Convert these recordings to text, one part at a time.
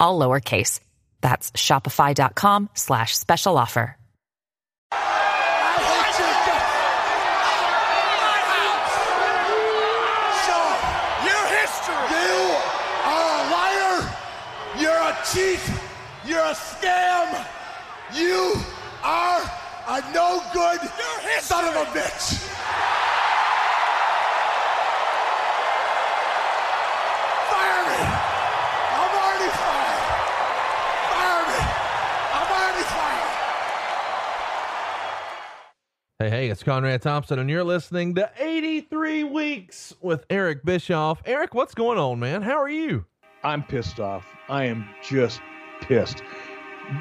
all lowercase. That's shopify.com slash special offer. You're history. You are a liar. You're a cheat. You're a scam. You are a no good son of a bitch. Fire me. I'm already fired. Fire me. I'm already fired. Hey, hey, it's Conrad Thompson, and you're listening to 83 Weeks with Eric Bischoff. Eric, what's going on, man? How are you? I'm pissed off. I am just pissed.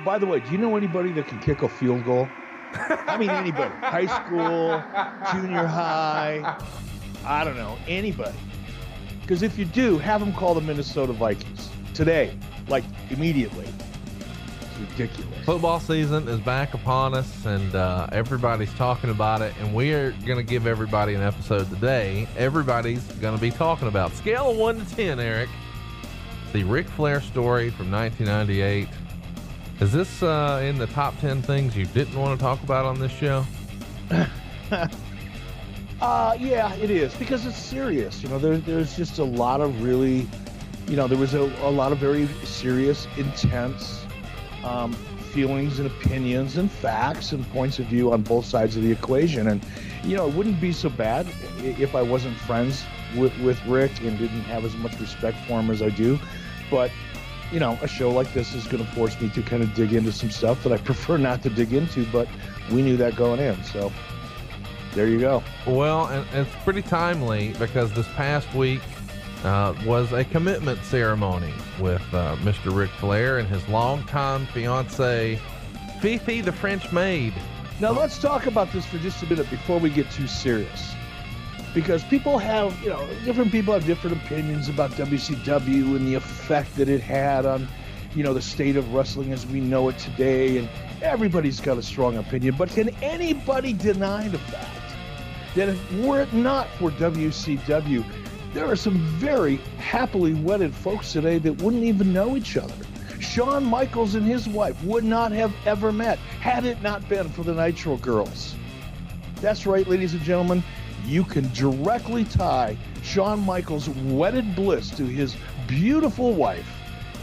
By the way, do you know anybody that can kick a field goal? I mean, anybody. High school, junior high, I don't know, anybody. Because if you do, have them call the Minnesota Vikings today, like immediately. It's ridiculous. Football season is back upon us, and uh, everybody's talking about it. And we are going to give everybody an episode today. Everybody's going to be talking about scale of one to ten. Eric, the Ric Flair story from 1998. Is this uh, in the top ten things you didn't want to talk about on this show? Uh, yeah, it is because it's serious. You know, there, there's just a lot of really, you know, there was a, a lot of very serious, intense um, feelings and opinions and facts and points of view on both sides of the equation. And, you know, it wouldn't be so bad if I wasn't friends with, with Rick and didn't have as much respect for him as I do. But, you know, a show like this is going to force me to kind of dig into some stuff that I prefer not to dig into, but we knew that going in. So there you go. Well, and, and it's pretty timely because this past week uh, was a commitment ceremony with uh, Mr. Ric Flair and his longtime fiance, Fifi the French maid. Now let's talk about this for just a minute before we get too serious. Because people have, you know, different people have different opinions about WCW and the effect that it had on, you know, the state of wrestling as we know it today. And everybody's got a strong opinion. But can anybody deny the fact that if were it not for WCW, there are some very happily wedded folks today that wouldn't even know each other. Shawn Michaels and his wife would not have ever met had it not been for the Nitro Girls. That's right, ladies and gentlemen. You can directly tie Shawn Michaels' wedded bliss to his beautiful wife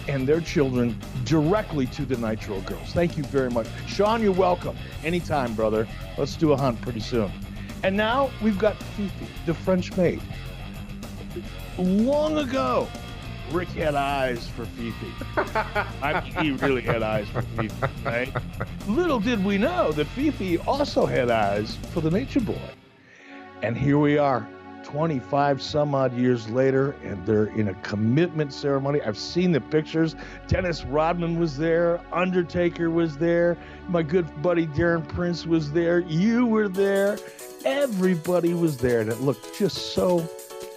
and their children directly to the Nitro Girls. Thank you very much. Shawn, you're welcome. Anytime, brother. Let's do a hunt pretty soon. And now we've got Fifi, the French maid. Long ago, Rick had eyes for Fifi. I mean, he really had eyes for Fifi, right? Little did we know that Fifi also had eyes for the Nature Boy. And here we are, 25 some odd years later, and they're in a commitment ceremony. I've seen the pictures. Dennis Rodman was there, Undertaker was there, my good buddy Darren Prince was there, you were there, everybody was there, and it looked just so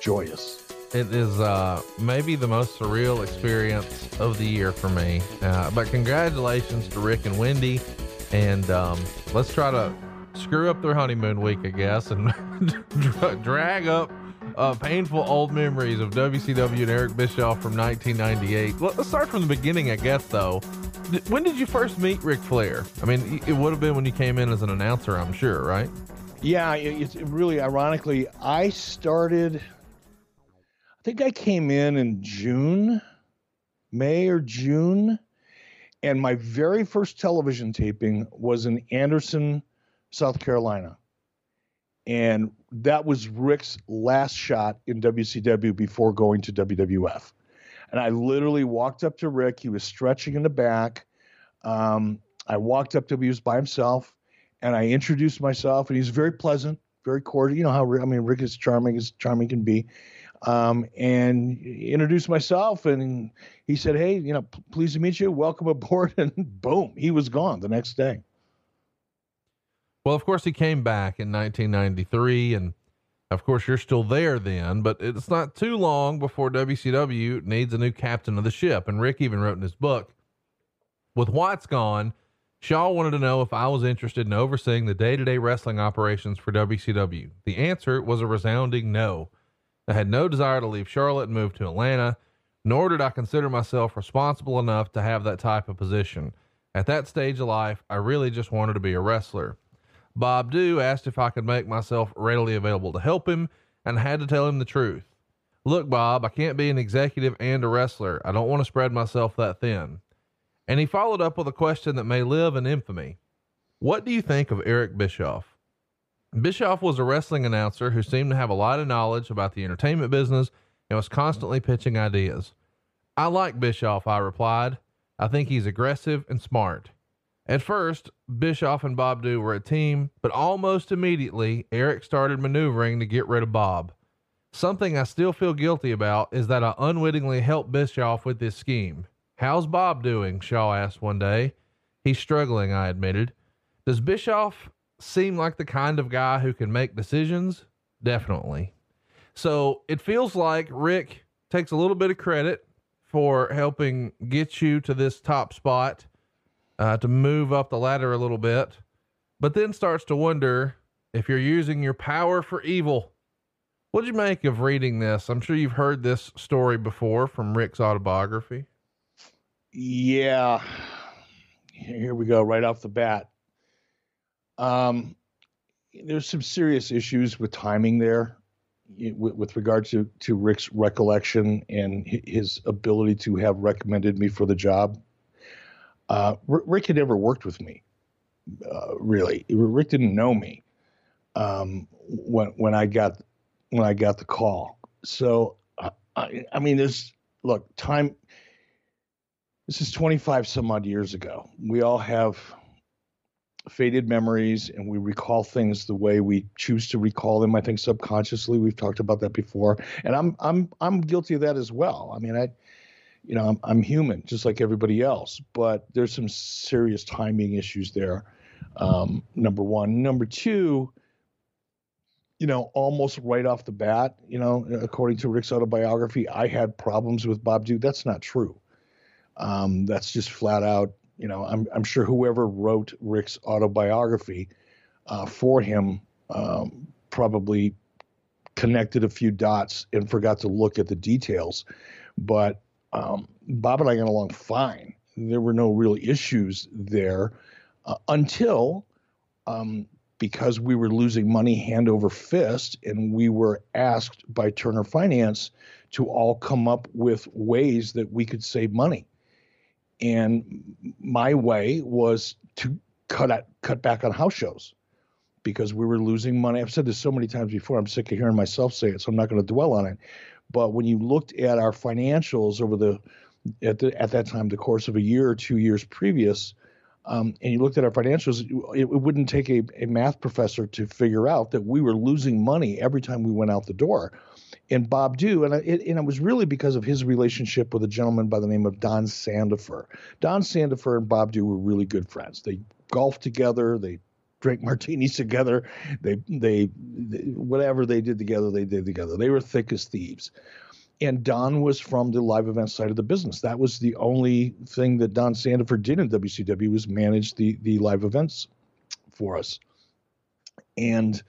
joyous. It is uh, maybe the most surreal experience of the year for me. Uh, but congratulations to Rick and Wendy. And um, let's try to screw up their honeymoon week, I guess, and drag up uh, painful old memories of WCW and Eric Bischoff from 1998. Let's start from the beginning, I guess, though. When did you first meet Ric Flair? I mean, it would have been when you came in as an announcer, I'm sure, right? Yeah, it's really ironically, I started I think I came in in June, May or June, and my very first television taping was in Anderson, South Carolina. And that was Rick's last shot in WCW before going to WWF. And I literally walked up to Rick. He was stretching in the back. Um, I walked up to him. He was by himself. And I introduced myself. And he's very pleasant, very cordial. You know how, I mean, Rick is charming as charming can be um, and introduced myself. And he said, Hey, you know, p- pleased to meet you. Welcome aboard. And boom, he was gone the next day. Well, of course, he came back in 1993. And of course, you're still there then, but it's not too long before WCW needs a new captain of the ship. And Rick even wrote in his book with Watts gone, Shaw wanted to know if I was interested in overseeing the day to day wrestling operations for WCW. The answer was a resounding no. I had no desire to leave Charlotte and move to Atlanta, nor did I consider myself responsible enough to have that type of position. At that stage of life, I really just wanted to be a wrestler. Bob Dhue asked if I could make myself readily available to help him, and I had to tell him the truth. Look, Bob, I can't be an executive and a wrestler. I don't want to spread myself that thin. And he followed up with a question that may live in infamy. What do you think of Eric Bischoff? Bischoff was a wrestling announcer who seemed to have a lot of knowledge about the entertainment business and was constantly pitching ideas. I like Bischoff, I replied. I think he's aggressive and smart. At first, Bischoff and Bob Dhue were a team, but almost immediately, Eric started maneuvering to get rid of Bob. Something I still feel guilty about is that I unwittingly helped Bischoff with this scheme. How's Bob doing? Shaw asked one day. He's struggling, I admitted. Does Bischoff seem like the kind of guy who can make decisions? Definitely. So it feels like Rick takes a little bit of credit for helping get you to this top spot, uh, to move up the ladder a little bit, but then starts to wonder if you're using your power for evil. What'd you make of reading this? I'm sure you've heard this story before from Rick's autobiography. Yeah. Here we go, right off the bat. Um, there's some serious issues with timing there with, with regard to, to Rick's recollection and his ability to have recommended me for the job. Uh, Rick had never worked with me, uh, really. Rick didn't know me um, when when I got when I got the call. So I, I mean, there's look time. This is 25 some odd years ago. We all have faded memories and we recall things the way we choose to recall them i think subconsciously. We've talked about that before and i'm i'm i'm guilty of that as well. I mean i you know i'm, I'm human just like everybody else but there's some serious timing issues there um, number one. Number two you know almost right off the bat you know according to rick's autobiography i had problems with bob Dhue. that's not true. Um, that's just flat out you know, I'm I'm sure whoever wrote Rick's autobiography uh, for him um, probably connected a few dots and forgot to look at the details. But um, Bob and I got along fine. There were no real issues there uh, until um, because we were losing money hand over fist, and we were asked by Turner Finance to all come up with ways that we could save money and my way was to cut out, cut back on house shows because we were losing money. I've said this so many times before. I'm sick of hearing myself say it, so I'm not going to dwell on it. But when you looked at our financials over the at the at that time, the course of a year or two years previous, um, and you looked at our financials, it, it wouldn't take a, a math professor to figure out that we were losing money every time we went out the door and Bob Dhue, and it, and it was really because of his relationship with a gentleman by the name of Don Sandifer. Don Sandifer and Bob Dhue were really good friends. They golfed together. They drank martinis together. They, they, they whatever they did together, they did together. They were thick as thieves. and Don was from the live event side of the business. That was the only thing that Don Sandifer did in WCW was manage the the live events for us. And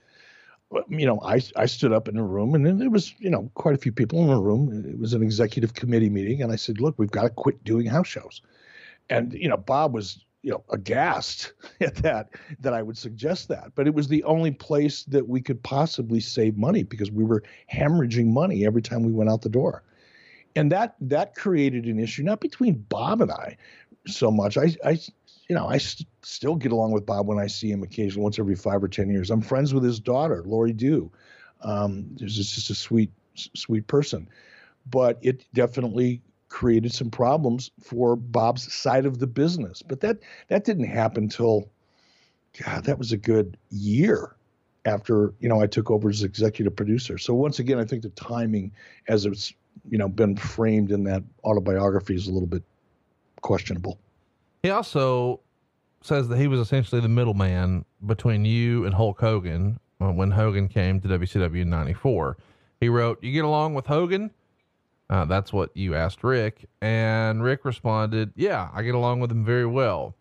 you know, I I stood up in a room and there was you know quite a few people in the room. It was an executive committee meeting, and I said, "Look, we've got to quit doing house shows." And you know, Bob was you know aghast at that that I would suggest that, but it was the only place that we could possibly save money because we were hemorrhaging money every time we went out the door, and that that created an issue not between Bob and I so much. I I you know I st- still get along with Bob when I see him occasionally once every five or ten years. I'm friends with his daughter Lori Dhue. Um, there's just a sweet sweet person, but it definitely created some problems for Bob's side of the business. But that that didn't happen till God, that was a good year after you know I took over as executive producer. So once again, I think the timing, as it's you know been framed in that autobiography, is a little bit questionable. He also says that he was essentially the middleman between you and Hulk Hogan uh, when Hogan came to WCW in '94. He wrote, "You get along with Hogan." Uh, that's what you asked Rick. And Rick responded, Yeah, I get along with him very well.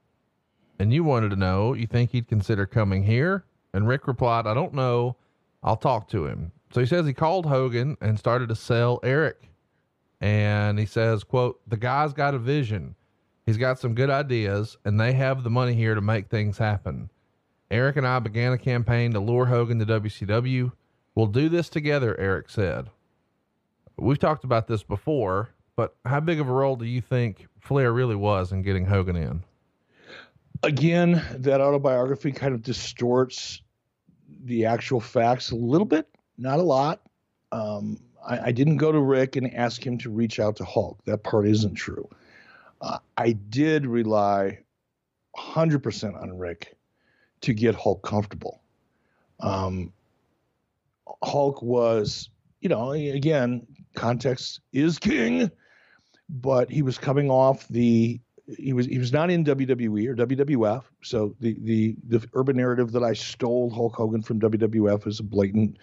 And you wanted to know, you think he'd consider coming here? And Rick replied, I don't know. I'll talk to him. So he says he called Hogan and started to sell Eric. And he says, quote, the guy's got a vision. He's got some good ideas and they have the money here to make things happen. Eric and I began a campaign to lure Hogan to WCW. We'll do this together, Eric said. We've talked about this before, but how big of a role do you think Flair really was in getting Hogan in? Again, that autobiography kind of distorts the actual facts a little bit, not a lot. Um, I, I, didn't go to Rick and ask him to reach out to Hulk. That part isn't true. Uh, I did rely 100% on Rick to get Hulk comfortable. Um, Hulk was, you know, again, context is king, but he was coming off the he was he was not in WWE or WWF. So the the the urban narrative that I stole Hulk Hogan from WWF is a blatant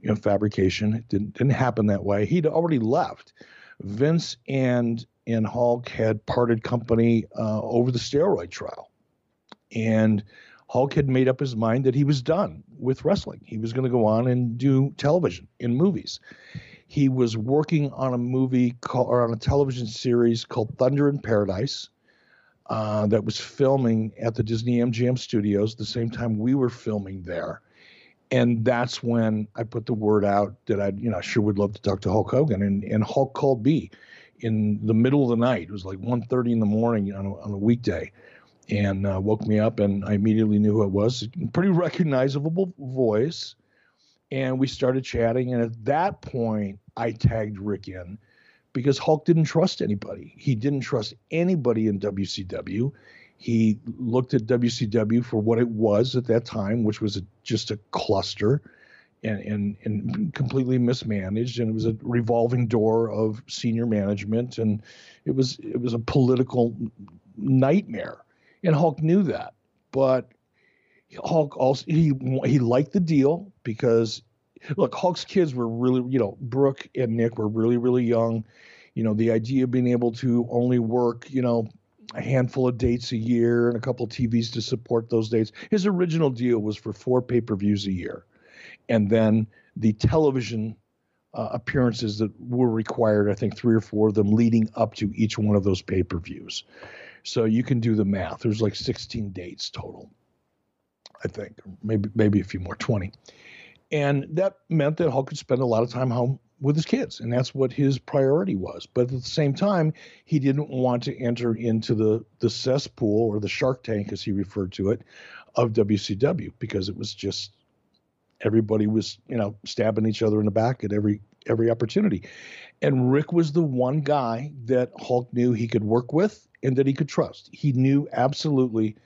you know fabrication. It didn't didn't happen that way. He'd already left. Vince and and Hulk had parted company uh, over the steroid trial, and Hulk had made up his mind that he was done with wrestling. He was going to go on and do television in movies. He was working on a movie called, or on a television series called Thunder in Paradise uh, that was filming at the Disney MGM studios the same time we were filming there. And that's when I put the word out that I, you know, sure would love to talk to Hulk Hogan. And, and Hulk called me in the middle of the night. It was like 1.30 in the morning on a, on a weekday and uh, woke me up and I immediately knew who it was. Pretty recognizable voice and we started chatting. And at that point, I tagged Rick in because Hulk didn't trust anybody. He didn't trust anybody in WCW. He looked at WCW for what it was at that time, which was a, just a cluster and, and, and completely mismanaged. And it was a revolving door of senior management. And it was, it was a political nightmare. And Hulk knew that. But Hulk also he he liked the deal because look, Hulk's kids were really, you know, Brooke and Nick were really really young. You know, the idea of being able to only work, you know, a handful of dates a year and a couple TVs to support those dates. His original deal was for four pay-per-views a year. And then the television uh, appearances that were required, I think three or four of them leading up to each one of those pay-per-views. So you can do the math. There's like 16 dates total. I think, maybe maybe a few more, 20. And that meant that Hulk could spend a lot of time home with his kids, and that's what his priority was. But at the same time, he didn't want to enter into the the cesspool or the shark tank, as he referred to it, of WCW because it was just everybody was you know stabbing each other in the back at every every opportunity. And Rick was the one guy that Hulk knew he could work with and that he could trust. He knew absolutely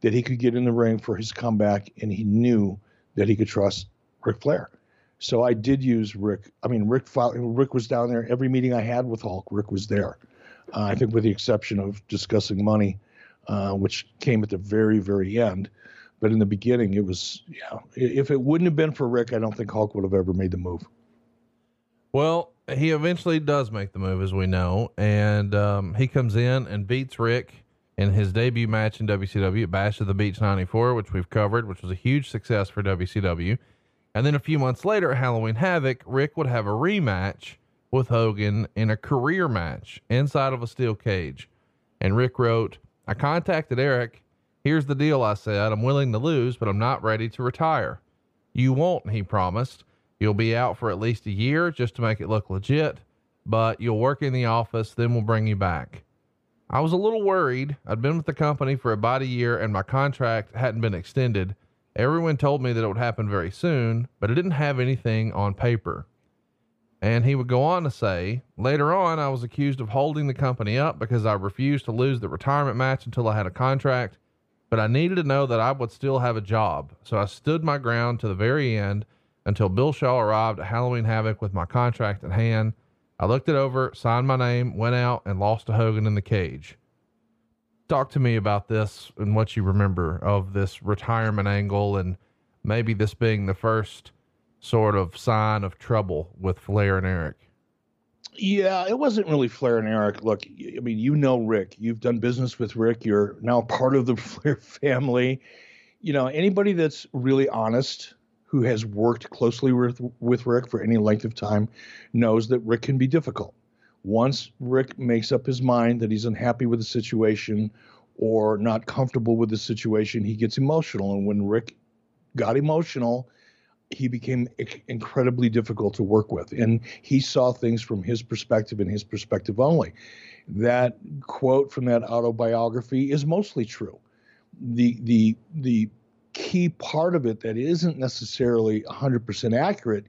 that he could get in the ring for his comeback, and he knew that he could trust Ric Flair. So I did use Rick. I mean, Rick. Rick was down there every meeting I had with Hulk. Rick was there. Uh, I think, with the exception of discussing money, uh, which came at the very, very end. But in the beginning, it was yeah. If it wouldn't have been for Rick, I don't think Hulk would have ever made the move. Well, he eventually does make the move, as we know, and um, he comes in and beats Rick in his debut match in WCW at Bash of the Beach '94, which we've covered, which was a huge success for WCW. And then a few months later, at Halloween Havoc, Rick would have a rematch with Hogan in a career match inside of a steel cage. And Rick wrote, I contacted Eric. Here's the deal, I said. I'm willing to lose, but I'm not ready to retire. You won't, he promised. You'll be out for at least a year just to make it look legit, but you'll work in the office, then we'll bring you back. I was a little worried. I'd been with the company for about a year and my contract hadn't been extended. Everyone told me that it would happen very soon, but it didn't have anything on paper. And he would go on to say, later on, I was accused of holding the company up because I refused to lose the retirement match until I had a contract, but I needed to know that I would still have a job. So I stood my ground to the very end until Bill Shaw arrived at Halloween Havoc with my contract in hand. I looked it over, signed my name, went out, and lost to Hogan in the cage. Talk to me about this and what you remember of this retirement angle, and maybe this being the first sort of sign of trouble with Flair and Eric. Yeah, it wasn't really Flair and Eric. Look, I mean, you know Rick. You've done business with Rick. You're now part of the Flair family. You know, anybody that's really honest who has worked closely with with Rick for any length of time knows that Rick can be difficult. Once Rick makes up his mind that he's unhappy with the situation or not comfortable with the situation, he gets emotional. And when Rick got emotional, he became incredibly difficult to work with. And he saw things from his perspective and his perspective only. That quote from that autobiography is mostly true. The the the key part of it that isn't necessarily 100% accurate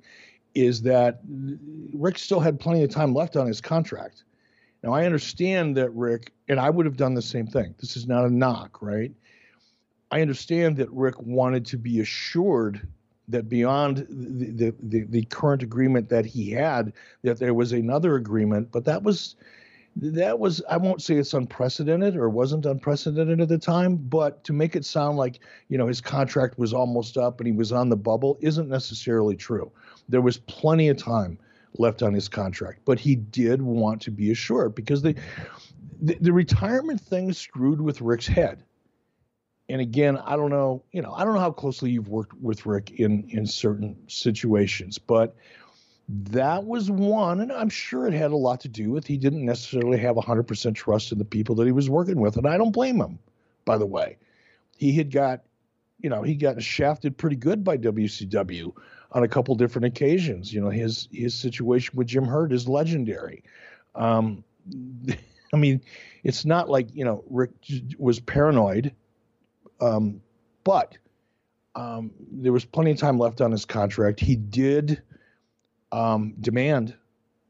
is that Rick still had plenty of time left on his contract. Now I understand that Rick and I would have done the same thing. This is not a knock, right? I understand that Rick wanted to be assured that beyond the, the, the, current agreement that he had, that there was another agreement, but that was that was I won't say it's unprecedented or wasn't unprecedented at the time, but to make it sound like you know his contract was almost up and he was on the bubble isn't necessarily true. There was plenty of time left on his contract, but he did want to be assured because the the, the retirement thing screwed with Rick's head and again, I don't know, you know, I don't know how closely you've worked with Rick in in certain situations, but that was one, and I'm sure it had a lot to do with he didn't necessarily have 100% trust in the people that he was working with, and I don't blame him. By the way, he had got, you know, he got shafted pretty good by WCW on a couple different occasions. You know, his his situation with Jim Herd is legendary. Um, I mean, it's not like you know Rick was paranoid um, but um, there was plenty of time left on his contract. He did um, demand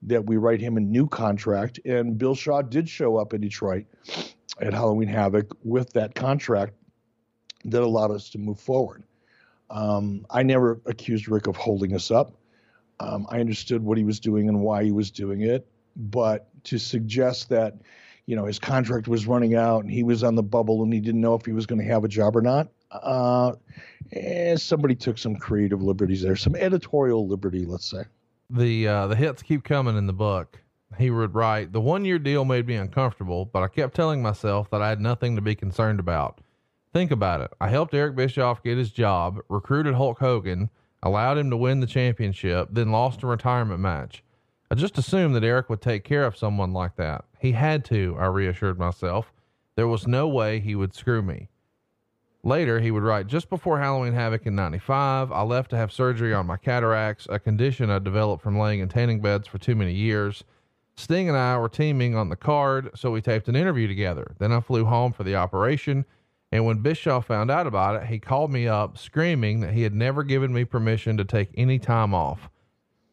that we write him a new contract, and Bill Shaw did show up in Detroit at Halloween Havoc with that contract that allowed us to move forward. Um, I never accused Rick of holding us up. Um, I understood what he was doing and why he was doing it, but to suggest that you know his contract was running out and he was on the bubble and he didn't know if he was going to have a job or not. Uh, and somebody took some creative liberties there, some editorial liberty, let's say. The uh, the hits keep coming in the book. He would write, "The one year deal made me uncomfortable, but I kept telling myself that I had nothing to be concerned about. Think about it. I helped Eric Bischoff get his job, recruited Hulk Hogan, allowed him to win the championship, then lost a retirement match." I just assumed that Eric would take care of someone like that. He had to, I reassured myself. There was no way he would screw me. Later, he would write, just before Halloween Havoc in 95, I left to have surgery on my cataracts, a condition I developed from laying in tanning beds for too many years. Sting and I were teaming on the card, so we taped an interview together. Then I flew home for the operation, and when Bischoff found out about it, he called me up screaming that he had never given me permission to take any time off.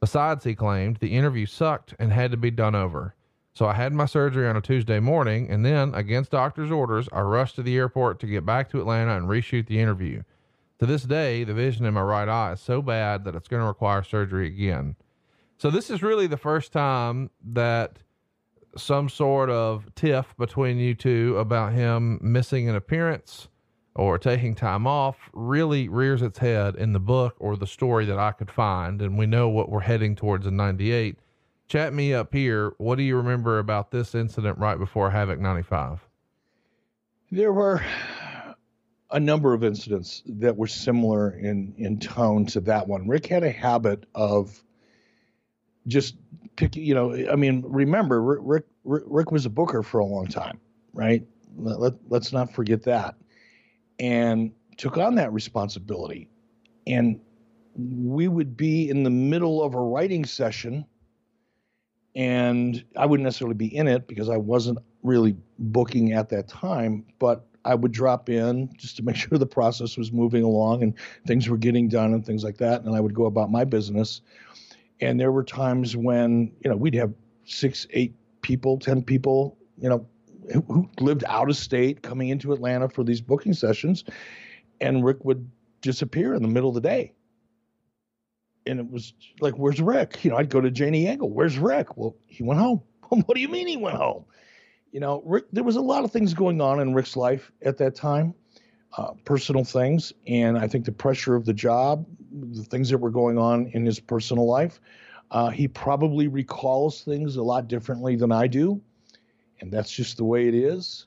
Besides, he claimed, the interview sucked and had to be done over. So I had my surgery on a Tuesday morning, and then, against doctor's orders, I rushed to the airport to get back to Atlanta and reshoot the interview. To this day, the vision in my right eye is so bad that it's going to require surgery again. So this is really the first time that some sort of tiff between you two about him missing an appearance or taking time off really rears its head in the book or the story that I could find. And we know what we're heading towards in 98. chat me up here. What do you remember about this incident right before Havoc 95? There were a number of incidents that were similar in in tone to that one. Rick had a habit of just picking. You know, I mean, remember Rick Rick, Rick was a booker for a long time, right? Let, let, let's not forget that, and took on that responsibility. And we would be in the middle of a writing session, and I wouldn't necessarily be in it because I wasn't really booking at that time, but I would drop in just to make sure the process was moving along and things were getting done and things like that. And I would go about my business. And there were times when, you know, we'd have six, eight people, 10 people, you know, who, lived out of state coming into Atlanta for these booking sessions. And Rick would disappear in the middle of the day. And it was like, where's Rick? You know, I'd go to Janie Engle. Where's Rick? Well, he went home. what do you mean he went home? you know, Rick, there was a lot of things going on in Rick's life at that time, uh, personal things, and I think the pressure of the job, the things that were going on in his personal life, uh, he probably recalls things a lot differently than I do, and that's just the way it is.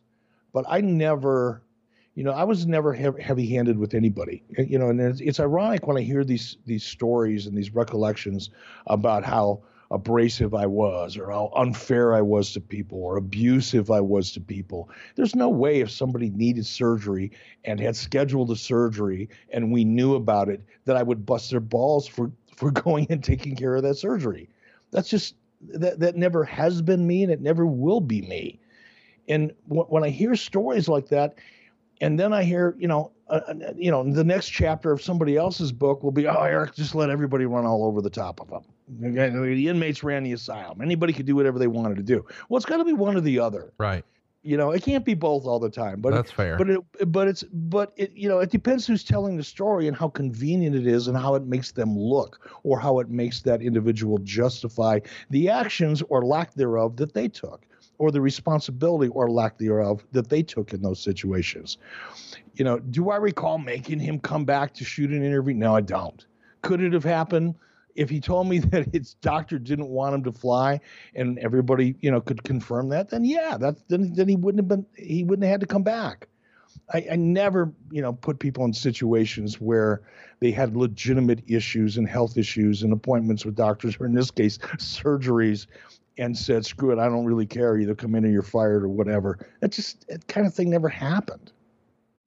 But I never, you know, I was never heavy-handed with anybody, you know, and it's, it's ironic when I hear these these stories and these recollections about how abrasive I was or how unfair I was to people or abusive I was to people. There's no way if somebody needed surgery and had scheduled a surgery and we knew about it that I would bust their balls for for going and taking care of that surgery. That's just that that never has been me and it never will be me. And when I hear stories like that, and then I hear, you know, uh, uh, you know, the next chapter of somebody else's book will be, oh, Eric, just let everybody run all over the top of them. The inmates ran the asylum. Anybody could do whatever they wanted to do. Well, it's got to be one or the other. Right. You know, it can't be both all the time. But that's fair. But it, but it's, but it, you know, it depends who's telling the story and how convenient it is and how it makes them look or how it makes that individual justify the actions or lack thereof that they took or the responsibility or lack thereof that they took in those situations. You know, do I recall making him come back to shoot an interview? No, I don't. Could it have happened? If he told me that his doctor didn't want him to fly and everybody you know could confirm that then yeah that then, then he wouldn't have been he wouldn't have had to come back. I, I never you know put people in situations where they had legitimate issues and health issues and appointments with doctors or in this case surgeries and said screw it i don't really care either come in or you're fired or whatever. That just that kind of thing never happened.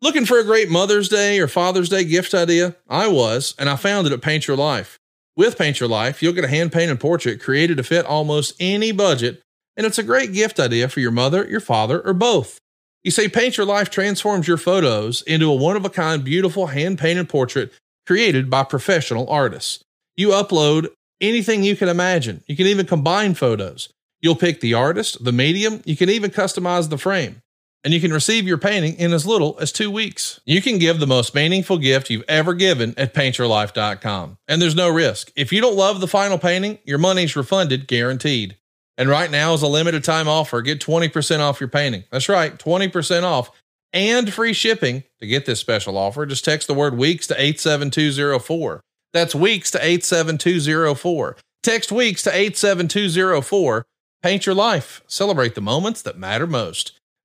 Looking for a great mother's day or father's day gift idea? I was and i found it at paint your life with Paint Your Life, you'll get a hand painted portrait created to fit almost any budget, and it's a great gift idea for your mother, your father, or both. You say Paint Your Life transforms your photos into a one of a kind, beautiful hand painted portrait created by professional artists. You upload anything you can imagine. You can even combine photos. You'll pick the artist, the medium, you can even customize the frame and you can receive your painting in as little as two weeks. You can give the most meaningful gift you've ever given at paintyourlife.com. And there's no risk. If you don't love the final painting, your money's refunded guaranteed. And right now is a limited time offer. Get 20% off your painting. That's right, 20% off and free shipping. To get this special offer, just text the word weeks to 87204. That's weeks to 87204. Text weeks to 87204. Paint your life. Celebrate the moments that matter most.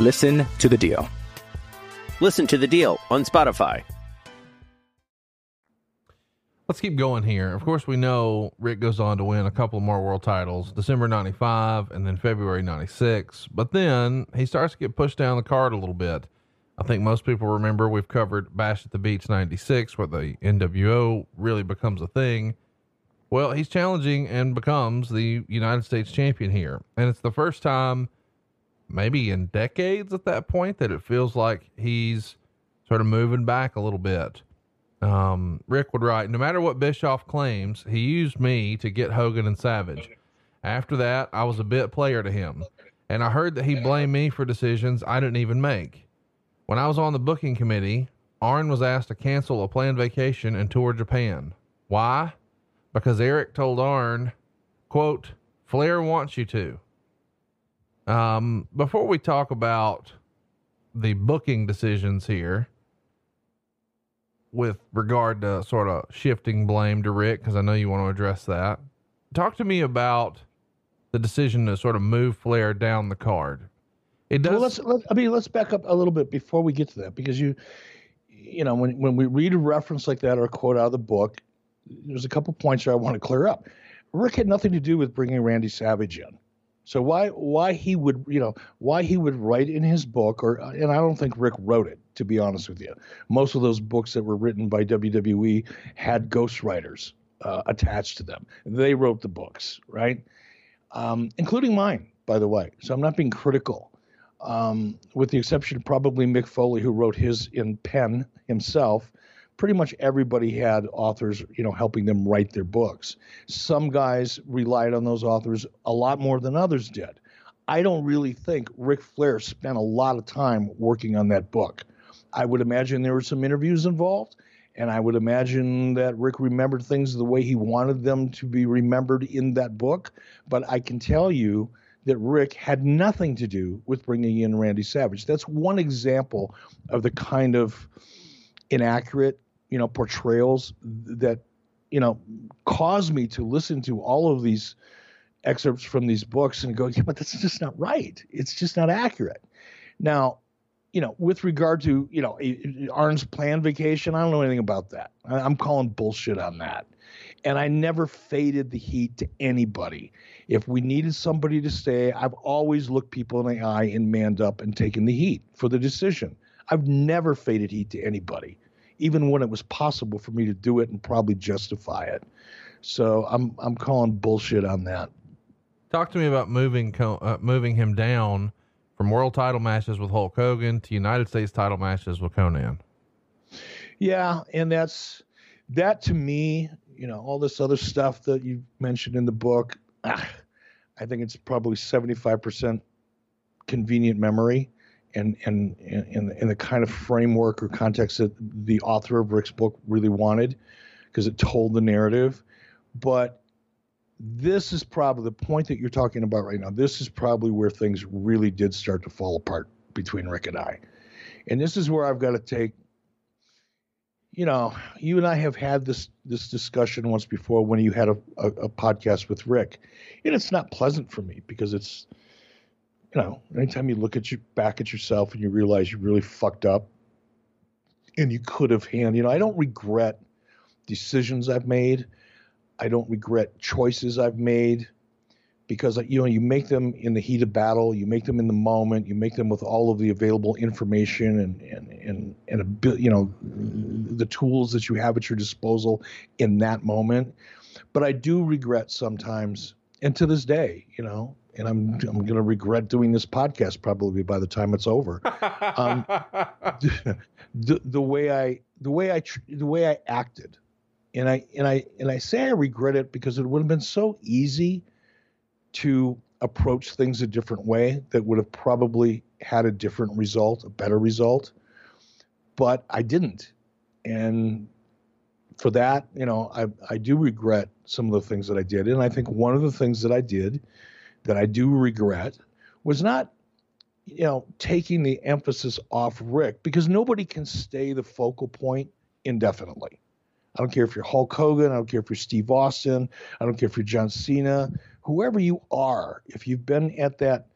Listen to the deal. Listen to the deal on Spotify. Let's keep going here. Of course, we know Rick goes on to win a couple more world titles, December 95 and then February 96. But then he starts to get pushed down the card a little bit. I think most people remember we've covered Bash at the Beach 96, where the NWO really becomes a thing. Well, he's challenging and becomes the United States champion here. And it's the first time maybe in decades at that point that it feels like he's sort of moving back a little bit. Um, Rick would write, no matter what Bischoff claims, he used me to get Hogan and Savage. After that, I was a bit player to him, and I heard that he blamed me for decisions I didn't even make. When I was on the booking committee, Arn was asked to cancel a planned vacation and tour Japan. Why? Because Eric told Arn, quote, Flair wants you to. Um, before we talk about the booking decisions here, with regard to sort of shifting blame to Rick, because I know you want to address that, talk to me about the decision to sort of move Flair down the card. It does. Well, let's. Let, I mean, let's back up a little bit before we get to that, because you, you know, when when we read a reference like that or a quote out of the book, there's a couple points here I want to clear up. Rick had nothing to do with bringing Randy Savage in. So why why he would you know why he would write in his book or and I don't think Rick wrote it to be honest with you. Most of those books that were written by WWE had ghostwriters uh, attached to them. They wrote the books, right? Um, including mine, by the way. So I'm not being critical, um, with the exception of probably Mick Foley, who wrote his in pen himself pretty much everybody had authors, you know, helping them write their books. Some guys relied on those authors a lot more than others did. I don't really think Ric Flair spent a lot of time working on that book. I would imagine there were some interviews involved, and I would imagine that Rick remembered things the way he wanted them to be remembered in that book. But I can tell you that Rick had nothing to do with bringing in Randy Savage. That's one example of the kind of inaccurate you know portrayals that you know cause me to listen to all of these excerpts from these books and go yeah but that's just not right. It's just not accurate. Now you know with regard to you know arn's planned vacation i don't know anything about that. I'm calling bullshit on that. And i never faded the heat to anybody. If we needed somebody to stay i've always looked people in the eye and manned up and taken the heat for the decision. I've never faded heat to anybody even when it was possible for me to do it and probably justify it. So I'm I'm calling bullshit on that. Talk to me about moving uh, moving him down from world title matches with Hulk Hogan to United States title matches with Konnan. Yeah, and that's that to me, you know, all this other stuff that you mentioned in the book, ah, I think it's probably 75% convenient memory and and in in the kind of framework or context that the author of Rick's book really wanted, because it told the narrative. But this is probably the point that you're talking about right now. This is probably where things really did start to fall apart between Rick and I, and this is where I've got to take. You know, you and I have had this this discussion once before when you had a, a, a podcast with Rick, and it's not pleasant for me because it's you know, anytime you look at you back at yourself and you realize you really fucked up and you could have handled, you know, I don't regret decisions I've made. I don't regret choices I've made because you know you make them in the heat of battle, you make them in the moment, you make them with all of the available information and and and and a bit, you know the tools that you have at your disposal in that moment. But I do regret sometimes, and to this day, you know, and I'm I'm going to regret doing this podcast probably by the time it's over. Um, the, the way I the way I the way I acted, and I and I and I say I regret it because it would have been so easy to approach things a different way that would have probably had a different result, a better result. But I didn't, and for that, you know, I I do regret some of the things that I did, and I think one of the things that I did that I do regret was not, you know, taking the emphasis off Rick because nobody can stay the focal point indefinitely. I don't care if you're Hulk Hogan, I don't care if you're Steve Austin, I don't care if you're John Cena, whoever you are, if you've been at that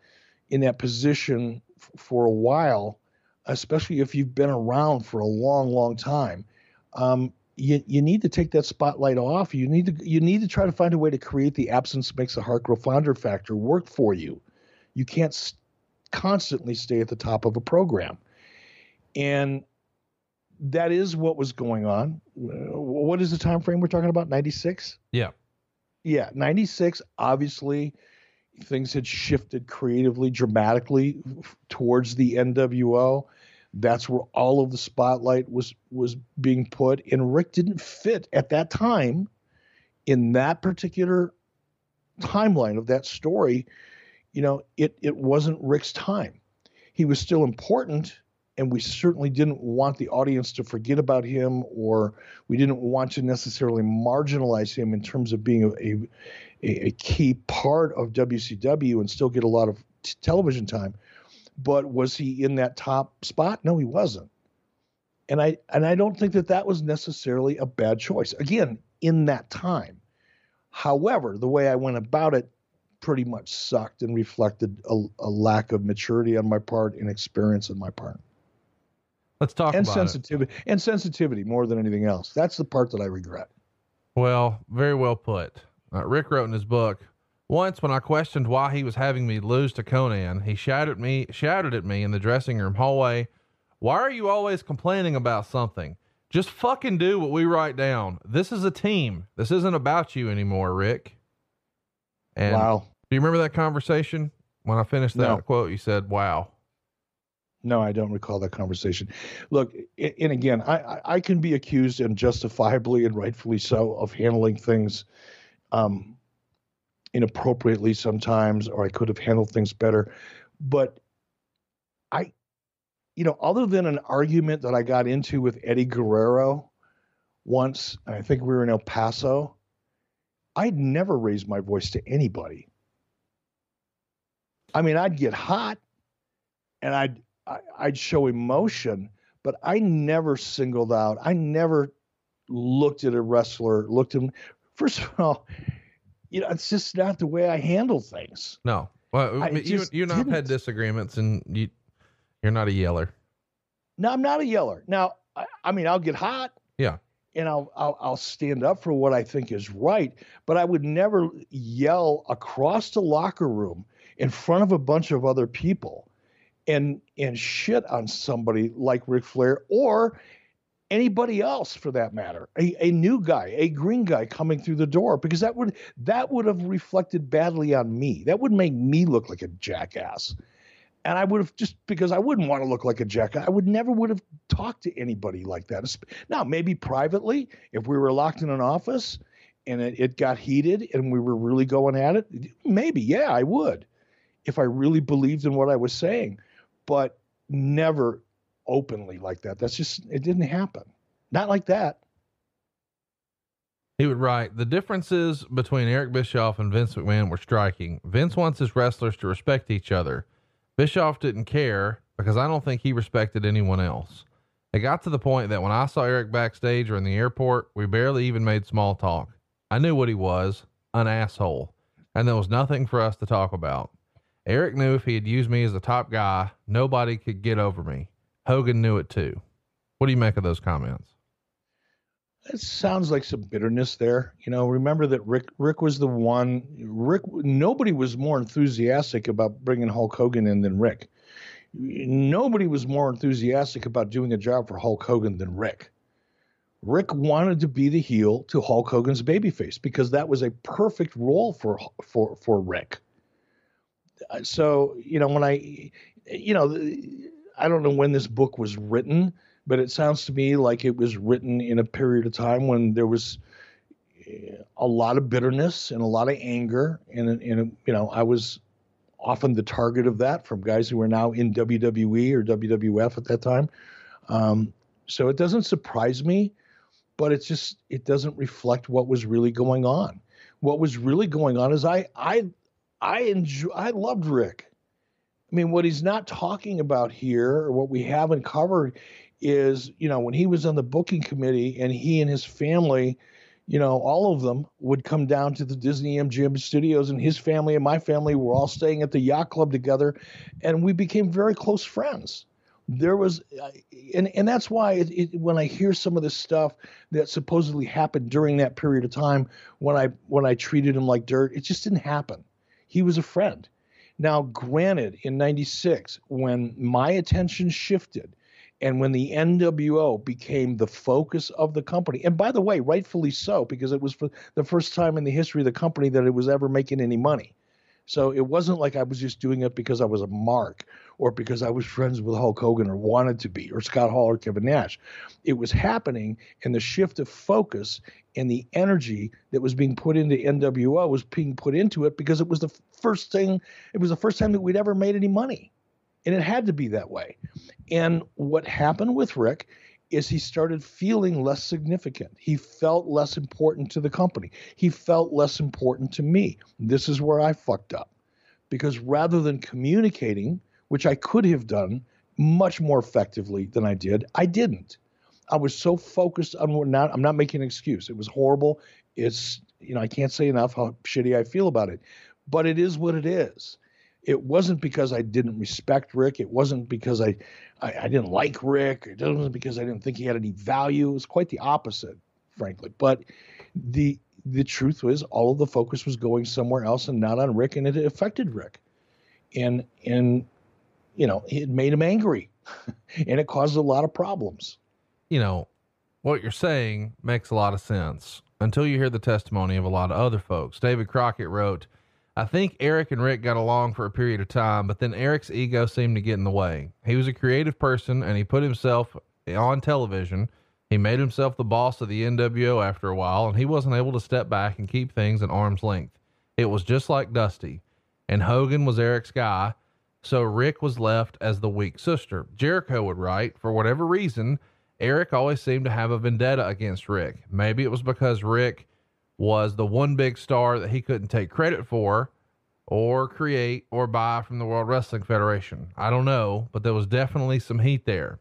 in that position f- for a while, especially if you've been around for a long, long time, um, you, you need to take that spotlight off. You need to you need to try to find a way to create the absence makes the heart grow fonder factor work for you. You can't st- constantly stay at the top of a program, and that is what was going on. What is the time frame we're talking about? Ninety six. Yeah, yeah, ninety six. Obviously, things had shifted creatively, dramatically towards the NWO that's where all of the spotlight was was being put and rick didn't fit at that time in that particular timeline of that story, you know, it it wasn't Rick's time. He was still important, and we certainly didn't want the audience to forget about him, or we didn't want to necessarily marginalize him in terms of being a a, a key part of WCW and still get a lot of t- television time. But was he in that top spot? No, he wasn't. And I and I don't think that that was necessarily a bad choice. Again, in that time. However, the way I went about it pretty much sucked and reflected a, a lack of maturity on my part and experience on my part. Let's talk and about sensitivity it. and sensitivity more than anything else. That's the part that I regret. Well, very well put. Uh, Ric wrote in his book, once when I questioned why he was having me lose to Konnan, he shouted at me shouted at me in the dressing room hallway, "Why are you always complaining about something? Just fucking do what we write down. This is a team. This isn't about you anymore, Ric." And wow. Do you remember that conversation? When I finished that No. quote, you said, "Wow." No, I don't recall that conversation. Look, and again, I, I- can be accused and justifiably and rightfully so of handling things um, inappropriately sometimes, or I could have handled things better. But I, you know, other than an argument that I got into with Eddie Guerrero once, I think we were in El Paso, I'd never raised my voice to anybody. I mean, I'd get hot and I'd I, I'd show emotion, but I never singled out. I never looked at a wrestler. Looked at him. First of all, you know, it's just not the way I handle things. No. Well, I you you and I have had disagreements, and you you're not a yeller. No, I'm not a yeller. Now, I, I mean, I'll get hot Yeah. and I'll, I'll I'll stand up for what I think is right, but I would never yell across the locker room in front of a bunch of other people and and shit on somebody like Ric Flair or anybody else for that matter. A, a new guy, a green guy coming through the door because that would that would have reflected badly on me. That would make me look like a jackass. And I would have just because I wouldn't want to look like a jackass. I would never would have talked to anybody like that. Now, maybe privately, if we were locked in an office and it, it got heated and we were really going at it, maybe, yeah, I would. If I really believed in what I was saying, but never openly like that. That's just it didn't happen. Not like that. He would write, the differences between Eric Bischoff and Vince McMahon were striking. Vince wants his wrestlers to respect each other. Bischoff didn't care because I don't think he respected anyone else. It got to the point that when I saw Eric backstage or in the airport, we barely even made small talk. I knew what he was an asshole, and there was nothing for us to talk about. Eric knew if he had used me as a top guy, nobody could get over me. Hogan knew it too. What do you make of those comments? It sounds like some bitterness there. You know, remember that Ric Ric was the one. Ric, nobody was more enthusiastic about bringing Hulk Hogan in than Ric. Nobody was more enthusiastic about doing a job for Hulk Hogan than Ric. Ric wanted to be the heel to Hulk Hogan's babyface because that was a perfect role for for for Ric. So you know when I, you know, I don't know when this book was written, but it sounds to me like it was written in a period of time when there was eh, a lot of bitterness and a lot of anger, and and you know I was often the target of that from guys who were now in WWE or WWF at that time. Um, so it doesn't surprise me, but it's just it doesn't reflect what was really going on. What was really going on is I I I enjoy I loved Ric. I mean, what he's not talking about here, or what we haven't covered, is you know when he was on the booking committee and he and his family, you know, all of them would come down to the Disney MGM studios, and his family and my family were all staying at the yacht club together, and we became very close friends. There was, uh, and and that's why it, it, when I hear some of this stuff that supposedly happened during that period of time when I when I treated him like dirt, it just didn't happen. He was a friend. Now, granted, in 96, when my attention shifted and when the NWO became the focus of the company, and by the way, rightfully so, because it was for the first time in the history of the company that it was ever making any money. So it wasn't like I was just doing it because I was a mark or because I was friends with Hulk Hogan or wanted to be, or Scott Hall or Kevin Nash. It was happening, and the shift of focus and the energy that was being put into NWO was being put into it because it was the first thing, it was the first time that we'd ever made any money. And it had to be that way. And what happened with Ric is he started feeling less significant. He felt less important to the company. He felt less important to me. This is where I fucked up. Because rather than communicating, which I could have done much more effectively than I did, I didn't. I was so focused on not I'm not making an excuse. It was horrible. It's you know, I can't say enough how shitty I feel about it. But it is what it is it wasn't because I didn't respect Ric. It wasn't because I, I, I, didn't like Ric. It wasn't because I didn't think he had any value. It was quite the opposite, frankly. But the the truth was, all of the focus was going somewhere else and not on Ric, and it affected Ric, and and you know it made him angry, and it caused a lot of problems. You know, what you're saying makes a lot of sense until you hear the testimony of a lot of other folks. David Crockett wrote I think Eric and Ric got along for a period of time, but then Eric's ego seemed to get in the way. He was a creative person and he put himself on television. He made himself the boss of the NWO after a while, and he wasn't able to step back and keep things at arm's length. It was just like Dusty, and Hogan was Eric's guy, so Ric was left as the weak sister. Jericho would write, for whatever reason, Eric always seemed to have a vendetta against Ric. Maybe it was because Ric was the one big star that he couldn't take credit for or create or buy from the World Wrestling Federation. I don't know, but there was definitely some heat there.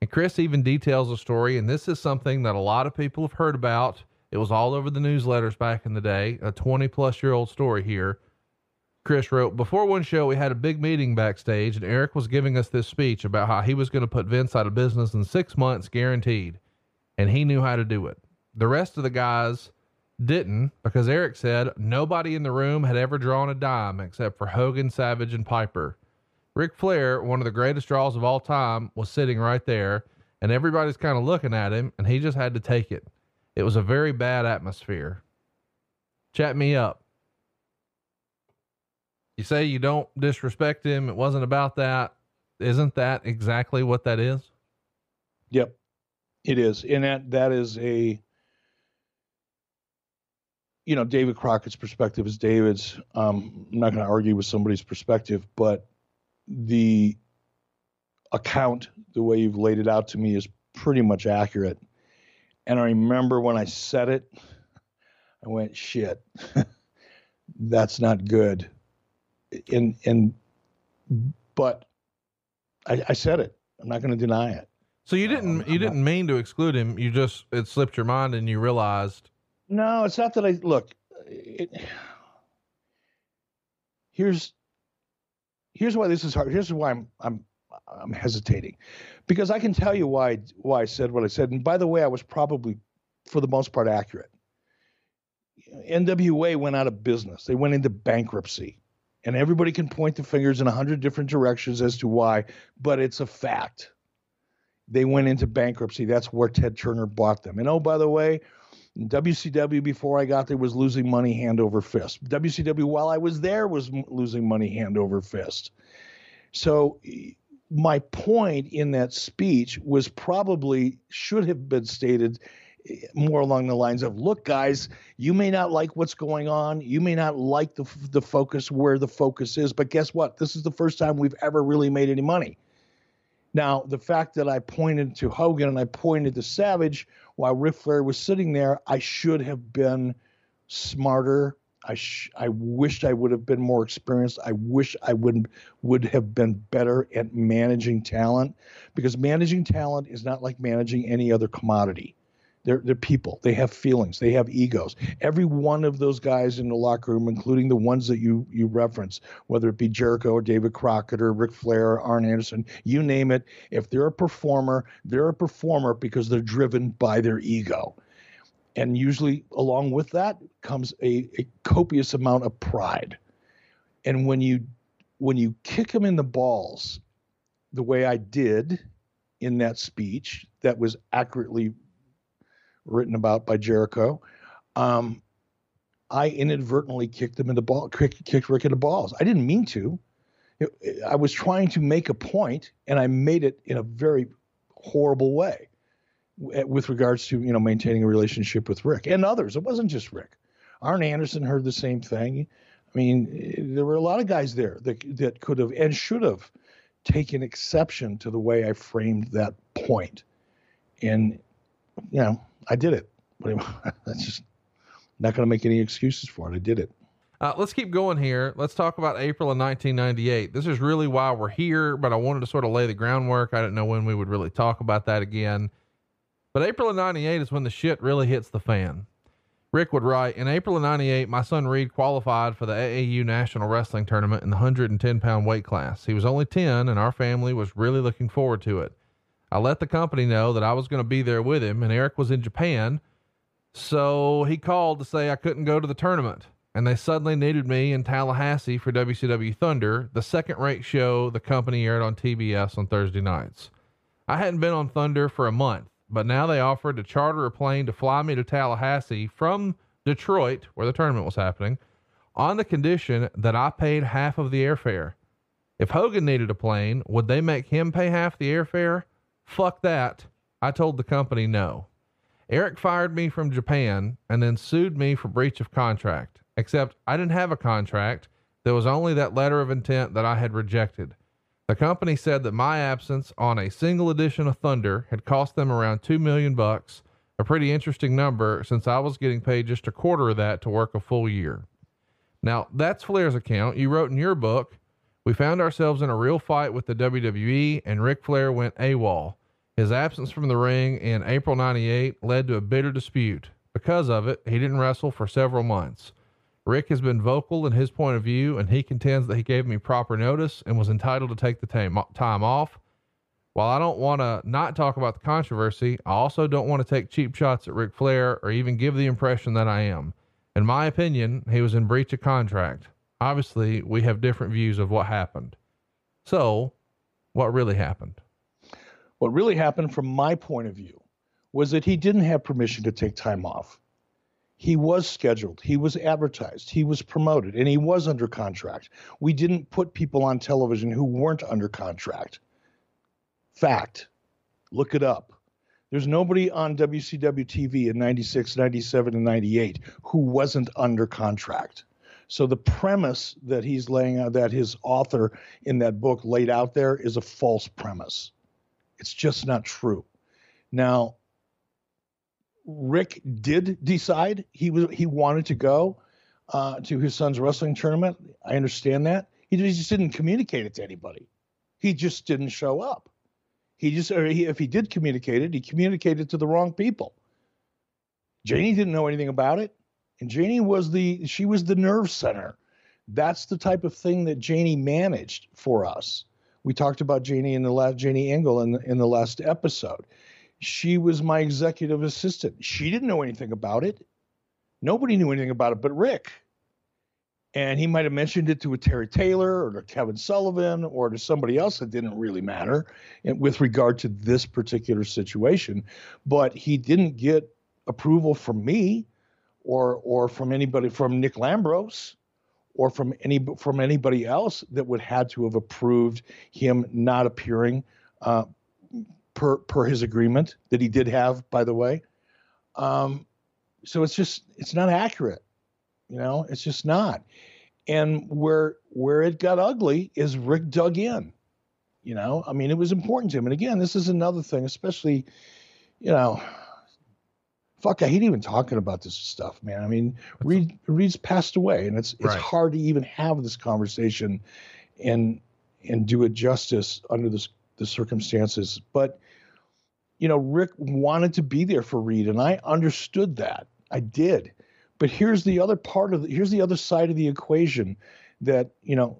And Chris even details a story, and this is something that a lot of people have heard about. It was all over the newsletters back in the day, a 20 plus year old story here. Chris wrote, Before one show, we had a big meeting backstage, and Eric was giving us this speech about how he was going to put Vince out of business in six months, guaranteed. And he knew how to do it. The rest of the guys didn't because Eric said nobody in the room had ever drawn a dime except for Hogan, Savage, and Piper. Ric Flair, one of the greatest draws of all time, was sitting right there, and everybody's kind of looking at him, and he just had to take it. It was a very bad atmosphere. Chat me up. You say you don't disrespect him. It wasn't about that. Isn't that exactly what that is? Yep, it is. And that, that is a, you know, David Crockett's perspective is David's. Um, I'm not going to argue with somebody's perspective, but the account, the way you've laid it out to me, is pretty much accurate. And I remember when I said it, I went, "Shit, that's not good." And and, but I, I said it. I'm not going to deny it. So you didn't um, you didn't mean to exclude him. You just it slipped your mind and you realized no, it's not that I look. It, here's here's why this is hard. Here's why I'm I'm I'm hesitating, because I can tell you why why I said what I said. And by the way, I was probably for the most part accurate. NWA went out of business. They went into bankruptcy. And everybody can point the fingers in a hundred different directions as to why, but it's a fact. They went into bankruptcy. That's where Ted Turner bought them. And oh, by the way, WCW before I got there was losing money hand over fist. WCW while I was there was losing money hand over fist. So my point in that speech was probably should have been stated more along the lines of look guys you may not like what's going on you may not like the the focus where the focus is but guess what this is the first time we've ever really made any money now, the fact that I pointed to Hogan and I pointed to Savage while Ric Flair was sitting there, I should have been smarter. I sh- I wished I would have been more experienced. I wish I would would have been better at managing talent because managing talent is not like managing any other commodity. They're, they're people. They have feelings. They have egos. Every one of those guys in the locker room, including the ones that you you reference, whether it be Jericho or David Crockett or Ric Flair or Arn Anderson, you name it. If they're a performer, they're a performer because they're driven by their ego. And usually, along with that comes a, a copious amount of pride. And when you when you kick them in the balls, the way I did in that speech, that was accurately written about by Jericho. Um, I inadvertently kicked them in the ball, kicked, kicked Ric in the balls. I didn't mean to. it I was trying to make a point, and I made it in a very horrible way with regards to you know maintaining a relationship with Ric and others. It wasn't just Ric. Arn Anderson heard the same thing. I mean, there were a lot of guys there that that could have and should have taken exception to the way I framed that point, and you know, I did it. That's just not going to make any excuses for it. I did it. Uh, let's keep going here. Let's talk about April of 1998. This is really why we're here, but I wanted to sort of lay the groundwork. I didn't know when we would really talk about that again. But April of 98 is when the shit really hits the fan. Ric would write In April of 98, my son Reed qualified for the AAU National Wrestling Tournament in the 110 pound weight class. He was only 10, and our family was really looking forward to it. I let the company know that I was going to be there with him, and Eric was in Japan. So he called to say I couldn't go to the tournament and they suddenly needed me in Tallahassee for WCW Thunder, the second rate show the company aired on TBS on Thursday nights. I hadn't been on Thunder for a month, but now they offered to charter a plane to fly me to Tallahassee from Detroit, where the tournament was happening, on the condition that I paid half of the airfare. If Hogan needed a plane, would they make him pay half the airfare? Fuck that. I told the company no. Eric fired me from Japan and then sued me for breach of contract except I didn't have a contract. There was only that letter of intent that I had rejected. The company said that my absence on a single edition of Thunder had cost them around 2 million bucks, a pretty interesting number since I was getting paid just a quarter of that to work a full year. Now, that's Flair's account. You wrote in your book, we found ourselves in a real fight with the WWE and Ric Flair went AWOL. His absence from the ring in April 98 led to a bitter dispute. Because of it, he didn't wrestle for several months. Ric has been vocal in his point of view, and he contends that he gave me proper notice and was entitled to take the time, time off. While I don't want to not talk about the controversy, I also don't want to take cheap shots at Ric Flair or even give the impression that I am. In my opinion, he was in breach of contract. Obviously, we have different views of what happened. So, what really happened? What really happened, from my point of view, was that he didn't have permission to take time off he was scheduled, he was advertised, he was promoted, and he was under contract. We didn't put people on television who weren't under contract. Fact. Look it up. There's nobody on WCW TV in 96, 97, and 98 who wasn't under contract. So the premise that he's laying out, that his author in that book laid out there, is a false premise. It's just not true. Now, Ric did decide he was he wanted to go uh, to his son's wrestling tournament. I understand that. He just didn't communicate it to anybody. He just didn't show up. He just, or he, if he did communicate it, he communicated to the wrong people. Janie didn't know anything about it, and Janie was the she was the nerve center. That's the type of thing that Janie managed for us. We talked about Janie in the last Janie Engle in the, in the last episode. She was my executive assistant. She didn't know anything about it. Nobody knew anything about it but Ric. And he might have mentioned it to a Terry Taylor or to Kevin Sullivan or to somebody else that didn't really matter with regard to this particular situation. But he didn't get approval from me or or from anybody from Nick Lambros or from any from anybody else that would had to have approved him not appearing uh, per per his agreement that he did have, by the way. Um, so it's just it's not accurate, you know. It's just not. And where where it got ugly is Ric dug in. You know, I mean, it was important to him. And again, this is another thing, especially, you know, fuck, I hate even talking about this stuff, man. I mean, Reed Reed's passed away, and it's it's right. hard to even have this conversation and and do it justice under this the circumstances. But you know, Ric wanted to be there for Reed, and I understood that. I did. But here's the other part of the, here's the other side of the equation that, you know,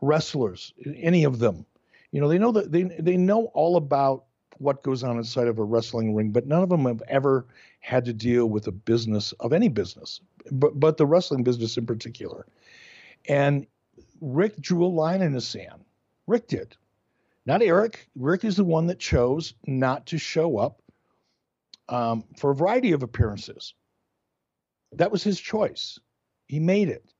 wrestlers, any of them, you know, they know that they they know all about what goes on inside of a wrestling ring, but none of them have ever had to deal with a business of any business, but but the wrestling business in particular. And Ric drew a line in the sand. Ric did not Eric. Ric is the one that chose not to show up um, for a variety of appearances. That was his choice. He made it.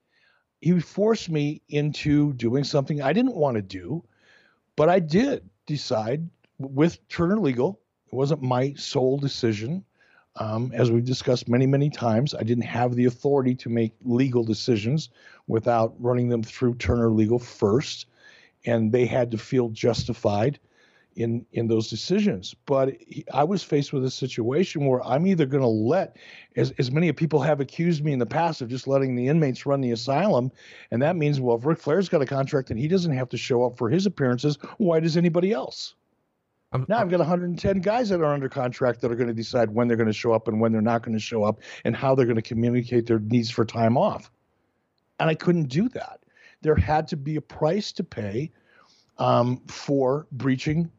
he forced me into doing something I didn't want to do, but I did decide with Turner Legal. It wasn't my sole decision. Um, as we've discussed many, many times, I didn't have the authority to make legal decisions without running them through Turner Legal first, and they had to feel justified in in those decisions. But I was faced with a situation where I'm either going to let, as as many people have accused me in the past of just letting the inmates run the asylum, and that means well, if Ric Flair's got a contract and he doesn't have to show up for his appearances, why does anybody else? I'm, now I've got 110 guys that are under contract that are going to decide when they're going to show up and when they're not going to show up and how they're going to communicate their needs for time off. And I couldn't do that. There had to be a price to pay um, for breaching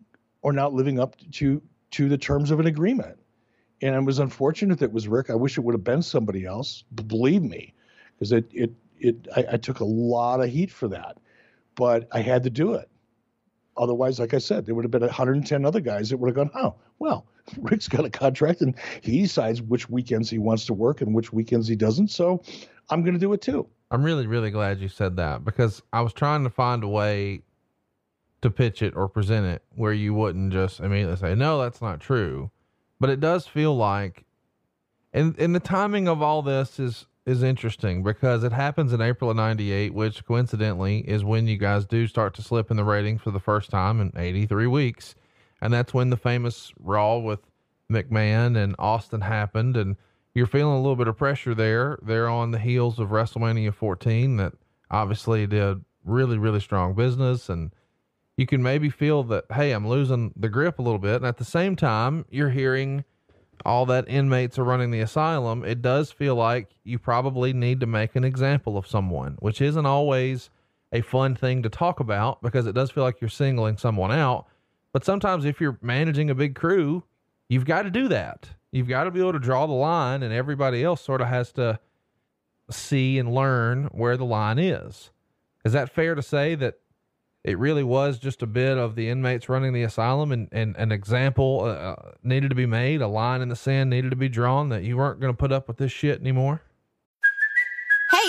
or not living up to to the terms of an agreement. And it was unfortunate that it was Ric. I wish it would have been somebody else. Believe me, because it it it I, I took a lot of heat for that, but I had to do it. Otherwise, like I said, there would have been 110 other guys that would have gone, oh, well, Ric's got a contract and he decides which weekends he wants to work and which weekends he doesn't. So I'm going to do it too. I'm really, really glad you said that because I was trying to find a way to pitch it or present it where you wouldn't just immediately say, no, that's not true. But it does feel like, and, and the timing of all this is is interesting because it happens in April of 98, which coincidentally is when you guys do start to slip in the ratings for the first time in 83 weeks. And that's when the famous Raw with McMahon and Austin happened. And you're feeling a little bit of pressure there. They're on the heels of WrestleMania 14 that obviously did really, really strong business. And you can maybe feel that, hey, I'm losing the grip a little bit. And at the same time, you're hearing all that inmates are running the asylum, it does feel like you probably need to make an example of someone, which isn't always a fun thing to talk about because it does feel like you're singling someone out. But sometimes if you're managing a big crew, you've got to do that. You've got to be able to draw the line, and everybody else sort of has to see and learn where the line is. Is that fair to say that it really was just a bit of the inmates running the asylum and, and an example uh, uh needed to be made a line in the sand needed to be drawn that you weren't going to put up with this shit anymore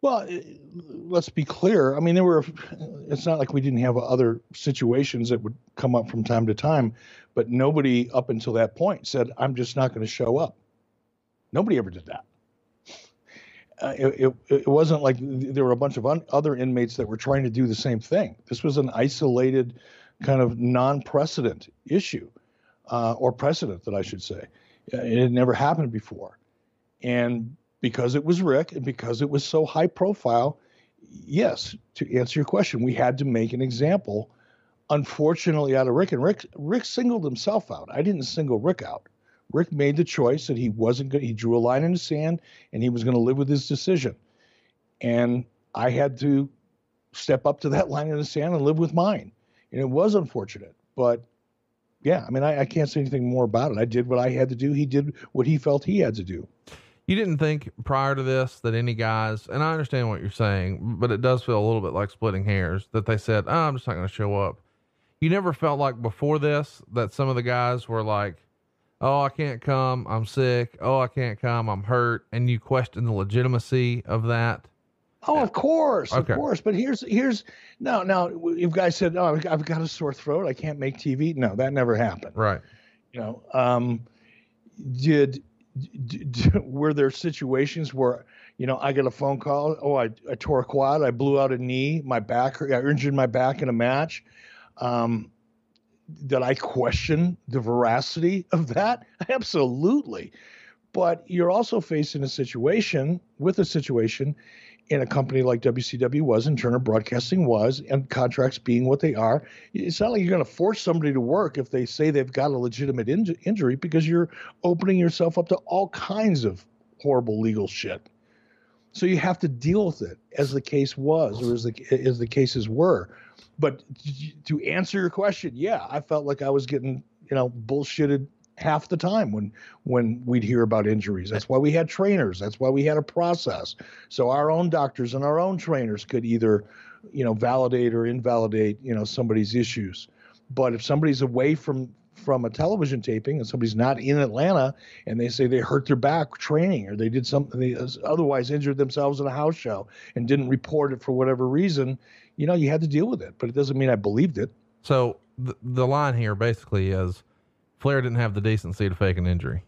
Well, let's be clear. I mean, there were. It's not like we didn't have other situations that would come up from time to time, but nobody up until that point said, "I'm just not going to show up." Nobody ever did that. Uh, it, it, it, wasn't like there were a bunch of un- other inmates that were trying to do the same thing. This was an isolated, kind of non-precedent issue, uh, or precedent that I should say. It had never happened before, and because it was Ric and because it was so high profile, yes, to answer your question, we had to make an example. Unfortunately, out of Ric and Ric, Ric singled himself out. I didn't single Ric out. Ric made the choice that he wasn't going. He drew a line in the sand, and he was going to live with his decision. And I had to step up to that line in the sand and live with mine. And it was unfortunate, but yeah, I mean, I, I can't say anything more about it. I did what I had to do. He did what he felt he had to do. You didn't think prior to this that any guys, and I understand what you're saying, but it does feel a little bit like splitting hairs that they said, oh, I'm just not going to show up. You never felt like before this that some of the guys were like, oh, I can't come, I'm sick. Oh, I can't come, I'm hurt. And you question the legitimacy of that. Oh, of course, okay. of course. But here's here's no now. If guys said, "Oh, I've got a sore throat, I can't make TV," no, that never happened. Right. You know, um, did d- d- were there situations where you know I get a phone call? Oh, I, I tore a quad, I blew out a knee, my back, I injured my back in a match. Um, did I question the veracity of that? Absolutely. But you're also facing a situation with a situation in a company like WCW was and Turner Broadcasting was, and contracts being what they are. It's not like you're going to force somebody to work if they say they've got a legitimate in- injury because you're opening yourself up to all kinds of horrible legal shit. So you have to deal with it as the case was or as the as the cases were. But to answer your question, yeah, I felt like I was getting, you know, bullshitted half the time when when we'd hear about injuries. That's why we had trainers. That's why we had a process. So our own doctors and our own trainers could either, you know, validate or invalidate, you know, somebody's issues. But if somebody's away from from a television taping and somebody's not in Atlanta and they say they hurt their back training or they did something they otherwise injured themselves in a house show and didn't report it for whatever reason, you know, you had to deal with it. But it doesn't mean I believed it. So the, the line here basically is Flair didn't have the decency to fake an injury.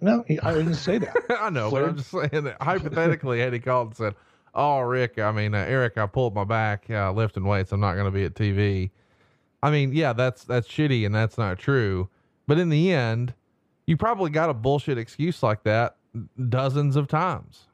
No, I didn't say that. I know, Flair- but I'm just saying that hypothetically, had he called and said, "Oh, Rick, I mean, uh, Eric, I pulled my back uh, lifting weights. I'm not going to be at TV." I mean, yeah, that's that's shitty and that's not true. But in the end, you probably got a bullshit excuse like that dozens of times.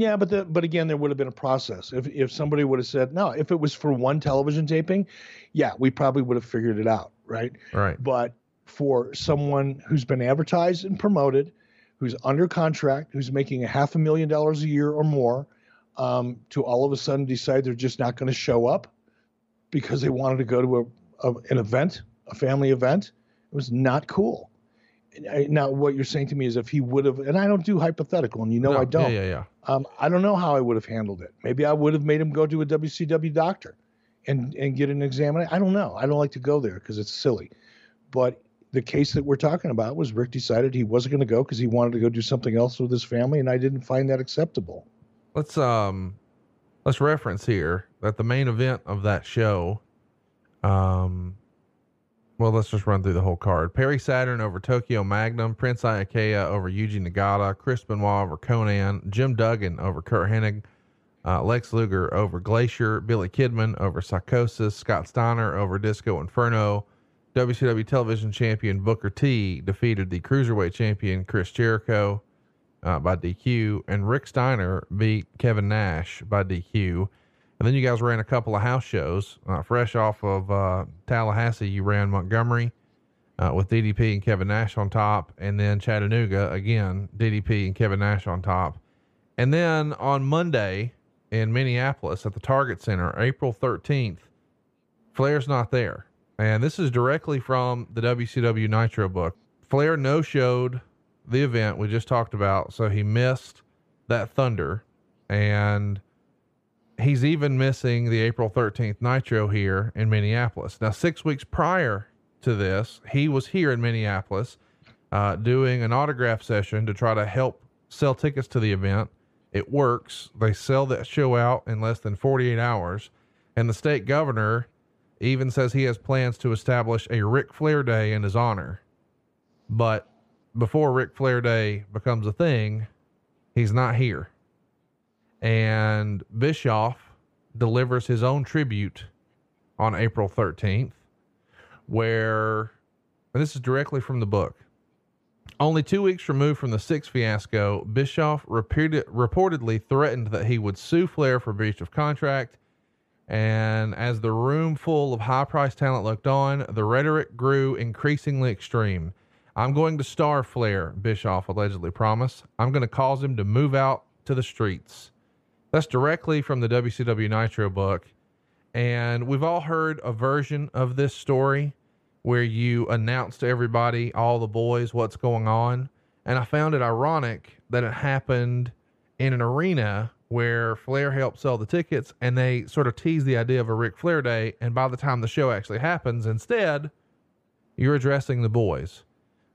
Yeah, but the, but again, there would have been a process. If if somebody would have said no, if it was for one television taping, yeah, we probably would have figured it out, right? Right. But for someone who's been advertised and promoted, who's under contract, who's making a half a million dollars a year or more, um, to all of a sudden decide they're just not going to show up because they wanted to go to a, a an event, a family event, it was not cool. I- Now, what you're saying to me is if he would have, and I don't do hypothetical, and you know No, I don't. Yeah, yeah, yeah. Um, I don't know how I would have handled it. Maybe I would have made him go to a WCW doctor and and get an examination. I don't know. I don't like to go there because it's silly. But the case that we're talking about was Ric decided he wasn't going to go because he wanted to go do something else with his family, and I didn't find that acceptable. Let's um let's reference here that the main event of that show um well let's just run through the whole card. Perry Saturn over Tokyo Magnum, Prince Iaukea over Yuji Nagata, Chris Benoit over Konnan, Jim Duggan over Curt Hennig, uh, Lex Luger over Glacier, Billy Kidman over Psychosis, Scott Steiner over Disco Inferno, WCW television champion Booker T defeated the cruiserweight champion Chris Jericho uh, by DQ, and Rick Steiner beat Kevin Nash by DQ. And then you guys ran a couple of house shows. Uh, fresh off of uh, Tallahassee, you ran Montgomery uh, with DDP and Kevin Nash on top, and then Chattanooga again, DDP and Kevin Nash on top. And then on Monday in Minneapolis at the Target Center, April 13th, Flair's not there. And this is directly from the WCW Nitro book. Flair no showed the event we just talked about, so he missed that Thunder. And he's even missing the April 13th Nitro here in Minneapolis. Now, six weeks prior to this, he was here in Minneapolis uh, doing an autograph session to try to help sell tickets to the event. It works. They sell that show out in less than 48 hours. And the state governor even says he has plans to establish a Ric Flair Day in his honor. But before Ric Flair Day becomes a thing, he's not here. And Bischoff delivers his own tribute on April 13th, where, and this is directly from the book. Only two weeks removed from the six fiasco, Bischoff reportedly threatened that he would sue Flair for breach of contract. And as the room full of high priced talent looked on, the rhetoric grew increasingly extreme. I'm going to star Flair, Bischoff allegedly promised. I'm going to cause him to move out to the streets. That's directly from the WCW Nitro book. And we've all heard a version of this story where you announce to everybody, all the boys, what's going on. And I found it ironic that it happened in an arena where Flair helped sell the tickets and they sort of tease the idea of a Ric Flair day. And by the time the show actually happens, instead, you're addressing the boys.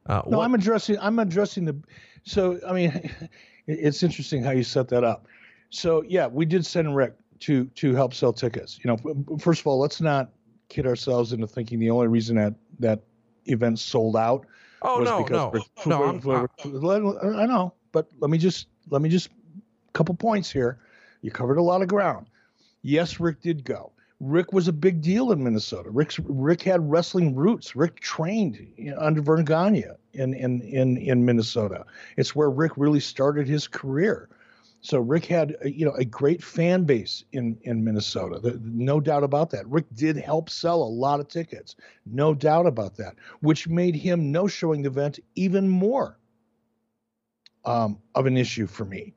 Uh, No, what- I'm addressing. I'm addressing the. So I mean, it's interesting how you set that up. So yeah, we did send Ric to to help sell tickets. You know, first of all, let's not kid ourselves into thinking the only reason that that event sold out Oh, was no, because no. Ric- No, Ric- I'm- Ric- I know, but let me just let me just a couple points here. You covered a lot of ground. Yes, Ric did go. Ric was a big deal in Minnesota. Ric's, Ric had wrestling roots. Ric trained under Verne Gagne in, in, in, in Minnesota. It's where Ric really started his career. So Ric had uh, you know a great fan base in in Minnesota. No doubt about that. Ric did help sell a lot of tickets. No doubt about that, which made him no showing the event even more um, of an issue for me.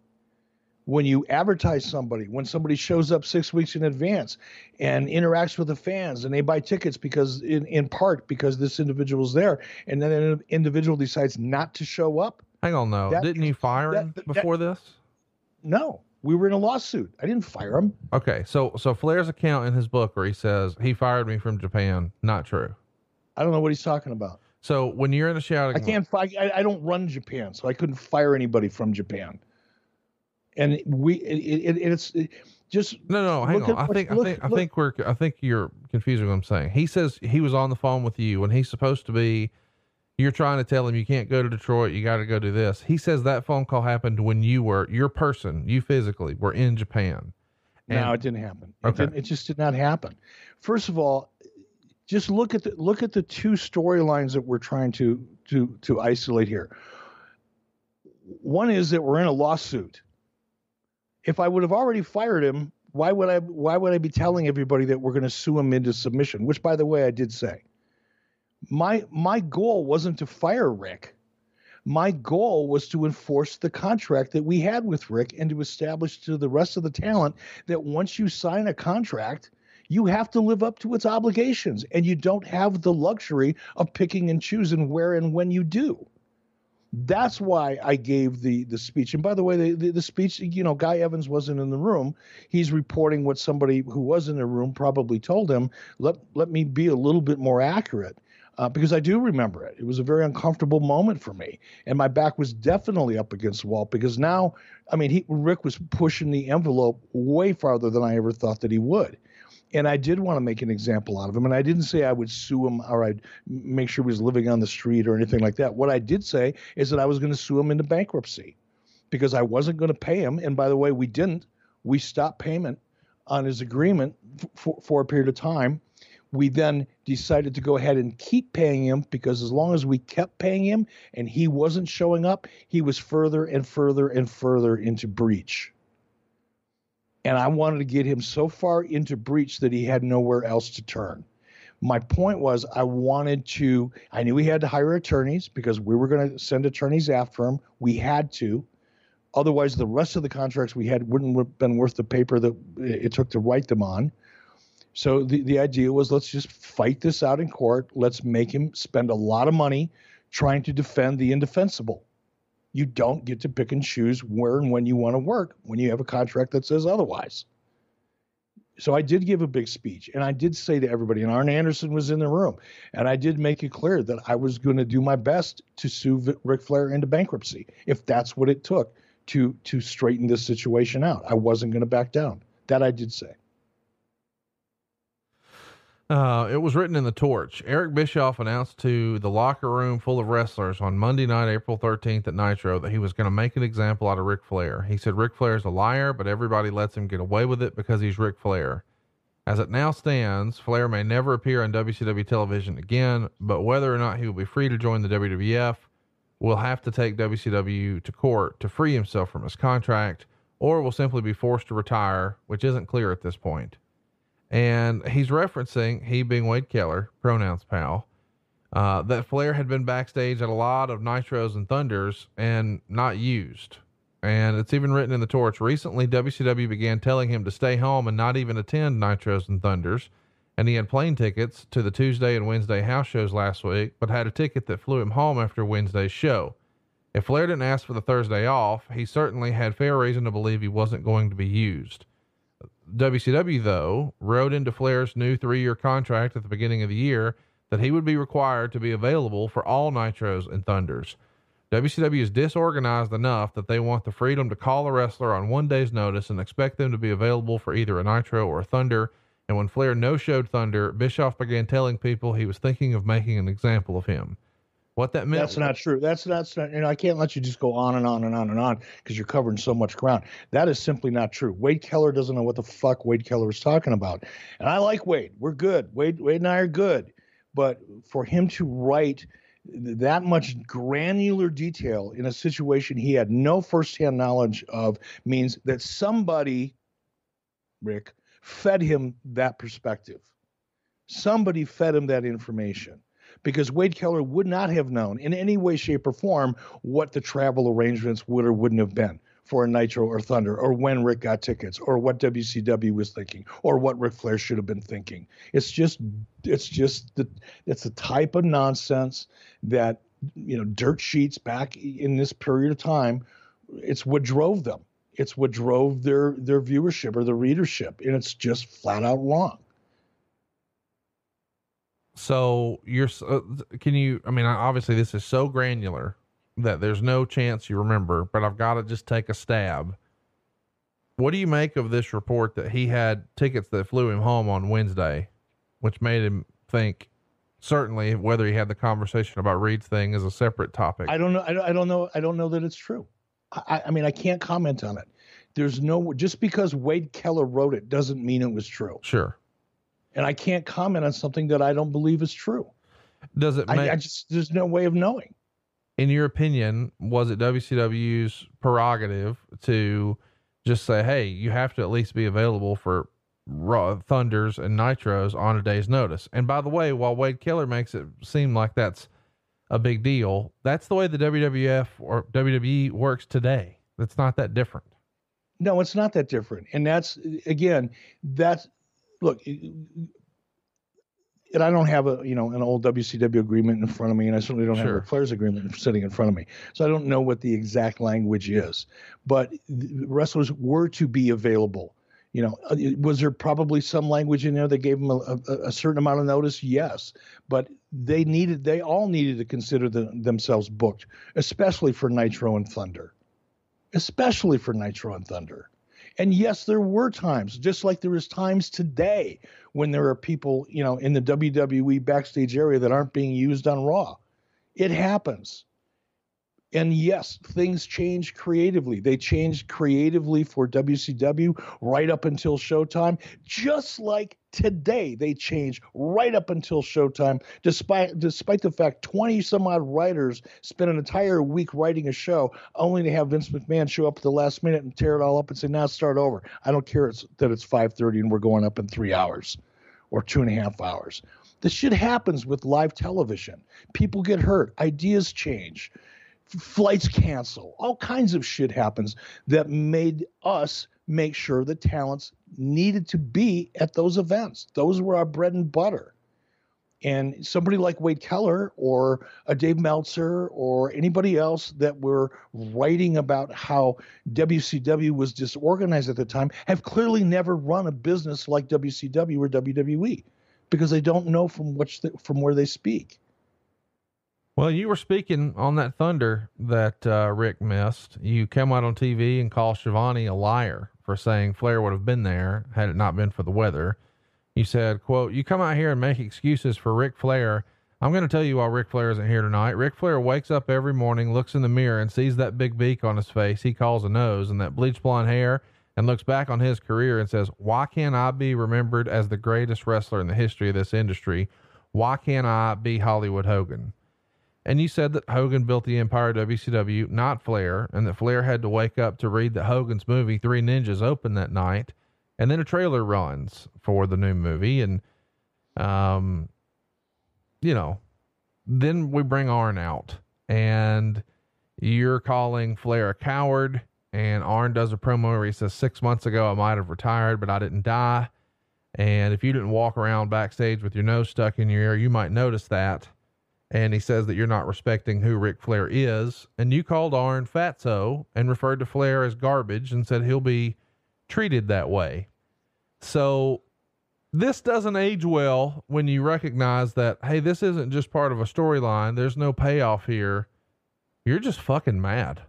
When you advertise somebody, when somebody shows up six weeks in advance and interacts with the fans, and they buy tickets because, in, in part, because this individual's there, and then an individual decides not to show up. Hang on, though. That- Didn't he fire that- him that- before this? No, we were in a lawsuit. I didn't fire him. Okay, so so Flair's account in his book where he says he fired me from Japan, not true. I don't know what he's talking about. So when you're in a shouting, I can't. fi- I, I don't run Japan, so I couldn't fire anybody from Japan. And we, it, it, it's it, just No, no, hang on. I think, I look- think, I think we're, I think you're confusing what I'm saying. He says he was on the phone with you when he's supposed to be. You're trying to tell him you can't go to Detroit. You got to go do this. He says that phone call happened when you were your person, you physically were in Japan. no, it didn't happen. It, Okay. didn't, it just did not happen. First of all, just look at the look at the two storylines that we're trying to to to isolate here. One is that we're in a lawsuit. If I would have already fired him, why would I why would I be telling everybody that we're going to sue him into submission? Which by the way I did say. My my goal wasn't to fire Ric. My goal was to enforce the contract that we had with Ric and to establish to the rest of the talent that once you sign a contract, you have to live up to its obligations and you don't have the luxury of picking and choosing where and when you do. That's why I gave the the speech. And by the way, the, the, the speech, you know, Guy Evans wasn't in the room. He's reporting what somebody who was in the room probably told him. Let let me be a little bit more accurate. Uh, because I do remember it. It was a very uncomfortable moment for me, and my back was definitely up against the wall because now, I mean, he, Ric was pushing the envelope way farther than I ever thought that he would, and I did want to make an example out of him. And I didn't say I would sue him or I'd make sure he was living on the street or anything like that. What I did say is that I was going to sue him into bankruptcy because I wasn't going to pay him. And by the way, we didn't. We stopped payment on his agreement for, for a period of time. We then decided to go ahead and keep paying him because as long as we kept paying him and he wasn't showing up, he was further and further and further into breach. And I wanted to get him so far into breach that he had nowhere else to turn. My point was, I wanted to, I knew we had to hire attorneys because we were going to send attorneys after him. We had to. Otherwise, the rest of the contracts we had wouldn't have been worth the paper that it took to write them on. So the, the idea was let's just fight this out in court. Let's make him spend a lot of money trying to defend the indefensible. You don't get to pick and choose where and when you want to work when you have a contract that says otherwise. So I did give a big speech and I did say to everybody, and Arn Anderson was in the room, and I did make it clear that I was going to do my best to sue Ric Flair into bankruptcy if that's what it took to to straighten this situation out. I wasn't going to back down. That I did say. Uh, it was written in the torch. Eric Bischoff announced to the locker room full of wrestlers on Monday night, April 13th at Nitro that he was going to make an example out of Ric Flair. He said Ric Flair is a liar, but everybody lets him get away with it because he's Ric Flair. As it now stands, Flair may never appear on WCW television again, but whether or not he will be free to join the WWF will have to take WCW to court to free himself from his contract, or will simply be forced to retire, which isn't clear at this point and he's referencing he being Wade Keller, pronouns pal, uh, that Flair had been backstage at a lot of Nitros and Thunders and not used. And it's even written in the torch. Recently, WCW began telling him to stay home and not even attend Nitros and Thunders. And he had plane tickets to the Tuesday and Wednesday house shows last week, but had a ticket that flew him home after Wednesday's show. If Flair didn't ask for the Thursday off, he certainly had fair reason to believe he wasn't going to be used. WCW, though, wrote into Flair's new three year contract at the beginning of the year that he would be required to be available for all Nitros and Thunders. WCW is disorganized enough that they want the freedom to call a wrestler on one day's notice and expect them to be available for either a Nitro or a Thunder. And when Flair no showed Thunder, Bischoff began telling people he was thinking of making an example of him. What that meant? That's not true. That's not. You know, I can't let you just go on and on and on and on because you're covering so much ground. That is simply not true. Wade Keller doesn't know what the fuck Wade Keller is talking about, and I like Wade. We're good. Wade, Wade and I are good, but for him to write that much granular detail in a situation he had no firsthand knowledge of means that somebody, Ric, fed him that perspective. Somebody fed him that information because Wade Keller would not have known in any way, shape, or form what the travel arrangements would or wouldn't have been for a Nitro or Thunder, or when Ric got tickets, or what WCW was thinking, or what Ric Flair should have been thinking. It's just, it's just the, it's the type of nonsense that you know, dirt sheets back in this period of time. It's what drove them. It's what drove their their viewership or the readership, and it's just flat out wrong. So you're, uh, can you, I mean, obviously this is so granular that there's no chance you remember, but I've got to just take a stab. What do you make of this report that he had tickets that flew him home on Wednesday, which made him think certainly whether he had the conversation about Reid's thing is a separate topic. I don't know. I don't, I don't know. I don't know that it's true. I, I mean, I can't comment on it. There's no, just because Wade Keller wrote it doesn't mean it was true. Sure and I can't comment on something that I don't believe is true. Does it? Make, I, I just there's no way of knowing. In your opinion, was it WCW's prerogative to just say, "Hey, you have to at least be available for Raw Thunders and Nitros on a day's notice"? And by the way, while Wade Keller makes it seem like that's a big deal, that's the way the WWF or WWE works today. That's not that different. No, it's not that different. And that's again, that's look, and I don't have a you know an old WCW agreement in front of me, and I certainly don't sure. have a Flair's agreement sitting in front of me, so I don't know what the exact language is. But wrestlers were to be available. You know, uh, was there probably some language in there that gave them a, a, a certain amount of notice? Yes, but they needed, they all needed to consider the, themselves booked, especially for Nitro and Thunder, especially for Nitro and Thunder. And yes, there were times, just like there is times today when there are people, you know, in the WWE backstage area that aren't being used on Raw. It happens. And yes, things change creatively. They changed creatively for WCW right up until Showtime, just like today they change right up until Showtime, despite despite the fact 20 some odd writers spent an entire week writing a show, only to have Vince McMahon show up at the last minute and tear it all up and say, "Now start over." I don't care it's, that it's 5:30 and we're going up in three hours or two and a half hours. This shit happens with live television. People get hurt, ideas change flights cancel, all kinds of shit happens that made us make sure the talents needed to be at those events. Those were our bread and butter. And somebody like Wade Keller or a Dave Meltzer or anybody else that were writing about how WCW was disorganized at the time have clearly never run a business like WCW or WWE because they don't know from which the, from where they speak. Well, you were speaking on that thunder that uh, Ric missed. You came out on TV and called Schiavone a liar for saying Flair would have been there had it not been for the weather. You said, "quote You come out here and make excuses for Ric Flair. I'm going to tell you why Ric Flair isn't here tonight. Ric Flair wakes up every morning, looks in the mirror, and sees that big beak on his face he calls a nose and that bleach blonde hair, and looks back on his career and says, Why can't I be remembered as the greatest wrestler in the history of this industry? Why can't I be Hollywood Hogan? And you said that Hogan built the Empire WCW, not Flair, and that Flair had to wake up to read that Hogan's movie Three Ninjas opened that night, and then a trailer runs for the new movie, and um, you know, then we bring Arn out, and you're calling Flair a coward, and Arn does a promo where he says six months ago I might have retired, but I didn't die, and if you didn't walk around backstage with your nose stuck in your ear, you might notice that and he says that you're not respecting who Ric Flair is. And you called Arn fatso and referred to Flair as garbage and said he'll be treated that way. So this doesn't age well when you recognize that, hey, this isn't just part of a storyline. There's no payoff here. You're just fucking mad.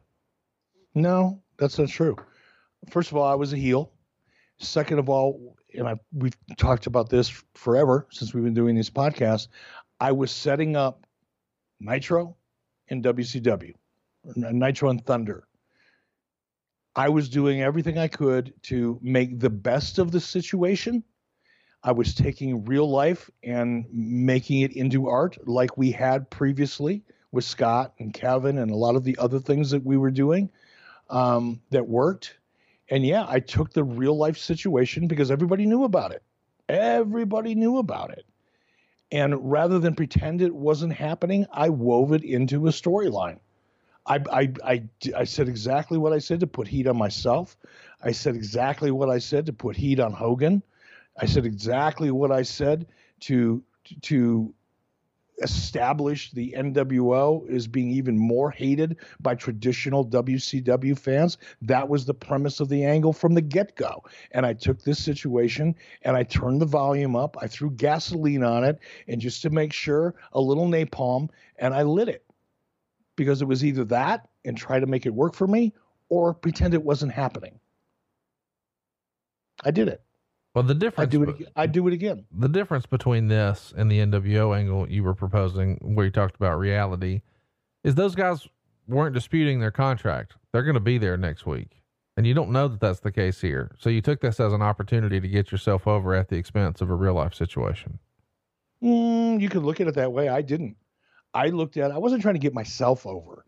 No, that's not true. First of all, I was a heel. Second of all, and I, we've talked about this forever since we've been doing these podcasts. I was setting up Nitro and WCW, Nitro and Thunder. I was doing everything I could to make the best of the situation. I was taking real life and making it into art like we had previously with Scott and Kevin and a lot of the other things that we were doing um, that worked. And yeah, I took the real life situation because everybody knew about it. Everybody knew about it. And rather than pretend it wasn't happening, I wove it into a storyline. I, I, I, I said exactly what I said to put heat on myself. I said exactly what I said to put heat on Hogan. I said exactly what I said to to establish the NWO as being even more hated by traditional WCW fans. That was the premise of the angle from the get go. And I took this situation and I turned the volume up. I threw gasoline on it and just to make sure, a little napalm, and I lit it because it was either that and try to make it work for me or pretend it wasn't happening. I did it. Well, the difference. I do it. Again. I do it again. The difference between this and the NWO angle you were proposing, where you talked about reality, is those guys weren't disputing their contract. They're going to be there next week, and you don't know that that's the case here. So you took this as an opportunity to get yourself over at the expense of a real life situation. Mm, you could look at it that way. I didn't. I looked at. I wasn't trying to get myself over.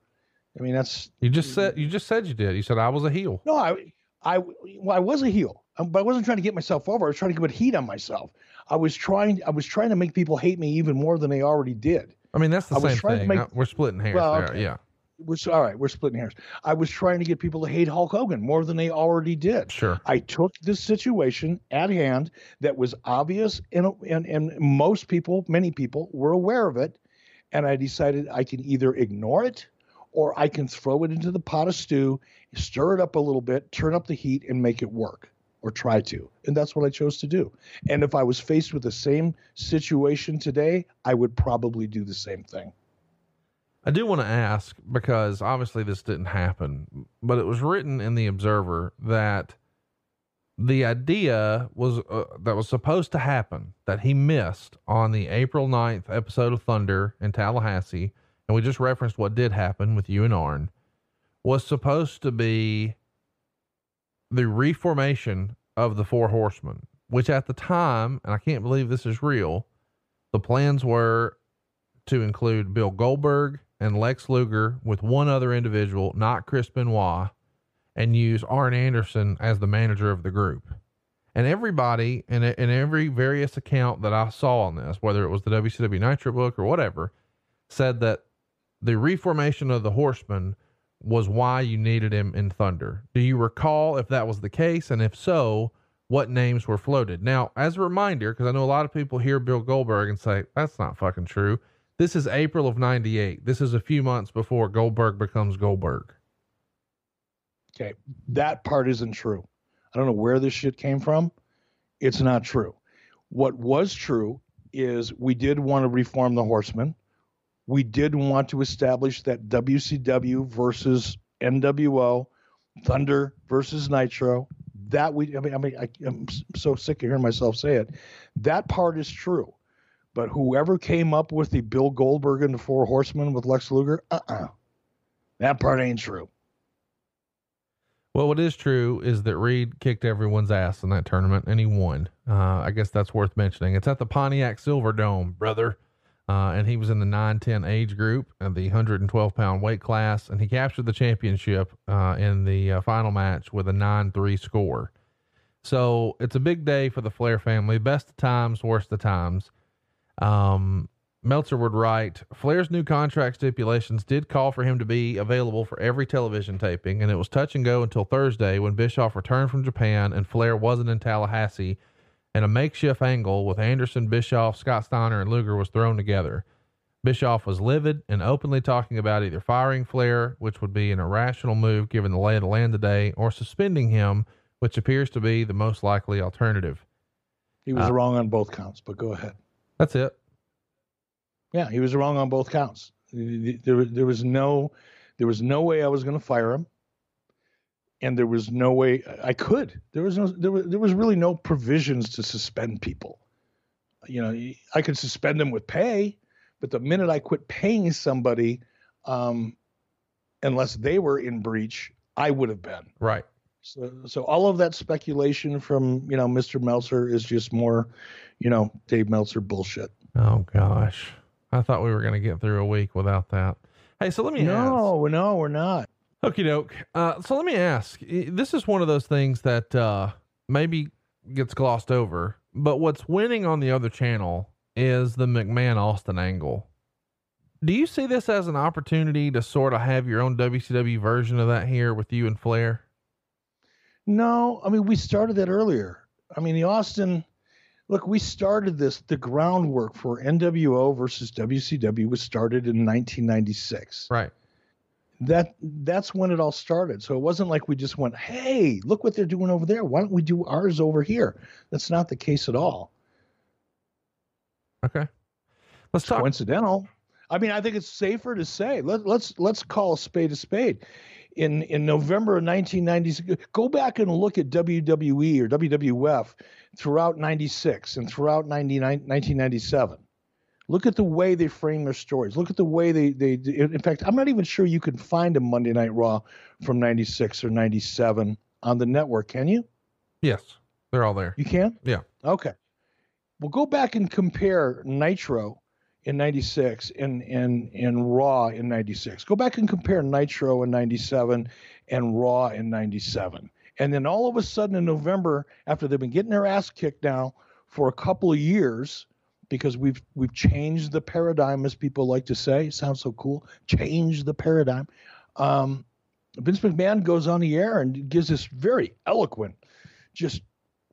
I mean, that's you just said. You just said you did. You said I was a heel. No, I, I, well, I was a heel. Um, but I wasn't trying to get myself over. I was trying to put heat on myself. I was trying. I was trying to make people hate me even more than they already did. I mean, that's the I same thing. Make, we're splitting hairs well, there. Okay. Yeah. We're all right. We're splitting hairs. I was trying to get people to hate Hulk Hogan more than they already did. Sure. I took this situation at hand that was obvious, and and and most people, many people, were aware of it, and I decided I can either ignore it or I can throw it into the pot of stew, stir it up a little bit, turn up the heat, and make it work or try to. And that's what I chose to do. And if I was faced with the same situation today, I would probably do the same thing. I do want to ask because obviously this didn't happen, but it was written in the Observer that the idea was uh, that was supposed to happen that he missed on the April 9th episode of Thunder in Tallahassee, and we just referenced what did happen with you and Arn, was supposed to be the reformation of the Four Horsemen, which at the time, and I can't believe this is real, the plans were to include Bill Goldberg and Lex Luger with one other individual, not Chris Benoit, and use Arn Anderson as the manager of the group. And everybody in, in every various account that I saw on this, whether it was the WCW Nitro book or whatever, said that the reformation of the Horsemen was why you needed him in Thunder. Do you recall if that was the case? And if so, what names were floated? Now, as a reminder, because I know a lot of people hear Bill Goldberg and say, that's not fucking true. This is April of 98. This is a few months before Goldberg becomes Goldberg. Okay. That part isn't true. I don't know where this shit came from. It's not true. What was true is we did want to reform the Horsemen we did want to establish that WCW versus NWO, Thunder versus Nitro. That we, I mean, I mean, I, am so sick of hearing myself say it. That part is true, but whoever came up with the Bill Goldberg and the Four Horsemen with Lex Luger, uh, uh-uh. uh that part ain't true. Well, what is true is that Reid kicked everyone's ass in that tournament and he won. Uh, I guess that's worth mentioning. It's at the Pontiac Silverdome, brother. Uh, and he was in the 910 age group and the 112 pound weight class. And he captured the championship uh, in the uh, final match with a 9 3 score. So it's a big day for the Flair family. Best of times, worst of times. Um, Meltzer would write Flair's new contract stipulations did call for him to be available for every television taping, and it was touch and go until Thursday when Bischoff returned from Japan and Flair wasn't in Tallahassee and a makeshift angle with Anderson, Bischoff, Scott Steiner, and Luger was thrown together. Bischoff was livid and openly talking about either firing Flair, which would be an irrational move given the lay of the land today, or suspending him, which appears to be the most likely alternative. He was uh, wrong on both counts, but go ahead. That's it. Yeah, he was wrong on both counts. There, there was no, there was no way I was going to fire him and there was no way I could. There was no there was there was really no provisions to suspend people. You know, I could suspend them with pay, But the minute I quit paying somebody, um, unless they were in breach, I would have been. Right. So, so all of that speculation from you know Mr. Meltzer is just more, you know, Dave Meltzer bullshit. Oh gosh, I thought we were going to get through a week without that. Hey, so let me no, ask. no, we're not. Okie doke. Uh, so let me ask. This is one of those things that uh, maybe gets glossed over, but what's winning on the other channel is the McMahon Austin angle. Do you see this as an opportunity to sort of have your own WCW version of that here with you and Flair? No, I mean we started that earlier. I mean the Austin look, we started this the groundwork for NWO versus WCW was started in 1996. Right. That that's when it all started. So it wasn't like we just went, "Hey, look what they're doing over there. Why don't we do ours over here?" That's not the case at all. Okay. Let's talk. Coincidental. I mean, I think it's safer to say let, let's let's call a spade a spade. In in November of 1996, go back and look at WWE or WWF throughout 96 and throughout 1997. Look at the way they frame their stories. Look at the way they they. In fact, I'm not even sure you can find a Monday Night Raw from 96 or 97 on the network. Can you? Yes, they're all there. You can. Yeah. Okay. Well, go back and compare Nitro in 96 and, and, and Raw in 96. Go back and compare Nitro in 97 and Raw in 97. And then all of a sudden in November, after they've been getting their ass kicked now for a couple of years, because we've we've changed the paradigm, as people like to say, sounds so cool. Change the paradigm. Um, Vince McMahon goes on the air and gives this very eloquent, just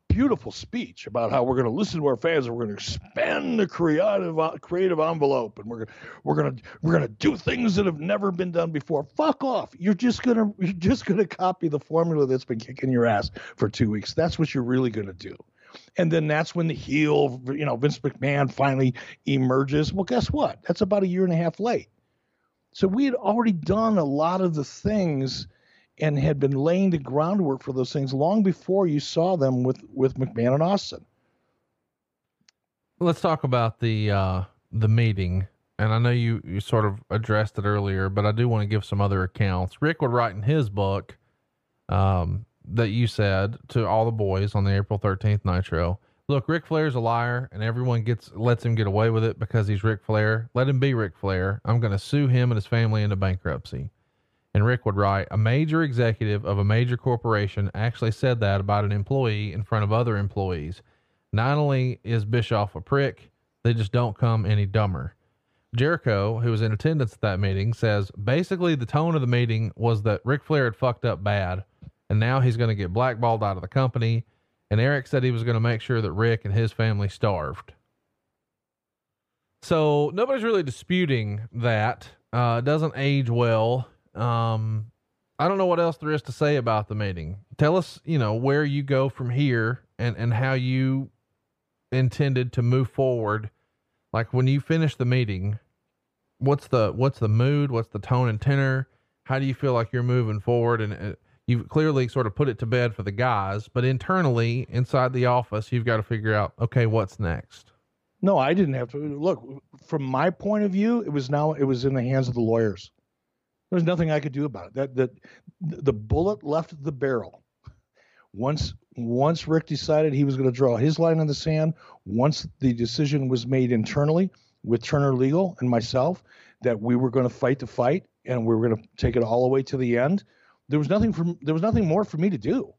beautiful speech about how we're going to listen to our fans and we're going to expand the creative creative envelope and we're we're going to we're going to do things that have never been done before. Fuck off! You're just gonna you're just gonna copy the formula that's been kicking your ass for two weeks. That's what you're really going to do. And then that's when the heel, you know, Vince McMahon finally emerges. Well, guess what? That's about a year and a half late. So we had already done a lot of the things and had been laying the groundwork for those things long before you saw them with with McMahon and Austin. Let's talk about the uh, the meeting, and I know you you sort of addressed it earlier, but I do want to give some other accounts. Ric would write in his book um, that you said to all the boys on the April thirteenth Nitro. Look, Ric Flair's a liar, and everyone gets lets him get away with it because he's Ric Flair. Let him be Ric Flair. I'm going to sue him and his family into bankruptcy. And Ric would write, a major executive of a major corporation actually said that about an employee in front of other employees. Not only is Bischoff a prick, they just don't come any dumber. Jericho, who was in attendance at that meeting, says basically the tone of the meeting was that Ric Flair had fucked up bad, and now he's going to get blackballed out of the company. And Eric said he was going to make sure that Ric and his family starved. So nobody's really disputing that. Uh, doesn't age well um, I don't know what else there is to say about the meeting. Tell us, you know, where you go from here and, and how you intended to move forward. Like when you finish the meeting, what's the, what's the mood? What's the tone and tenor? How do you feel like you're moving forward? And uh, you've clearly sort of put it to bed for the guys, but internally inside the office, you've got to figure out, okay, what's next? No, I didn't have to look from my point of view. It was now, it was in the hands of the lawyers. There's nothing I could do about it. That that the bullet left the barrel. Once once Ric decided he was going to draw his line in the sand, once the decision was made internally with Turner Legal and myself that we were going to fight the fight and we were going to take it all the way to the end, there was nothing from there was nothing more for me to do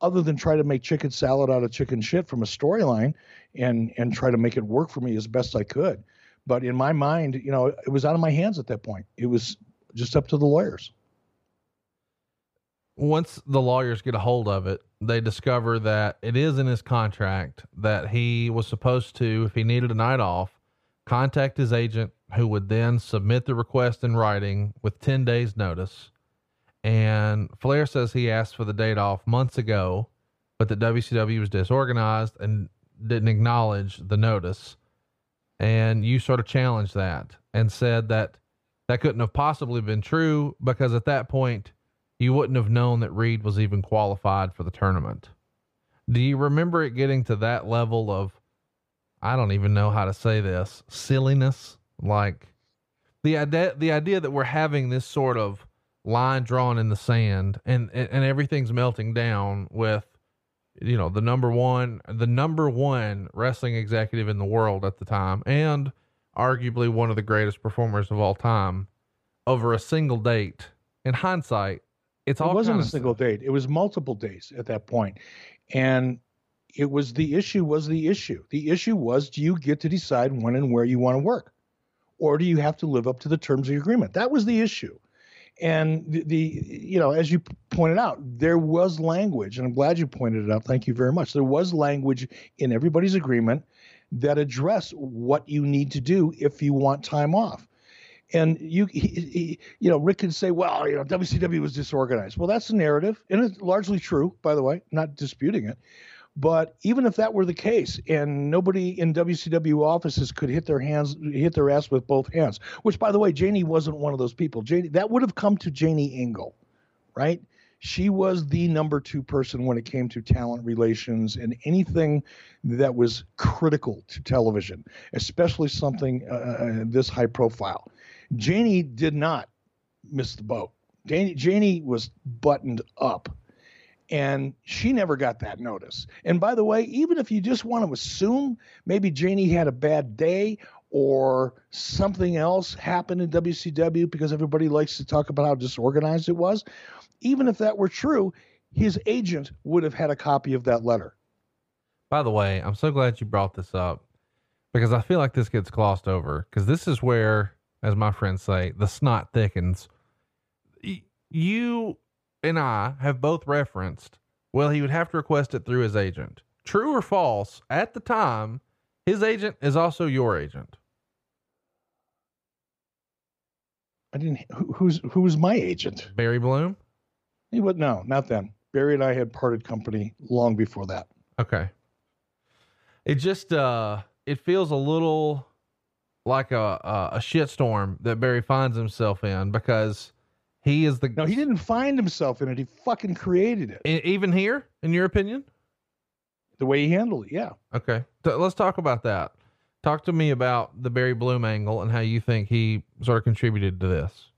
other than try to make chicken salad out of chicken shit from a storyline and and try to make it work for me as best I could. But in my mind, you know, it was out of my hands at that point. It was just up to the lawyers. Once the lawyers get a hold of it, they discover that it is in his contract that he was supposed to, if he needed a night off, contact his agent, who would then submit the request in writing with 10 days' notice. And Flair says he asked for the date off months ago, but that WCW was disorganized and didn't acknowledge the notice. And you sort of challenged that and said that that couldn't have possibly been true because at that point, you wouldn't have known that Reid was even qualified for the tournament. Do you remember it getting to that level of, I don't even know how to say this, silliness Like the idea, the idea that we're having this sort of line drawn in the sand and, and, everything's melting down with, you know, the number one, the number one wrestling executive in the world at the time and arguably one of the greatest performers of all time over a single date. In hindsight, it's all it wasn't a single date. It was multiple days at that point, and it was the issue was the issue. The issue was do you get to decide when and where you want to work, or do you have to live up to the terms of your agreement? That was the issue. And the, the you know as you pointed out, there was language, and I'm glad you pointed it out. Thank you very much. There was language in everybody's agreement that address what you need to do if you want time off. And you, he, he, you know, Ric can say, well, you know, WCW was disorganized. Well, that's the narrative, and it's largely true, by the way, not disputing it. But even if that were the case, and nobody in WCW offices could hit their hands, hit their ass with both hands, which, by the way, Janie wasn't one of those people. Janie, that would have come to Janie Engle, right? She was the number two person when it came to talent relations and anything that was critical to television, especially something uh, uh, this high profile. Janie did not miss the boat. Janie, Janie was buttoned up, and she never got that notice. And by the way, even if you just want to assume maybe Janie had a bad day or something else happened in WCW because everybody likes to talk about how disorganized it was, even if that were true, his agent would have had a copy of that letter. By the way, I'm so glad you brought this up because I feel like this gets glossed over because this is where, as my friends say, the snot thickens. You and I have both referenced, well, he would have to request it through his agent. True or false, at the time, his agent is also your agent. I didn't. Who, who's who was my agent? Barry Bloom. He would no, not then. Barry and I had parted company long before that. Okay. It just uh it feels a little like a a, a shitstorm that Barry finds himself in because he is the No, he didn't find himself in it. He fucking created it. E- even here, in your opinion. The way he handled it, yeah. Okay, T- let's talk about that. Talk to me about the Barry Bloom angle and how you think he sort of contributed to this.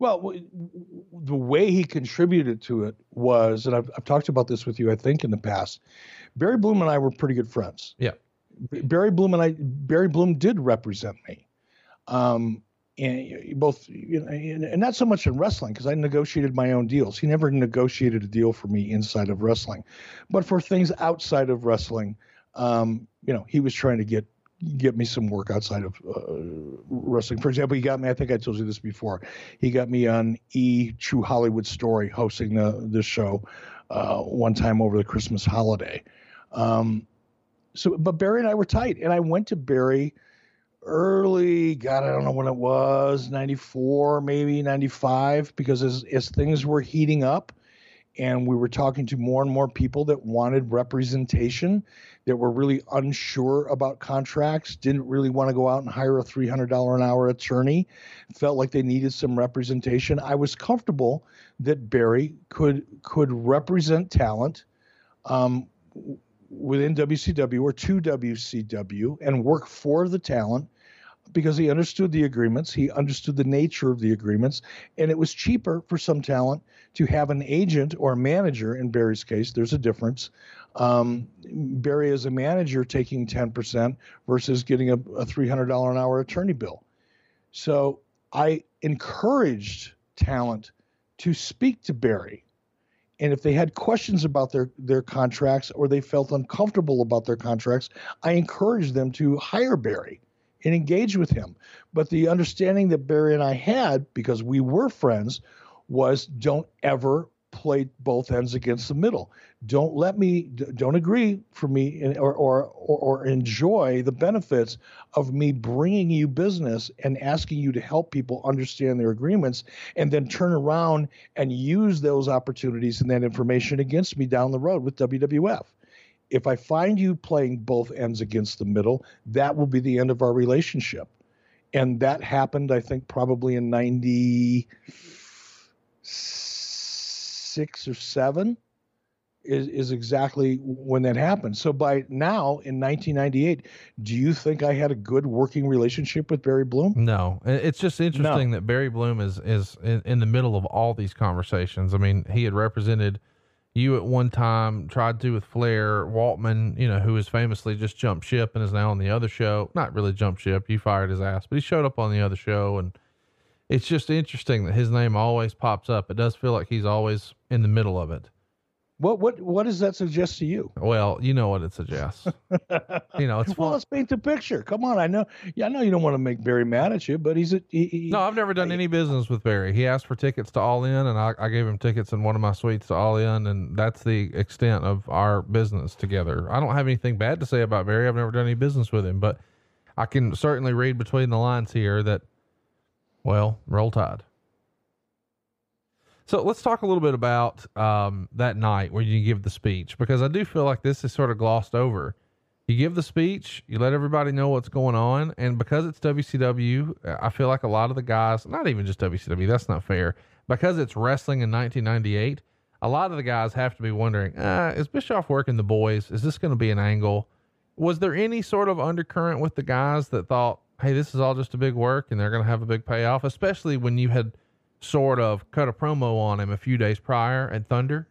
Well, w- w- the way he contributed to it was, and I've, I've talked about this with you, I think, in the past. Barry Bloom and I were pretty good friends. Yeah. Barry Bloom and I, Barry Bloom did represent me, um, and both, you know, and, not so much in wrestling because I negotiated my own deals. He never negotiated a deal for me inside of wrestling, but for things outside of wrestling, um, you know, he was trying to get get me some work outside of uh, wrestling. For example, he got me. I think I told you this before. He got me on E True Hollywood Story hosting the the show uh, one time over the Christmas holiday. Um, so, but Barry and I were tight, and I went to Barry early. God, I don't know when it was, ninety four, maybe ninety five, because as as things were heating up. And we were talking to more and more people that wanted representation, that were really unsure about contracts, didn't really want to go out and hire a $300 an hour attorney, felt like they needed some representation. I was comfortable that Barry could could represent talent um, within WCW or to WCW and work for the talent because he understood the agreements, he understood the nature of the agreements, and it was cheaper for some talent to have an agent or a manager. In Barry's case, there's a difference. Um, Barry is a manager taking 10% versus getting a, a $300 an hour attorney bill. So I encouraged talent to speak to Barry. And if they had questions about their, their contracts or they felt uncomfortable about their contracts, I encouraged them to hire Barry and engage with him. But the understanding that Barry and I had, because we were friends, was don't ever play both ends against the middle. Don't let me, don't agree for me or, or, or enjoy the benefits of me bringing you business and asking you to help people understand their agreements and then turn around and use those opportunities and that information against me down the road with WWF if I find you playing both ends against the middle, that will be the end of our relationship. And that happened, I think, probably in 96 or 7. is, is exactly when that happened. So by now in 1998, do you think I had a good working relationship with Barry Bloom? No, it's just interesting no. that Barry Bloom is is in, in, the middle of all these conversations. I mean, he had represented you at one time, tried to with Flair, Waltman, you know, who has famously just jumped ship and is now on the other show. Not really jumped ship, you fired his ass, but he showed up on the other show and it's just interesting that his name always pops up. It does feel like he's always in the middle of it. What what what does that suggest to you? Well, you know what it suggests. you know, it's well. Fun. Let's paint the picture. Come on, I know. Yeah, I know you don't want to make Barry mad at you, but he's a. He, he, no, I've never done I, any business with Barry. He asked for tickets to All In, and I, I gave him tickets in one of my suites to All In, and that's the extent of our business together. I don't have anything bad to say about Barry. I've never done any business with him, but I can certainly read between the lines here that, well, roll tide. So let's talk a little bit about um, that night where you give the speech because I do feel like this is sort of glossed over. You give the speech, you let everybody know what's going on, and because it's WCW, I feel like a lot of the guys, not even just WCW, that's not fair. Because it's wrestling in 1998, a lot of the guys have to be wondering, uh, is Bischoff working the boys? Is this going to be an angle? Was there any sort of undercurrent with the guys that thought, hey, this is all just a big work and they're going to have a big payoff, especially when you had – sort of cut a promo on him a few days prior at Thunder?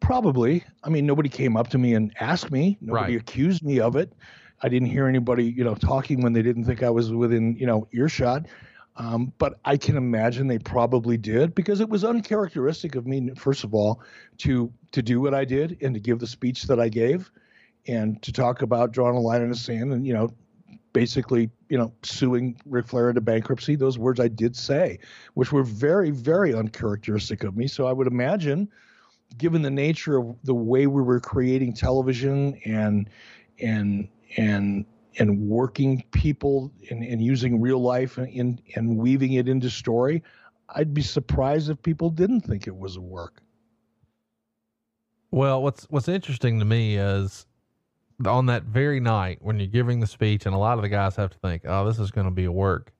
Probably. I mean, nobody came up to me and asked me. Nobody right. accused me of it. I didn't hear anybody, you know, talking when they didn't think I was within, you know, earshot. Um, but I can imagine they probably did because it was uncharacteristic of me, first of all, to to do what I did and to give the speech that I gave, and to talk about drawing a line in the sand and you know basically, you know, suing Ric Flair into bankruptcy. Those words I did say, which were very, very uncharacteristic of me. So I would imagine, given the nature of the way we were creating television and and and and working people and, and using real life and, and and weaving it into story, I'd be surprised if people didn't think it was a work. Well, what's what's interesting to me is on that very night when you're giving the speech, and a lot of the guys have to think, oh, this is going to be a work.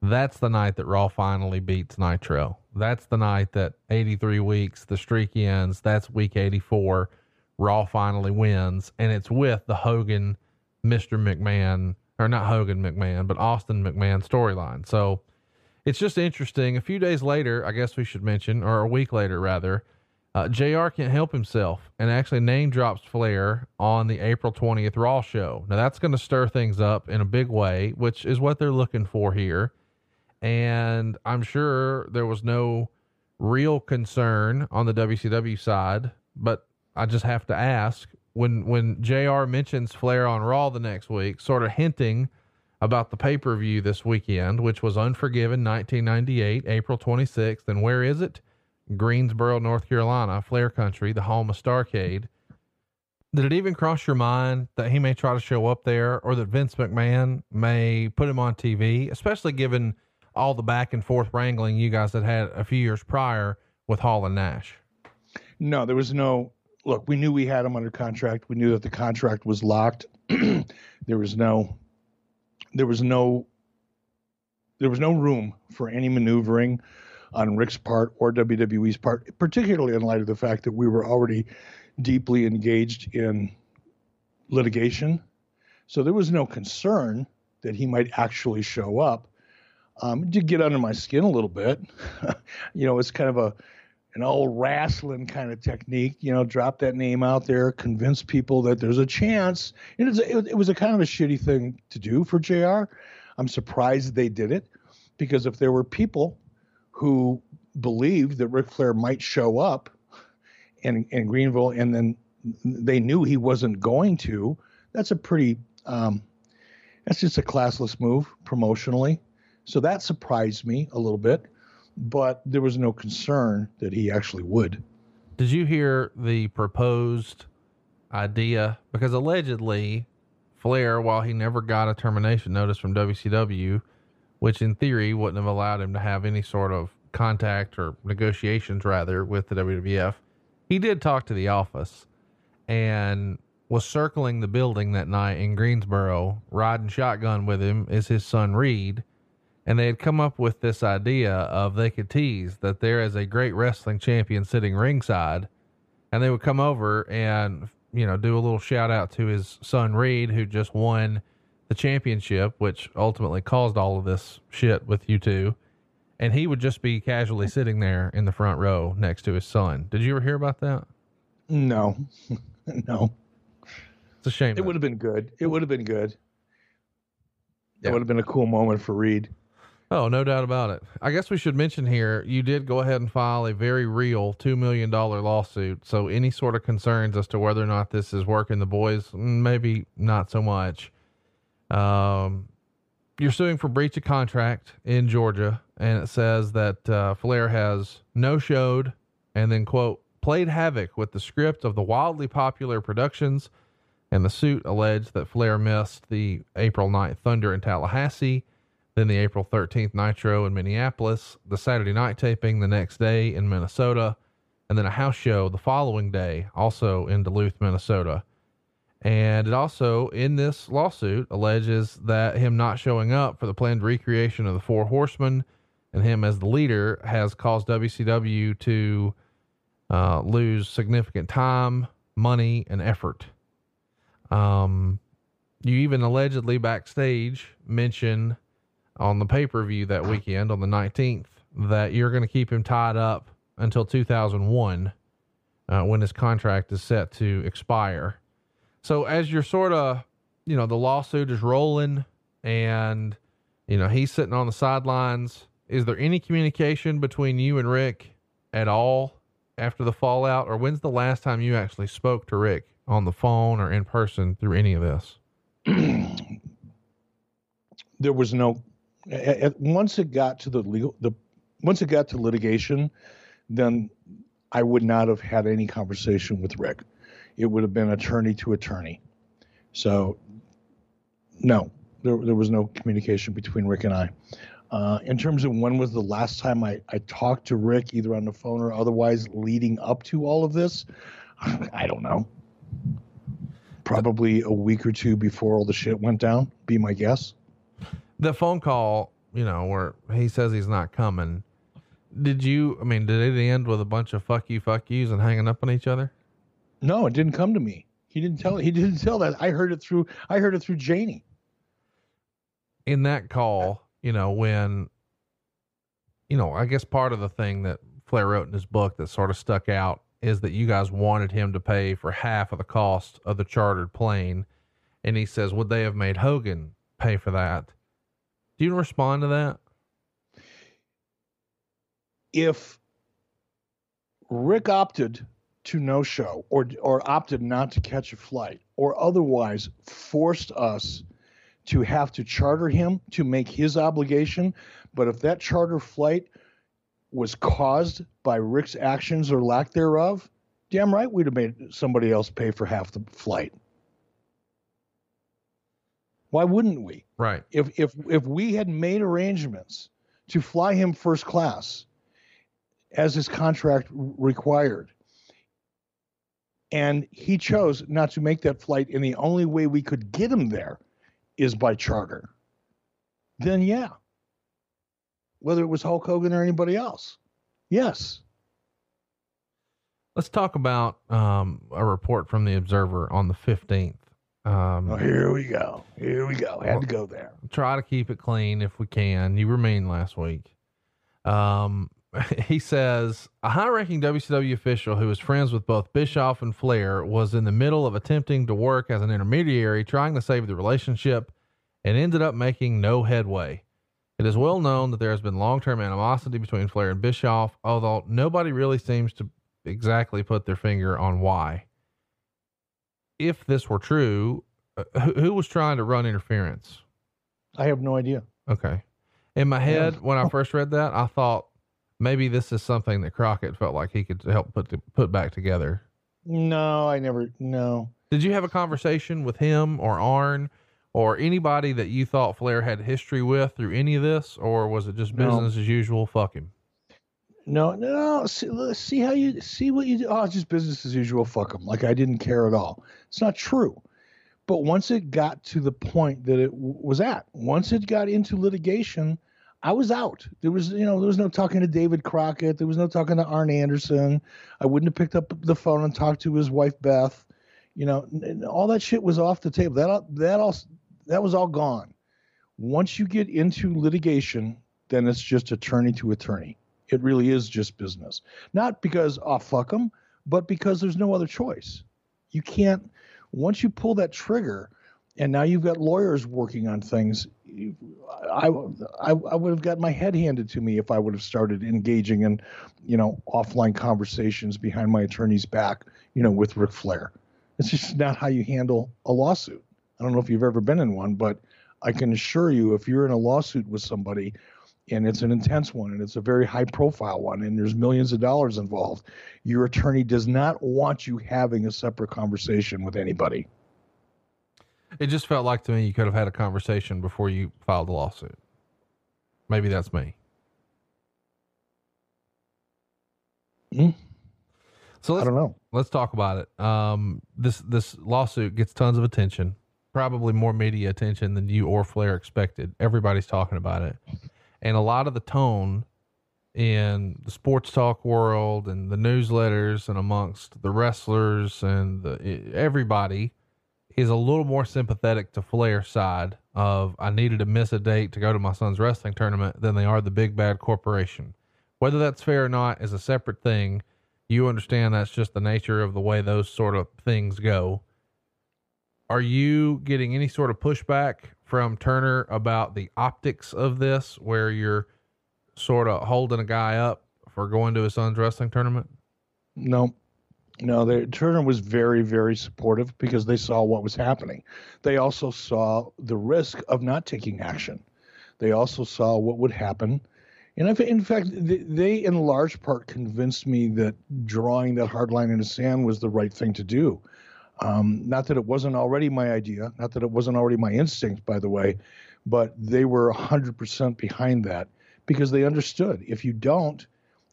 That's the night that Raw finally beats Nitro. That's the night that 83 weeks, the streak ends. That's week 84. Raw finally wins, and it's with the Hogan, Mr. McMahon, or not Hogan McMahon, but Austin McMahon storyline. So it's just interesting. A few days later, I guess we should mention, or a week later rather, uh, JR can't help himself and actually name drops Flair on the April 20th Raw show. Now, that's going to stir things up in a big way, which is what they're looking for here. And I'm sure there was no real concern on the WCW side, but I just have to ask when when JR mentions Flair on Raw the next week, sort of hinting about the pay per view this weekend, which was Unforgiven 1998, April 26th. And where is it? Greensboro, North Carolina, Flair Country, the home of Starcade. Did it even cross your mind that he may try to show up there or that Vince McMahon may put him on TV, especially given all the back and forth wrangling you guys had had a few years prior with Hall and Nash? No, there was no look. We knew we had him under contract. We knew that the contract was locked. there was no, there was no, there was no room for any maneuvering on Ric's part or WWE's part, particularly in light of the fact that we were already deeply engaged in litigation. So there was no concern that he might actually show up. Um, it did get under my skin a little bit. you know, it's kind of a an old wrestling kind of technique. You know, drop that name out there, convince people that there's a chance. It was, it was a kind of a shitty thing to do for JR. I'm surprised they did it because if there were people who believed that Ric Flair might show up in, in Greenville and then they knew he wasn't going to, that's a pretty, um, that's just a classless move promotionally. So that surprised me a little bit, but there was no concern that he actually would. Did you hear the proposed idea? Because allegedly, Flair, while he never got a termination notice from WCW, which in theory wouldn't have allowed him to have any sort of contact or negotiations rather with the WWF. He did talk to the office and was circling the building that night in Greensboro, riding shotgun with him is his son Reid. And they had come up with this idea of they could tease that there is a great wrestling champion sitting ringside and they would come over and you know do a little shout out to his son Reid, who just won the championship, which ultimately caused all of this shit with you two. And he would just be casually sitting there in the front row next to his son. Did you ever hear about that? No, no. It's a shame. It would have been good. It would have been good. Yeah. It would have been a cool moment for Reid. Oh, no doubt about it. I guess we should mention here you did go ahead and file a very real $2 million lawsuit. So, any sort of concerns as to whether or not this is working the boys, mm, maybe not so much. Um, you're suing for breach of contract in Georgia, and it says that uh, Flair has no showed and then, quote, played havoc with the script of the wildly popular productions. And the suit alleged that Flair missed the April 9th Thunder in Tallahassee then the April 13th Nitro in Minneapolis, the Saturday night taping the next day in Minnesota, and then a house show the following day, also in Duluth, Minnesota. And it also, in this lawsuit, alleges that him not showing up for the planned recreation of the Four Horsemen and him as the leader has caused WCW to uh, lose significant time, money, and effort. Um, you even allegedly backstage mention on the pay per view that weekend on the 19th that you're going to keep him tied up until 2001 uh, when his contract is set to expire. So, as you're sort of, you know, the lawsuit is rolling and, you know, he's sitting on the sidelines, is there any communication between you and Ric at all after the fallout? Or when's the last time you actually spoke to Ric on the phone or in person through any of this? there was no once it got to the legal the once it got to litigation, then I would not have had any conversation with Ric. It would have been attorney to attorney. So no, there there was no communication between Ric and I. Uh, in terms of when was the last time I, I talked to Ric, either on the phone or otherwise, leading up to all of this, I don't know. Probably a week or two before all the shit went down, be my guess the phone call, you know, where he says he's not coming. Did you? I mean, did it end with a bunch of fuck you, fuck yous, and hanging up on each other? No, it didn't come to me. He didn't tell. He didn't tell that. I heard it through. I heard it through Janie. In that call, you know, when, you know, I guess part of the thing that Flair wrote in his book that sort of stuck out is that you guys wanted him to pay for half of the cost of the chartered plane, and he says, would they have made Hogan pay for that? Do you respond to that? If Ric opted to no show or or opted not to catch a flight or otherwise forced us to have to charter him to make his obligation, but if that charter flight was caused by Ric's actions or lack thereof, damn right we'd have made somebody else pay for half the flight. Why wouldn't we? Right. If if if we had made arrangements to fly him first class as his contract required and he chose not to make that flight and the only way we could get him there is by charter then yeah whether it was hulk hogan or anybody else yes let's talk about um, a report from the observer on the 15th um, oh, here we go. Here we go. Had to go there. Try to keep it clean if we can. You remain last week. Um, he says a high ranking WCW official who was friends with both Bischoff and Flair was in the middle of attempting to work as an intermediary, trying to save the relationship, and ended up making no headway. It is well known that there has been long term animosity between Flair and Bischoff, although nobody really seems to exactly put their finger on why if this were true, uh, who, who, was trying to run interference? I have no idea. Okay. In my head, when I first read that, I thought maybe this is something that Crockett felt like he could help put to, put back together. No, I never. No. Did you have a conversation with him or Arn or anybody that you thought Flair had history with through any of this, or was it just business no. as usual? Fuck him. No, no. See, see how you see what you do. Oh, it's just business as usual. Fuck them. Like I didn't care at all. It's not true. But once it got to the point that it w- was at, once it got into litigation, I was out. There was, you know, there was no talking to David Crockett. There was no talking to Arn Anderson. I wouldn't have picked up the phone and talked to his wife Beth. You know, all that shit was off the table. That that all that was all gone. Once you get into litigation, then it's just attorney to attorney. It really is just business. Not because oh fuck them, but because there's no other choice. You can't. Once you pull that trigger, and now you've got lawyers working on things. I, I, I would have got my head handed to me if I would have started engaging in, you know, offline conversations behind my attorney's back, you know, with Ric Flair. It's just not how you handle a lawsuit. I don't know if you've ever been in one, but I can assure you, if you're in a lawsuit with somebody and it's an intense one and it's a very high profile one and there's millions of dollars involved, your attorney does not want you having a separate conversation with anybody. It just felt like to me you could have had a conversation before you filed the lawsuit. Maybe that's me. Hmm? So I don't know. Let's talk about it. Um, this this lawsuit gets tons of attention, probably more media attention than you or Flair expected. Everybody's talking about it, and a lot of the tone in the sports talk world and the newsletters and amongst the wrestlers and the, everybody is a little more sympathetic to Flair's side of I needed to miss a date to go to my son's wrestling tournament than they are the big bad corporation. Whether that's fair or not is a separate thing. You understand that's just the nature of the way those sort of things go. Are you getting any sort of pushback from Turner about the optics of this, where you're sort of holding a guy up for going to his son's wrestling tournament? No. No, they, Turner was very, very supportive because they saw what was happening. They also saw the risk of not taking action. They also saw what would happen. And if, in fact, they, in large part, convinced me that drawing that hard line in the sand was the right thing to do. Um, not that it wasn't already my idea, not that it wasn't already my instinct, by the way, but they were 100% behind that because they understood if you don't,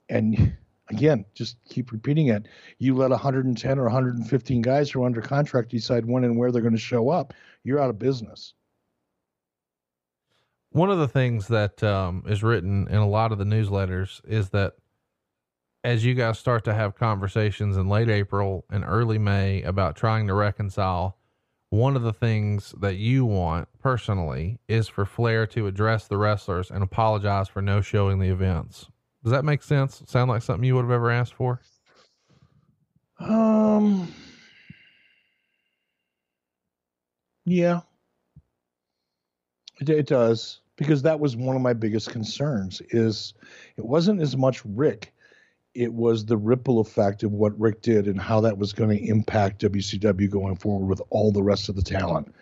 and again, just keep repeating it. You let 110 or 115 guys who are under contract decide when and where they're going to show up. You're out of business. One of the things that um, is written in a lot of the newsletters is that as you guys start to have conversations in late April and early May about trying to reconcile, one of the things that you want personally is for Flair to address the wrestlers and apologize for no showing the events. Does that make sense? Sound like something you would have ever asked for? Um, yeah, it, it does because that was one of my biggest concerns. Is it wasn't as much Ric, it was the ripple effect of what Ric did and how that was going to impact WCW going forward with all the rest of the talent.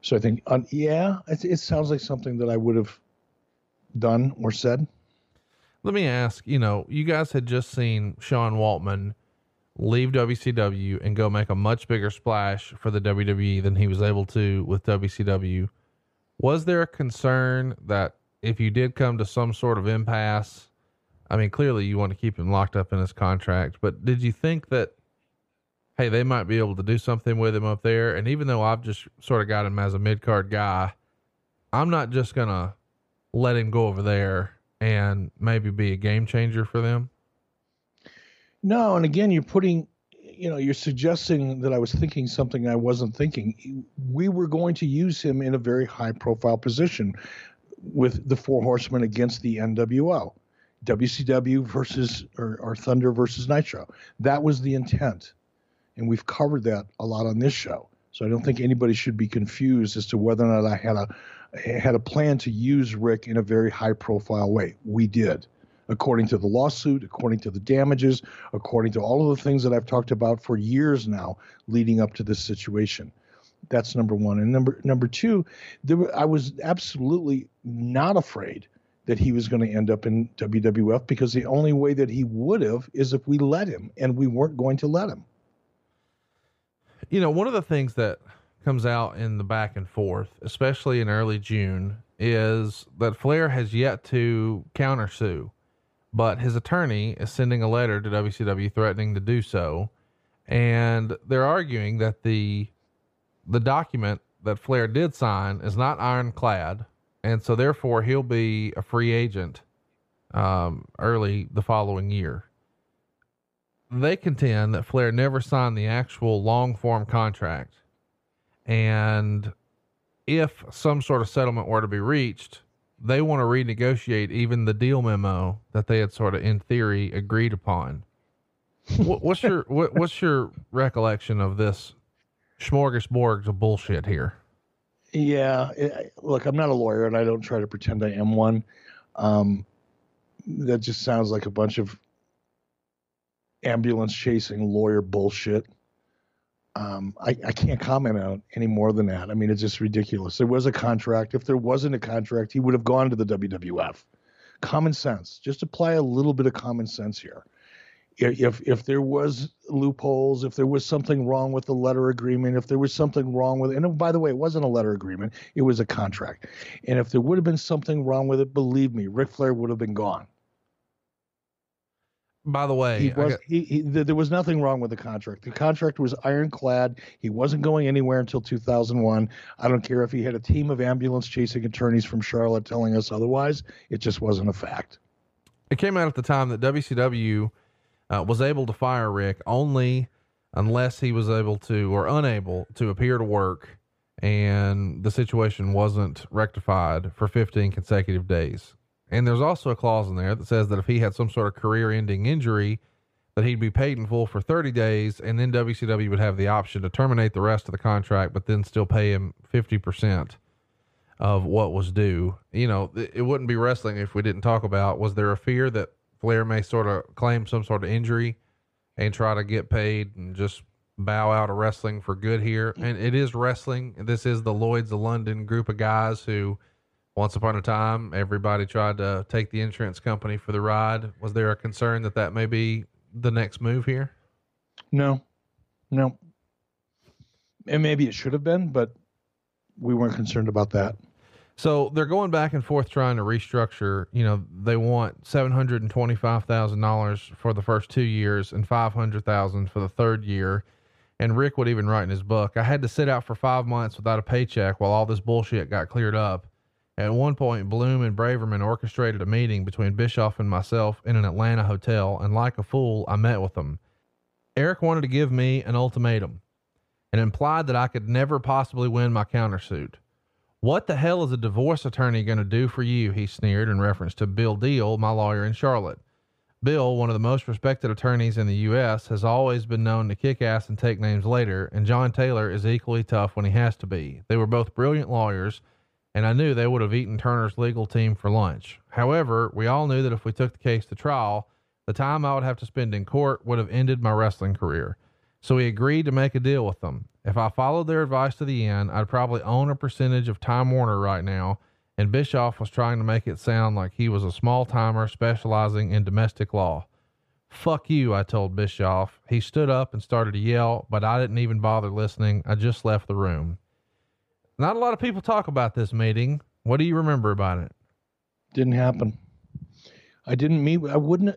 So I think, um, yeah, it, it sounds like something that I would have done or said. Let me ask, you know, you guys had just seen Sean Waltman leave WCW and go make a much bigger splash for the WWE than he was able to with WCW. Was there a concern that if you did come to some sort of impasse, I mean, clearly you want to keep him locked up in his contract, but did you think that, hey, they might be able to do something with him up there? And even though I've just sort of got him as a mid card guy, I'm not just going to let him go over there and maybe be a game changer for them? No, and again, you're putting, you know, you're suggesting that I was thinking something I wasn't thinking. We were going to use him in a very high profile position with the Four Horsemen against the NWO, WCW versus or, or Thunder versus Nitro. That was the intent, and we've covered that a lot on this show. So I don't think anybody should be confused as to whether or not I had a had a plan to use Ric in a very high profile way. We did, according to the lawsuit, according to the damages, according to all of the things that I've talked about for years now leading up to this situation. That's number one. And number number two, there I was absolutely not afraid that he was going to end up in WWF because the only way that he would have is if we let him, and we weren't going to let him. You know, one of the things that comes out in the back and forth, especially in early June, is that Flair has yet to countersue, but his attorney is sending a letter to WCW threatening to do so, and they're arguing that the the document that Flair did sign is not ironclad, and so therefore he'll be a free agent um, early the following year. They contend that Flair never signed the actual long form contract, and if some sort of settlement were to be reached, they want to renegotiate even the deal memo that they had sort of in theory agreed upon. what, what's your what, what's your recollection of this smorgasbord of bullshit here? Yeah, it, look, I'm not a lawyer, and I don't try to pretend I am one. Um, that just sounds like a bunch of ambulance chasing lawyer bullshit. Um, I, I can't comment on any more than that. I mean, it's just ridiculous. There was a contract. If there wasn't a contract, he would have gone to the WWF. Common sense. Just apply a little bit of common sense here if if there was loopholes, if there was something wrong with the letter agreement, if there was something wrong with it. and by the way, it wasn't a letter agreement, it was a contract. And if there would have been something wrong with it, believe me, Ric Flair would have been gone. By the way, he was got, he, he, there was nothing wrong with the contract. The contract was ironclad. He wasn't going anywhere until 2001. I don't care if he had a team of ambulance chasing attorneys from Charlotte telling us otherwise. It just wasn't a fact. It came out at the time that WCW uh, was able to fire Ric only unless he was able to or unable to appear to work and the situation wasn't rectified for 15 consecutive days. And there's also a clause in there that says that if he had some sort of career ending injury, that he'd be paid in full for 30 days and then WCW would have the option to terminate the rest of the contract, but then still pay him 50% of what was due. You know, it, it wouldn't be wrestling if we didn't talk about was there a fear that Flair may sort of claim some sort of injury and try to get paid and just bow out of wrestling for good here. And it is wrestling. This is the Lloyd's of London group of guys who, once upon a time, everybody tried to take the insurance company for the ride. Was there a concern that that may be the next move here? No, no. And maybe it should have been, but we weren't concerned about that. So they're going back and forth trying to restructure. You know, they want seven hundred and twenty-five thousand dollars for the first two years and five hundred thousand for the third year. And Ric would even write in his book, "I had to sit out for five months without a paycheck while all this bullshit got cleared up." At one point, Bloom and Braverman orchestrated a meeting between Bischoff and myself in an Atlanta hotel, and like a fool, I met with them. Eric wanted to give me an ultimatum and implied that I could never possibly win my countersuit. What the hell is a divorce attorney going to do for you? He sneered in reference to Bill Deal, my lawyer in Charlotte. Bill, one of the most respected attorneys in the U.S., has always been known to kick ass and take names later, and John Taylor is equally tough when he has to be. They were both brilliant lawyers, and I knew they would have eaten Turner's legal team for lunch. However, we all knew that if we took the case to trial, the time I would have to spend in court would have ended my wrestling career. So we agreed to make a deal with them. If I followed their advice to the end, I'd probably own a percentage of Time Warner right now. And Bischoff was trying to make it sound like he was a small timer specializing in domestic law. Fuck you, I told Bischoff. He stood up and started to yell, but I didn't even bother listening. I just left the room. Not a lot of people talk about this meeting. What do you remember about it? Didn't happen. I didn't meet. I wouldn't.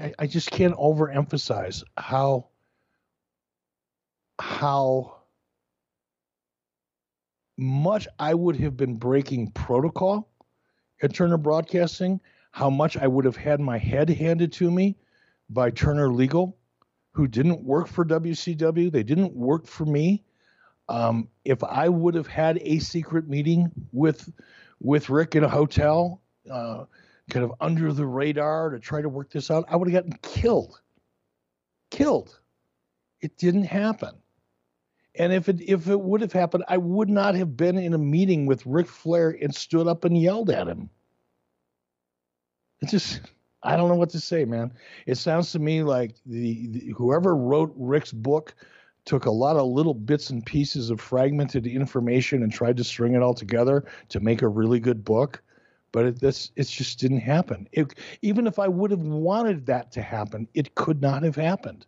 I, I just can't overemphasize how how much I would have been breaking protocol at Turner Broadcasting, how much I would have had my head handed to me by Turner Legal, who didn't work for WCW. They didn't work for me. Um, if I would have had a secret meeting with with Ric in a hotel, uh, kind of under the radar to try to work this out, I would have gotten killed. Killed. It didn't happen. And if it if it would have happened, I would not have been in a meeting with Ric Flair and stood up and yelled at him. It's just I don't know what to say, man. It sounds to me like the, the whoever wrote Ric's book took a lot of little bits and pieces of fragmented information and tried to string it all together to make a really good book. But it, this it just didn't happen. It, even if I would have wanted that to happen, it could not have happened.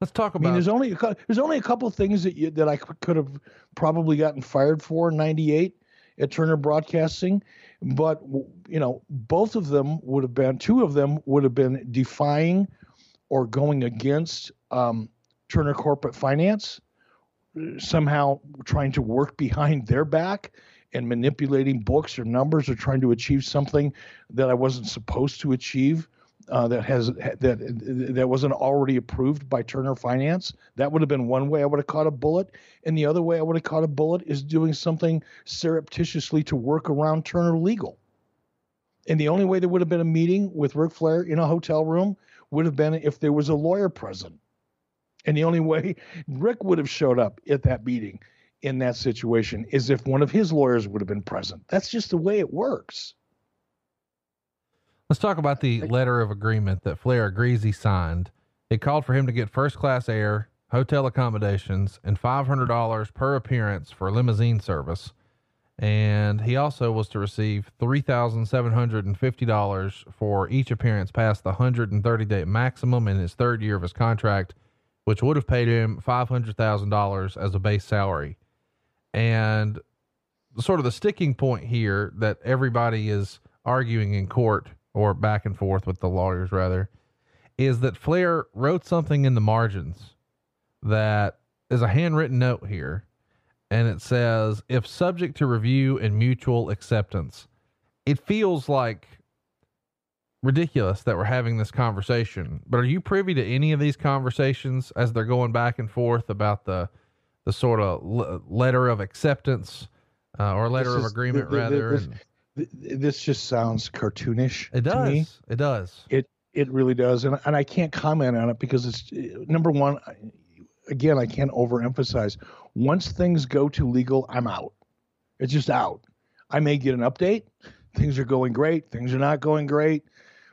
Let's talk about. I mean, there's only a, there's only a couple things that you, that I could have probably gotten fired for in '98 at Turner Broadcasting, but you know, both of them would have been two of them would have been defying or going against um, Turner Corporate Finance, somehow trying to work behind their back and manipulating books or numbers or trying to achieve something that I wasn't supposed to achieve. Uh, that has that that wasn't already approved by Turner Finance. That would have been one way I would have caught a bullet, and the other way I would have caught a bullet is doing something surreptitiously to work around Turner Legal. And the only way there would have been a meeting with Ric Flair in a hotel room would have been if there was a lawyer present. And the only way Ric would have showed up at that meeting in that situation is if one of his lawyers would have been present. That's just the way it works. Let's talk about the letter of agreement that Flair agrees he signed. It called for him to get first class air, hotel accommodations, and $500 per appearance for limousine service. And he also was to receive $3,750 for each appearance past the 130 day maximum in his third year of his contract, which would have paid him $500,000 as a base salary. And sort of the sticking point here that everybody is arguing in court or back and forth with the lawyers rather is that Flair wrote something in the margins that is a handwritten note here and it says if subject to review and mutual acceptance. It feels like ridiculous that we're having this conversation. But are you privy to any of these conversations as they're going back and forth about the the sort of l- letter of acceptance uh, or letter of agreement rather? This, this, just sounds cartoonish. It does. It does. It it really does, and and I can't comment on it because it's number one. Again, I can't overemphasize. Once things go to legal, I'm out. It's just out. I may get an update. Things are going great. Things are not going great.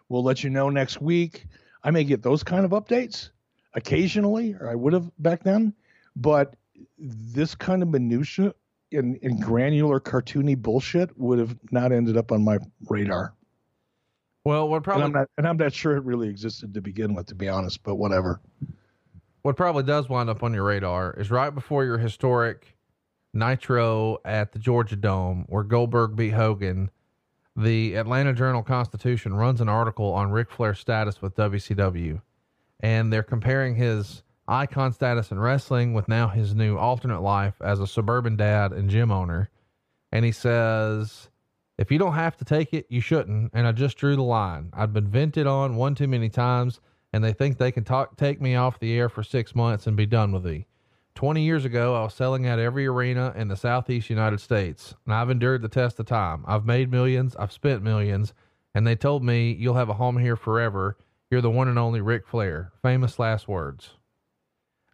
We'll let you know next week. I may get those kind of updates occasionally, or I would have back then. But this kind of minutia and, and granular cartoony bullshit would have not ended up on my radar. Well, what probably and I'm not and I'm not sure it really existed to begin with, to be honest. But whatever. What probably does wind up on your radar is right before your historic Nitro at the Georgia Dome, where Goldberg beat Hogan. The Atlanta Journal Constitution runs an article on Ric Flair's status with WCW, and they're comparing his icon status in wrestling with now his new alternate life as a suburban dad and gym owner. And he says, if you don't have to take it, you shouldn't. And I just drew the line. I've been vented on one too many times, and they think they can talk, take me off the air for six months and be done with me. 20 years ago, I was selling out every arena in the Southeast United States, and I've endured the test of time. I've made millions, I've spent millions, and they told me, You'll have a home here forever. You're the one and only Ric Flair. Famous last words.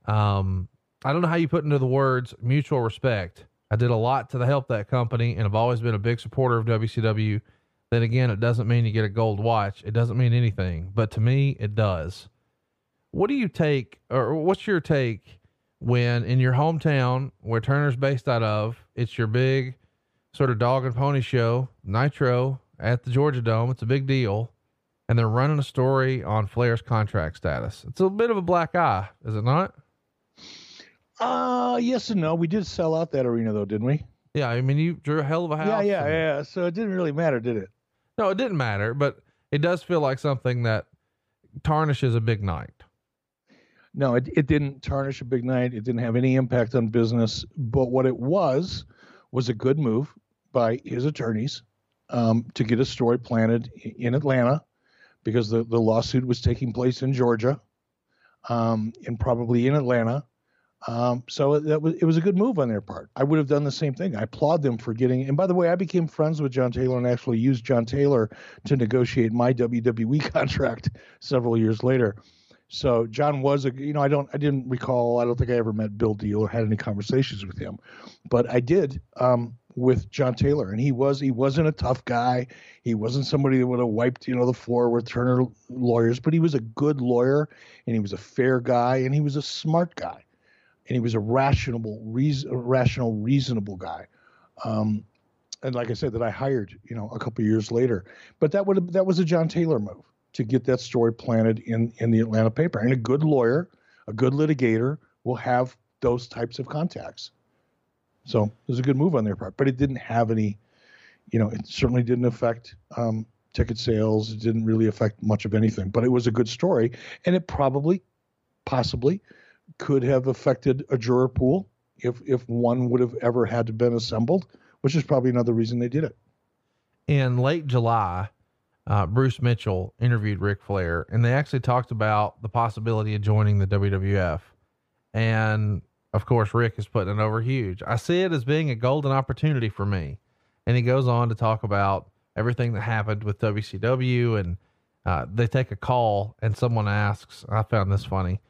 Um, I don't know how you put into the words mutual respect. I did a lot to help that company, and I've always been a big supporter of WCW. Then again, it doesn't mean you get a gold watch. It doesn't mean anything, but to me, it does. What do you take, or what's your take when in your hometown, where Turner's based out of, it's your big sort of dog and pony show, Nitro at the Georgia Dome? It's a big deal, and they're running a story on Flair's contract status. It's a bit of a black eye, is it not? Uh yes and no. We did sell out that arena though, didn't we? Yeah, I mean you drew a hell of a house. Yeah, yeah, and- yeah. So it didn't really matter, did it? No, it didn't matter, but it does feel like something that tarnishes a big night. No, it, it didn't tarnish a big night. It didn't have any impact on business. But what it was was a good move by his attorneys um, to get a story planted in Atlanta because the, the lawsuit was taking place in Georgia um, and probably in Atlanta. Um, so that was it was a good move on their part. I would have done the same thing. I applaud them for getting. And by the way, I became friends with John Taylor and actually used John Taylor to negotiate my WWE contract several years later. So John was a you know I don't I didn't recall I don't think I ever met Bill Deal or had any conversations with him, but I did um, with John Taylor and he was he wasn't a tough guy. He wasn't somebody that would have wiped you know the floor with Turner lawyers, but he was a good lawyer and he was a fair guy and he was a smart guy and he was a rational, reason, rational, reasonable guy. Um, and like I said, that I hired, you know, a couple years later. But that would that was a John Taylor move to get that story planted in in the Atlanta paper. And a good lawyer, a good litigator, will have those types of contacts. So it was a good move on their part. But it didn't have any, you know, it certainly didn't affect um, ticket sales. It didn't really affect much of anything. But it was a good story, and it probably, possibly could have affected a juror pool if if one would have ever had to been assembled, which is probably another reason they did it. In late July, uh, Bruce Mitchell interviewed Ric Flair, and they actually talked about the possibility of joining the WWF. And of course, Ric is putting it over huge. I see it as being a golden opportunity for me. And he goes on to talk about everything that happened with WCW. And uh, they take a call, and someone asks, I found this funny.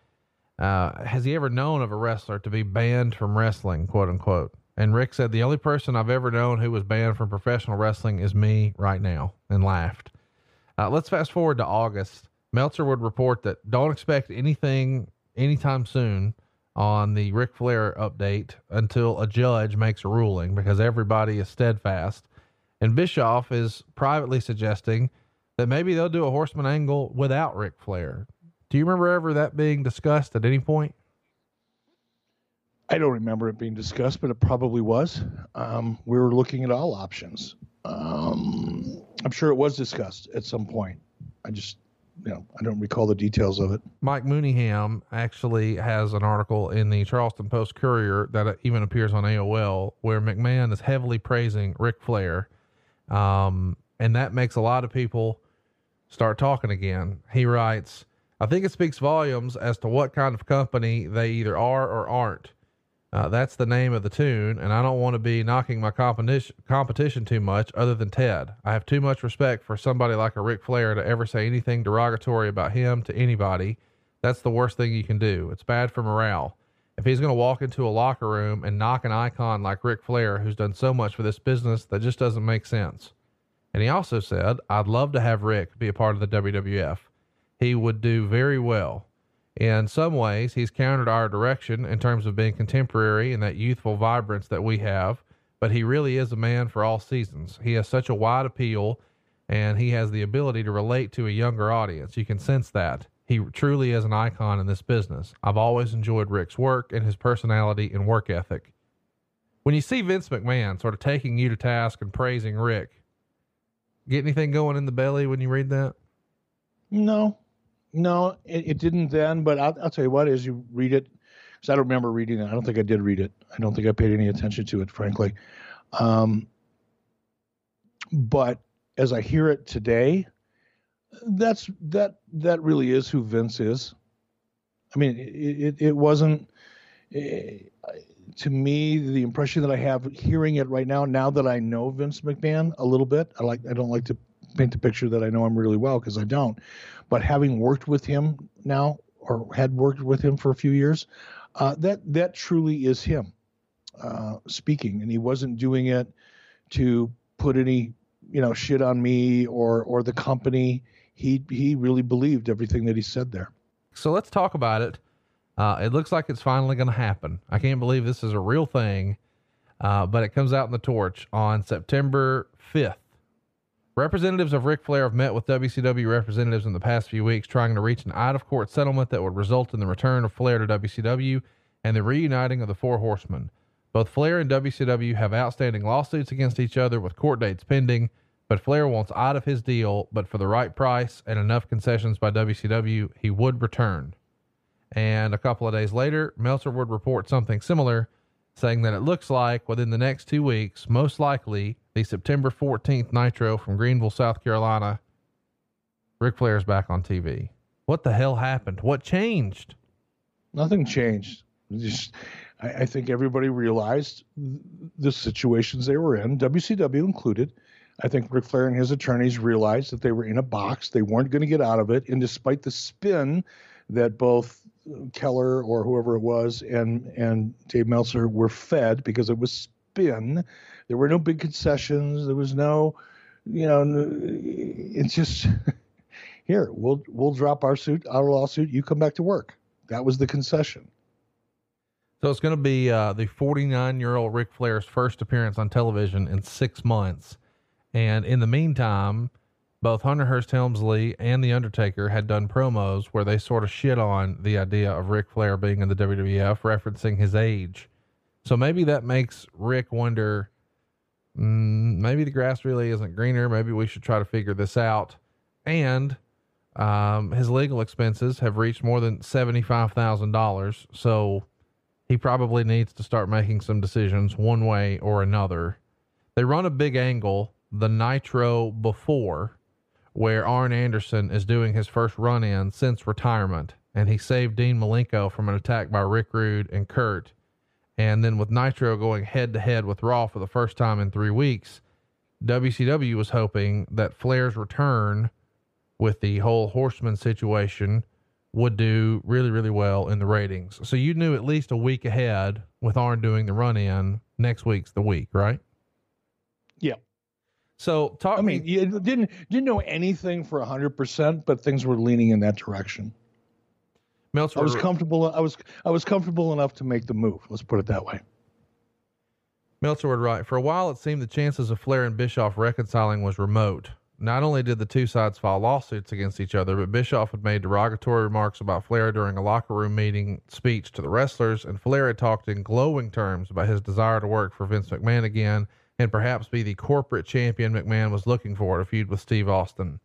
Uh, has he ever known of a wrestler to be banned from wrestling, quote unquote? And Ric said, The only person I've ever known who was banned from professional wrestling is me right now, and laughed. Uh, let's fast forward to August. Meltzer would report that don't expect anything anytime soon on the Ric Flair update until a judge makes a ruling because everybody is steadfast. And Bischoff is privately suggesting that maybe they'll do a horseman angle without Ric Flair. Do you remember ever that being discussed at any point? I don't remember it being discussed, but it probably was. Um, we were looking at all options. Um, I'm sure it was discussed at some point. I just, you know, I don't recall the details of it. Mike Mooneyham actually has an article in the Charleston Post Courier that even appears on AOL where McMahon is heavily praising Ric Flair. Um, and that makes a lot of people start talking again. He writes, I think it speaks volumes as to what kind of company they either are or aren't. Uh, that's the name of the tune, and I don't want to be knocking my competition competition too much. Other than Ted, I have too much respect for somebody like a Ric Flair to ever say anything derogatory about him to anybody. That's the worst thing you can do. It's bad for morale. If he's going to walk into a locker room and knock an icon like Ric Flair, who's done so much for this business, that just doesn't make sense. And he also said, I'd love to have Ric be a part of the WWF. He would do very well. In some ways, he's countered our direction in terms of being contemporary and that youthful vibrance that we have, but he really is a man for all seasons. He has such a wide appeal and he has the ability to relate to a younger audience. You can sense that. He truly is an icon in this business. I've always enjoyed Ric's work and his personality and work ethic. When you see Vince McMahon sort of taking you to task and praising Ric, get anything going in the belly when you read that? No, no, it, it didn't then. But I'll, I'll, tell you what, as you read it, because I don't remember reading it. I don't think I did read it. I don't think I paid any attention to it, frankly. Um, but as I hear it today, that's that that really is who Vince is. I mean, it it, it wasn't. It, to me, the impression that I have hearing it right now, now that I know Vince McMahon a little bit, I like I don't like to paint the picture that I know him really well because I don't. But having worked with him now, or had worked with him for a few years, uh, that that truly is him uh, speaking, and he wasn't doing it to put any you know shit on me or or the company. He he really believed everything that he said there. So let's talk about it. Uh, it looks like it's finally going to happen. I can't believe this is a real thing, uh, but it comes out in the torch on September 5th. Representatives of Ric Flair have met with WCW representatives in the past few weeks trying to reach an out of court settlement that would result in the return of Flair to WCW and the reuniting of the Four Horsemen. Both Flair and WCW have outstanding lawsuits against each other with court dates pending, but Flair wants out of his deal, but for the right price and enough concessions by WCW, he would return. And a couple of days later, Meltzer would report something similar, saying that it looks like within the next two weeks, most likely the September 14th Nitro from Greenville, South Carolina, Ric Flair's back on TV. What the hell happened? What changed? Nothing changed. Just, I, I think everybody realized the situations they were in, WCW included. I think Ric Flair and his attorneys realized that they were in a box. They weren't going to get out of it. And despite the spin that both Keller or whoever it was and and Dave Meltzer were fed because it was spin, there were no big concessions. There was no, you know, it's just here we'll we'll drop our suit, our lawsuit. You come back to work. That was the concession. So it's going to be uh, the 49 year old Ric Flair's first appearance on television in six months, and in the meantime, both Hunter Hearst Helmsley and The Undertaker had done promos where they sort of shit on the idea of Ric Flair being in the WWF, referencing his age. So maybe that makes Ric wonder mm, maybe the grass really isn't greener. Maybe we should try to figure this out. And um, his legal expenses have reached more than $75,000. So he probably needs to start making some decisions one way or another. They run a big angle, the Nitro before, where Arn Anderson is doing his first run in since retirement, and he saved Dean Malenko from an attack by Rick Rude and Curt. And then with Nitro going head to head with Raw for the first time in three weeks, WCW was hoping that Flair's return with the whole Horseman situation would do really, really well in the ratings. So you knew at least a week ahead with Arn doing the run in. Next week's the week, right? Yeah. So talk. I mean, you didn't didn't know anything for hundred percent, but things were leaning in that direction. Meltzer, I was comfortable. I was I was comfortable enough to make the move. Let's put it that way. Meltzer would write For a while, it seemed the chances of Flair and Bischoff reconciling was remote. Not only did the two sides file lawsuits against each other, but Bischoff had made derogatory remarks about Flair during a locker room meeting speech to the wrestlers, and Flair had talked in glowing terms about his desire to work for Vince McMahon again and perhaps be the corporate champion McMahon was looking for at a feud with Steve Austin.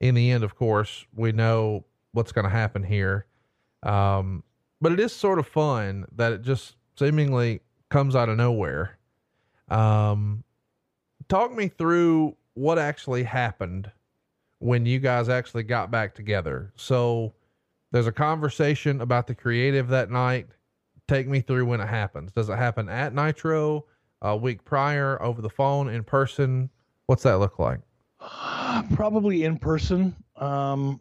In the end, of course, we know what's going to happen here. Um, but it is sort of fun that it just seemingly comes out of nowhere. Um, talk me through what actually happened when you guys actually got back together. So there's a conversation about the creative that night. Take me through when it happens. Does it happen at Nitro, a week prior, over the phone, in person? What's that look like? Probably in person. Um,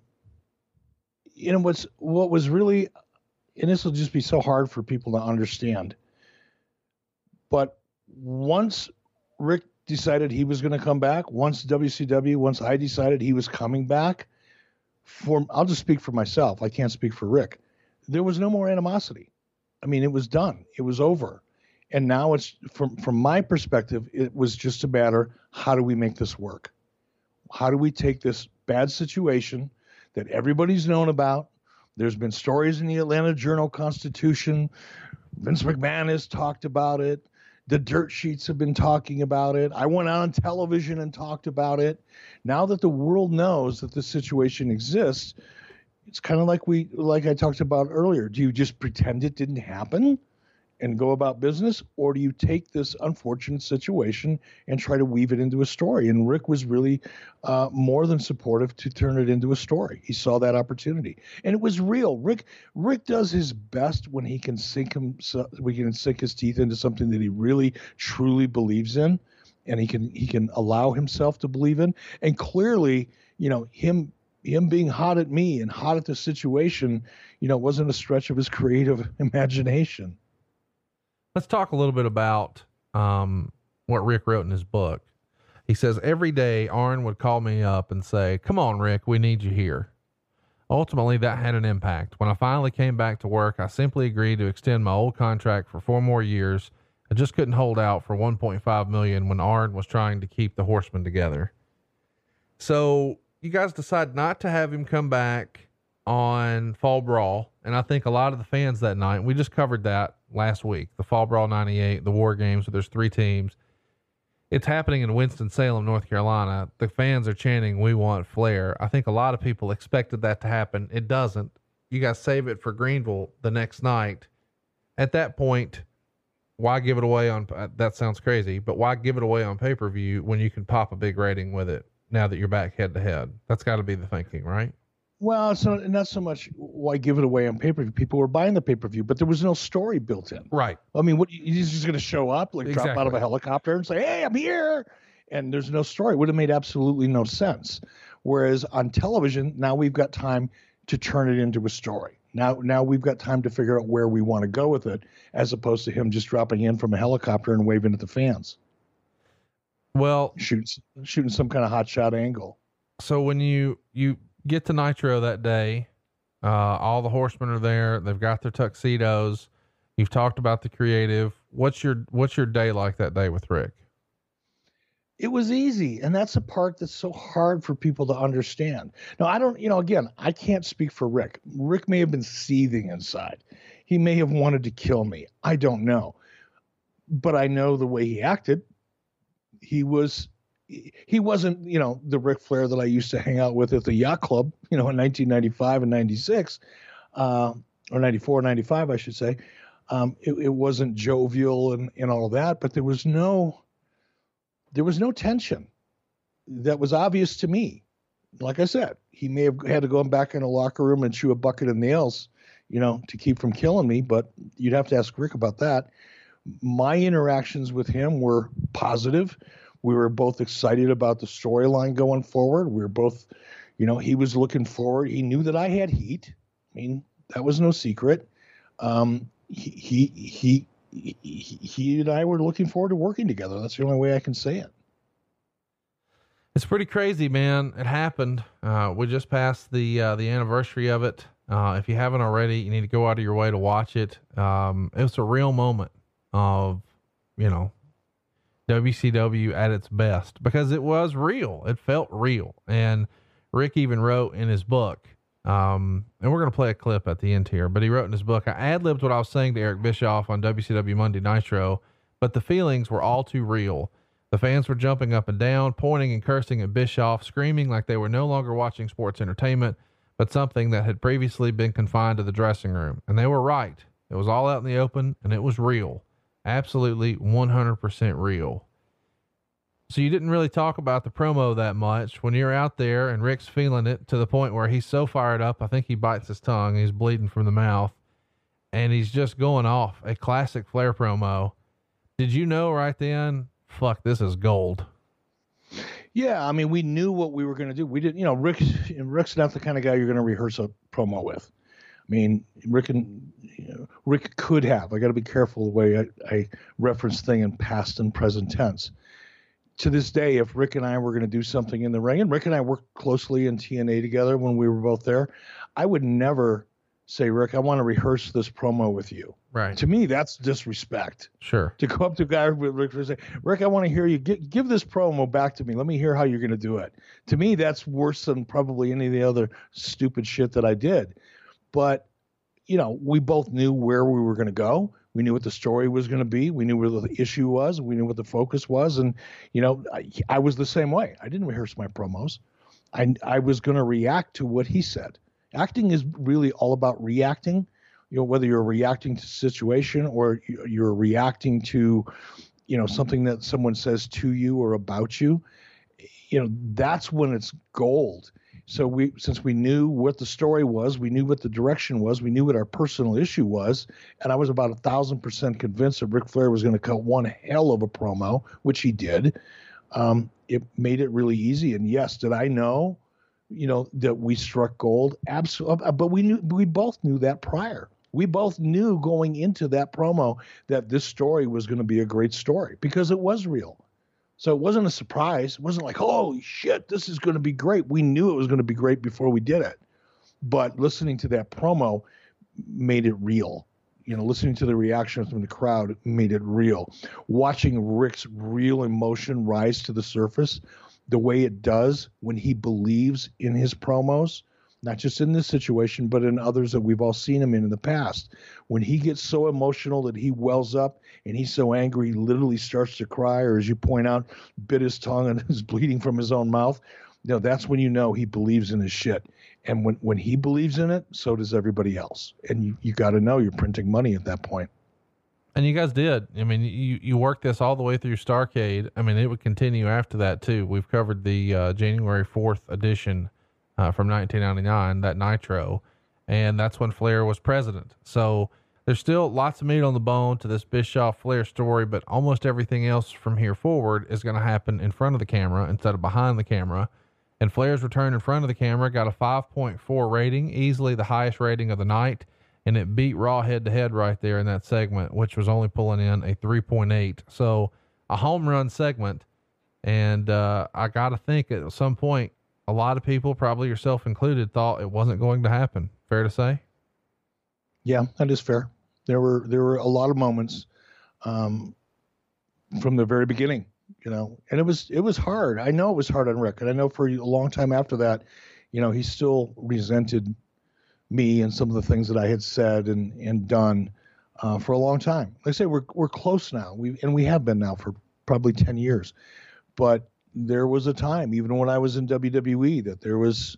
you know what's what was really, and this will just be so hard for people to understand. But once Ric decided he was going to come back, once WCW, once I decided he was coming back, for I'll just speak for myself. I can't speak for Ric. There was no more animosity. I mean, it was done. It was over. And now it's from from my perspective, it was just a matter how do we make this work? How do we take this bad situation that everybody's known about? There's been stories in the Atlanta Journal Constitution. Vince McMahon has talked about it. The dirt sheets have been talking about it. I went on television and talked about it. Now that the world knows that this situation exists, it's kind of like we like I talked about earlier. Do you just pretend it didn't happen and go about business or do you take this unfortunate situation and try to weave it into a story? And Ric was really uh, more than supportive to turn it into a story. He saw that opportunity and it was real. Ric Ric does his best when he can sink him we can sink his teeth into something that he really truly believes in and he can he can allow himself to believe in and clearly you know him him being hot at me and hot at the situation, you know, wasn't a stretch of his creative imagination. Let's talk a little bit about um, what Ric wrote in his book. He says, Every day, Arn would call me up and say, Come on, Ric, we need you here. Ultimately, that had an impact. When I finally came back to work, I simply agreed to extend my old contract for four more years. I just couldn't hold out for 1.5 million when Arn was trying to keep the horsemen together. So you guys decide not to have him come back on Fall Brawl. And I think a lot of the fans that night, we just covered that last week the Fall Brawl 98, the War Games, where there's three teams. It's happening in Winston-Salem, North Carolina. The fans are chanting, We want Flair. I think a lot of people expected that to happen. It doesn't. You guys save it for Greenville the next night. At that point, why give it away on uh, that sounds crazy, but why give it away on pay per view when you can pop a big rating with it? now that you're back head to head. That's got to be the thinking, right? Well, so not so much why give it away on pay per view. People were buying the pay per view, but there was no story built in. Right. I mean, what he's just going to show up, like exactly. drop out of a helicopter and say, "Hey, I'm here," and there's no story. It would have made absolutely no sense. Whereas on television, now we've got time to turn it into a story. Now, now we've got time to figure out where we want to go with it, as opposed to him just dropping in from a helicopter and waving at the fans. Well, shooting shooting some kind of hot shot angle. So when you you get to Nitro that day, uh, all the horsemen are there. They've got their tuxedos. You've talked about the creative. What's your what's your day like that day with Ric? It was easy, and that's a part that's so hard for people to understand. Now, I don't, you know, again, I can't speak for Ric. Ric may have been seething inside. He may have wanted to kill me. I don't know. But I know the way he acted he was he wasn't you know the Ric Flair that I used to hang out with at the yacht club you know in 1995 and 96 uh, or 94 95 I should say um, it, it, wasn't jovial and, and all of that but there was no there was no tension that was obvious to me. Like I said, he may have had to go back in a locker room and chew a bucket of nails, you know, to keep from killing me. But you'd have to ask Ric about that. My interactions with him were positive. We were both excited about the storyline going forward. We were both, you know, he was looking forward. He knew that I had heat. I mean, that was no secret. Um, he, he, he, he, and I were looking forward to working together. That's the only way I can say it. It's pretty crazy, man. It happened. Uh, we just passed the uh, the anniversary of it. Uh, if you haven't already, you need to go out of your way to watch it. Um, it was a real moment of, you know, WCW at its best because it was real. It felt real. And Ric even wrote in his book, um, and we're going to play a clip at the end here, but he wrote in his book, I ad libbed what I was saying to Eric Bischoff on WCW Monday Nitro, but the feelings were all too real. The fans were jumping up and down, pointing and cursing at Bischoff, screaming like they were no longer watching sports entertainment, but something that had previously been confined to the dressing room. And they were right. It was all out in the open and it was real. Absolutely 100% real. So you didn't really talk about the promo that much when you're out there and Ric's feeling it to the point where he's so fired up. I think he bites his tongue. He's bleeding from the mouth and he's just going off a classic Flair promo. Did you know right then fuck, this is gold. Yeah, I mean, we knew what we were going to do. We didn't, you know, Ric. Ric's not the kind of guy you're going to rehearse a promo with. I mean, Ric and you know, Ric could have. I got to be careful the way I, I reference thing in past and present tense. To this day, if Ric and I were going to do something in the ring, and Ric and I worked closely in TNA together when we were both there, I would never say, Ric, I want to rehearse this promo with you. Right. To me, that's disrespect. Sure. To go up to a guy with Ric and say, Ric, I want to hear you. Give, give this promo back to me. Let me hear how you're going to do it. To me, that's worse than probably any of the other stupid shit that I did. But, you know, we both knew where we were going to go. We knew what the story was going to be. We knew where the issue was. We knew what the focus was. And, you know, I, I was the same way. I didn't rehearse my promos. I, I was going to react to what he said. Acting is really all about reacting. You know, whether you're reacting to situation or you're reacting to, you know, something that someone says to you or about you, you know, that's when it's gold. So we, since we knew what the story was, we knew what the direction was, we knew what our personal issue was, and I was about a thousand percent convinced that Ric Flair was going to cut one hell of a promo, which he did. Um, it made it really easy. And yes, did I know? you know that we struck gold absolutely but we knew we both knew that prior we both knew going into that promo that this story was going to be a great story because it was real so it wasn't a surprise. It wasn't like holy shit this is going to be great. We knew it was going to be great before we did it. But listening to that promo made it real. You know listening to the reaction from the crowd made it real. Watching ric's real emotion rise to the surface the way it does when he believes in his promos, not just in this situation, but in others that we've all seen him in in the past. When he gets so emotional that he wells up and he's so angry, he literally starts to cry, or as you point out, bit his tongue and is bleeding from his own mouth. You know, that's when you know he believes in his shit. And when, when he believes in it, so does everybody else. And you, you got to know you're printing money at that point. And you guys did. I mean, you you worked this all the way through Starcade. I mean, it would continue after that too. We've covered the uh, January fourth edition uh, from 1999, that Nitro, and that's when Flair was president. So there's still lots of meat on the bone to this Bischoff Flair story, but almost everything else from here forward is going to happen in front of the camera instead of behind the camera. And Flair's return in front of the camera got a 5.4 rating, easily the highest rating of the night and it beat Raw head to head right there in that segment, which was only pulling in a 3.8. So a home run segment. And uh, I got to think at some point, a lot of people, probably yourself included, thought it wasn't going to happen. Fair to say? Yeah, that is fair. There were there were a lot of moments um, from the very beginning, you know, and it was it was hard. I know it was hard on Ric, and I know for a long time after that, you know, he still resented me and some of the things that I had said and and done uh, for a long time. Like I say, we're we're close now. We and we have been now for probably ten years. But there was a time, even when I was in WWE, that there was,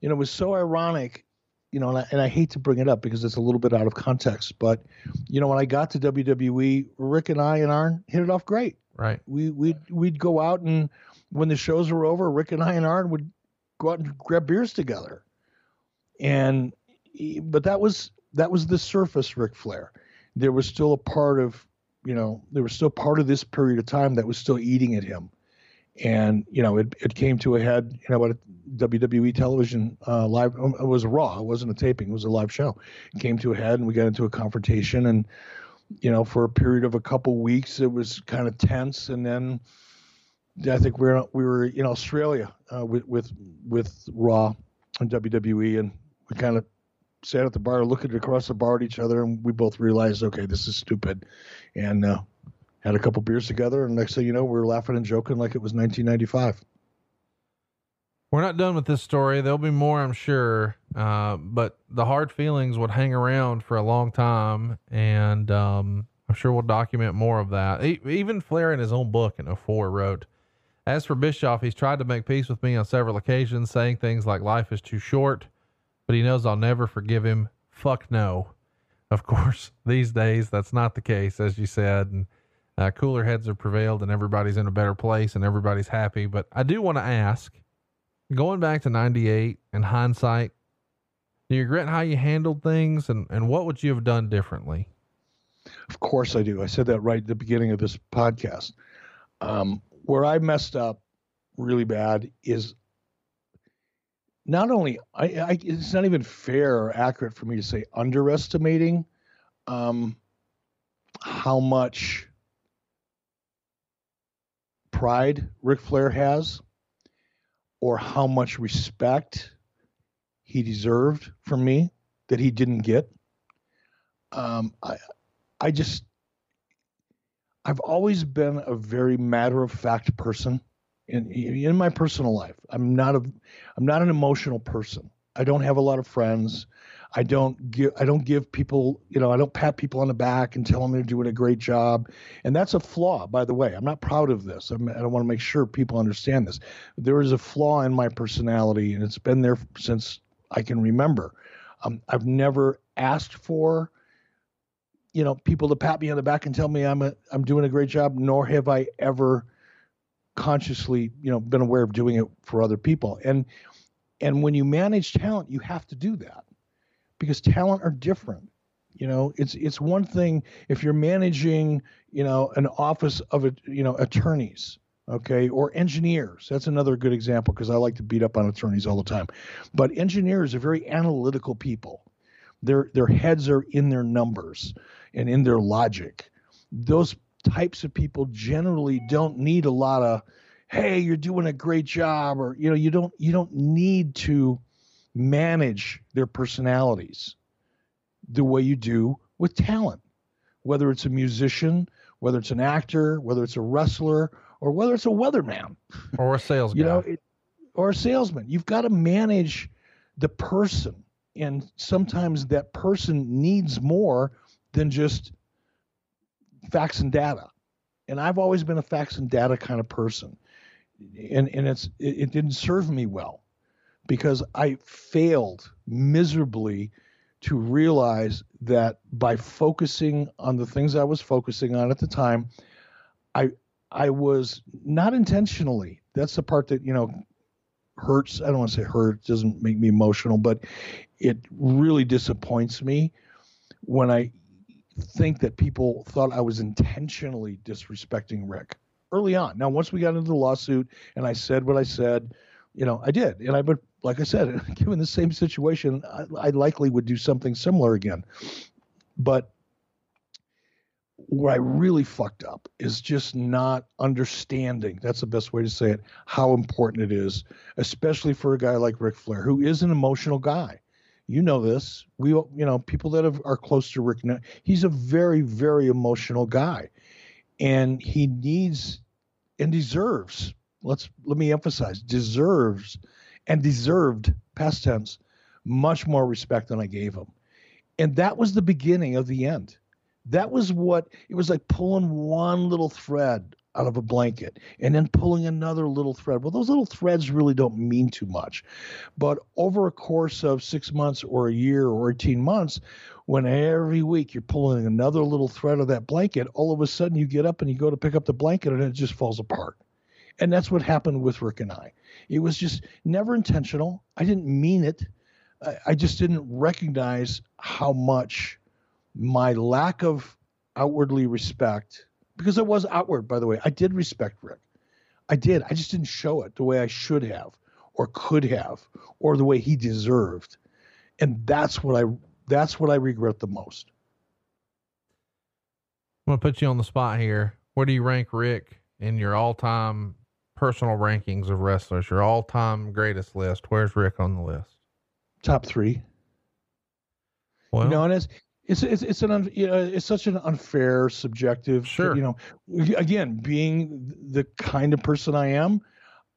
you know, it was so ironic you know, and I, and I hate to bring it up because it's a little bit out of context, but you know, when I got to WWE, Ric and I and Arn hit it off great. Right. We we'd we'd go out and when the shows were over, Ric and I and Arn would go out and grab beers together. And but that was that was the surface Ric Flair. There was still a part of you know there was still part of this period of time that was still eating at him, and you know it it came to a head. You know what WWE television uh, live um, it was Raw. It wasn't a taping. It was a live show. It came to a head, and we got into a confrontation. And you know for a period of a couple weeks, it was kind of tense, and then. I think we were we were in Australia uh, with with with Raw and WWE, and we kind of sat at the bar, looking across the bar at each other, and we both realized, okay, this is stupid, and uh, had a couple beers together. And next thing you know, we were laughing and joking like it was 1995. We're not done with this story. There'll be more, I'm sure. Uh, but the hard feelings would hang around for a long time, and um, I'm sure we'll document more of that. even Flair in his own book in 04 wrote. As for Bischoff, he's tried to make peace with me on several occasions, saying things like life is too short, but he knows I'll never forgive him. Fuck no. Of course, these days that's not the case, as you said, and uh, cooler heads have prevailed and everybody's in a better place and everybody's happy. But I do want to ask, going back to 98 and hindsight, do you regret how you handled things and, and what would you have done differently? Of course I do. I said that right at the beginning of this podcast. Um, where I messed up really bad is not only I, I, it's not even fair or accurate for me to say underestimating um, how much pride Ric Flair has or how much respect he deserved from me that he didn't get. Um, I I just I've always been a very matter of fact person in in my personal life. I'm not a I'm not an emotional person. I don't have a lot of friends. I don't give I don't give people, you know, I don't pat people on the back and tell them they're doing a great job. And that's a flaw, by the way. I'm not proud of this. I'm, I want to make sure people understand this. There is a flaw in my personality, and it's been there since I can remember. Um, I've never asked for you know people to pat me on the back and tell me I'm a I'm doing a great job, nor have I ever consciously you know been aware of doing it for other people. And and when you manage talent, you have to do that because talent are different. You know, it's it's one thing if you're managing you know an office of you know attorneys okay or engineers that's another good example because i like to beat up on attorneys all the time but engineers are very analytical people their their heads are in their numbers and in their logic. Those types of people generally don't need a lot of hey you're doing a great job or you know you don't you don't need to manage their personalities the way you do with talent. Whether it's a musician whether it's an actor whether it's a wrestler or whether it's a weatherman. Or a salesman you know it, or a salesman. You've got to manage the person and sometimes that person needs more than just facts and data. And I've always been a facts and data kind of person. And and it's it, it didn't serve me well because I failed miserably to realize that by focusing on the things I was focusing on at the time, I I was not intentionally. That's the part that, you know, hurts. I don't want to say hurt, doesn't make me emotional, but it really disappoints me when I think that people thought I was intentionally disrespecting Ric early on. Now, once we got into the lawsuit and I said what I said, you know, I did. And I would, like I said, given the same situation, I, I likely would do something similar again. But where I really fucked up is just not understanding. That's the best way to say it. How important it is, especially for a guy like Ric Flair, who is an emotional guy you know this. We, you know, people that have, are close to Ric, he's a very, very emotional guy, and he needs and deserves. Let's let me emphasize: deserves and deserved past tense much more respect than I gave him, and that was the beginning of the end. That was what it was like pulling one little thread out of a blanket and then pulling another little thread. Well, those little threads really don't mean too much. But over a course of six months or a year or 18 months, when every week you're pulling another little thread of that blanket, all of a sudden you get up and you go to pick up the blanket and it just falls apart. And that's what happened with Ric and I. It was just never intentional. I didn't mean it. I just didn't recognize how much my lack of outwardly respect, because it was outward, by the way. I did respect Ric. I did. I just didn't show it the way I should have or could have or the way he deserved. And that's what I that's what I regret the most. I'm gonna put you on the spot here. Where do you rank Ric in your all time personal rankings of wrestlers, your all time greatest list? Where's Ric on the list? Top three. Well, you know, and it's it's it's, it's an un, you know, it's such an unfair, subjective. Sure. You know, again, being the kind of person I am,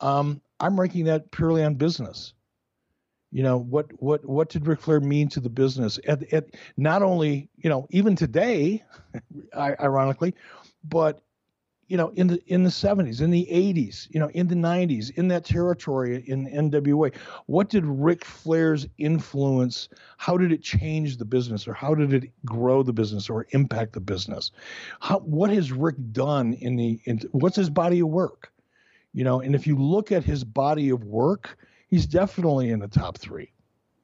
um, I'm ranking that purely on business. You know what what what did Ric Flair mean to the business? At, at not only you know even today, ironically, but you know, in the in the 70s, in the 80s, you know, in the 90s, in that territory in NWA. What did Ric Flair's influence? How did it change the business, or how did it grow the business, or impact the business? How what has Ric done in the? In, what's his body of work? You know, and if you look at his body of work, he's definitely in the top three,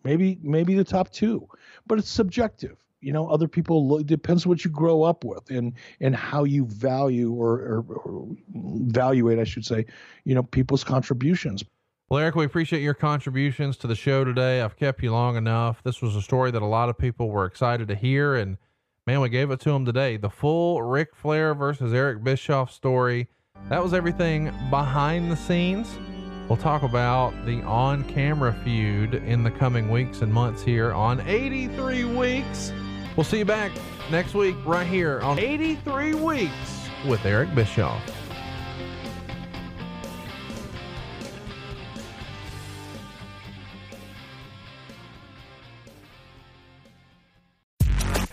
maybe maybe the top two, but it's subjective you know other people look depends what you grow up with and and how you value or, or, or evaluate i should say you know people's contributions well, Eric, we appreciate your contributions to the show today. I've kept you long enough. This was a story that a lot of people were excited to hear, and man, we gave it to them today. The full Ric Flair versus Eric Bischoff story. That was everything behind the scenes. We'll talk about the on camera feud in the coming weeks and months here on 83 Weeks. We'll see you back next week right here on 83 Weeks with Eric Bischoff.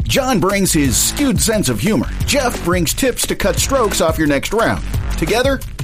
John brings his skewed sense of humor. Jeff brings tips to cut strokes off your next round. Together,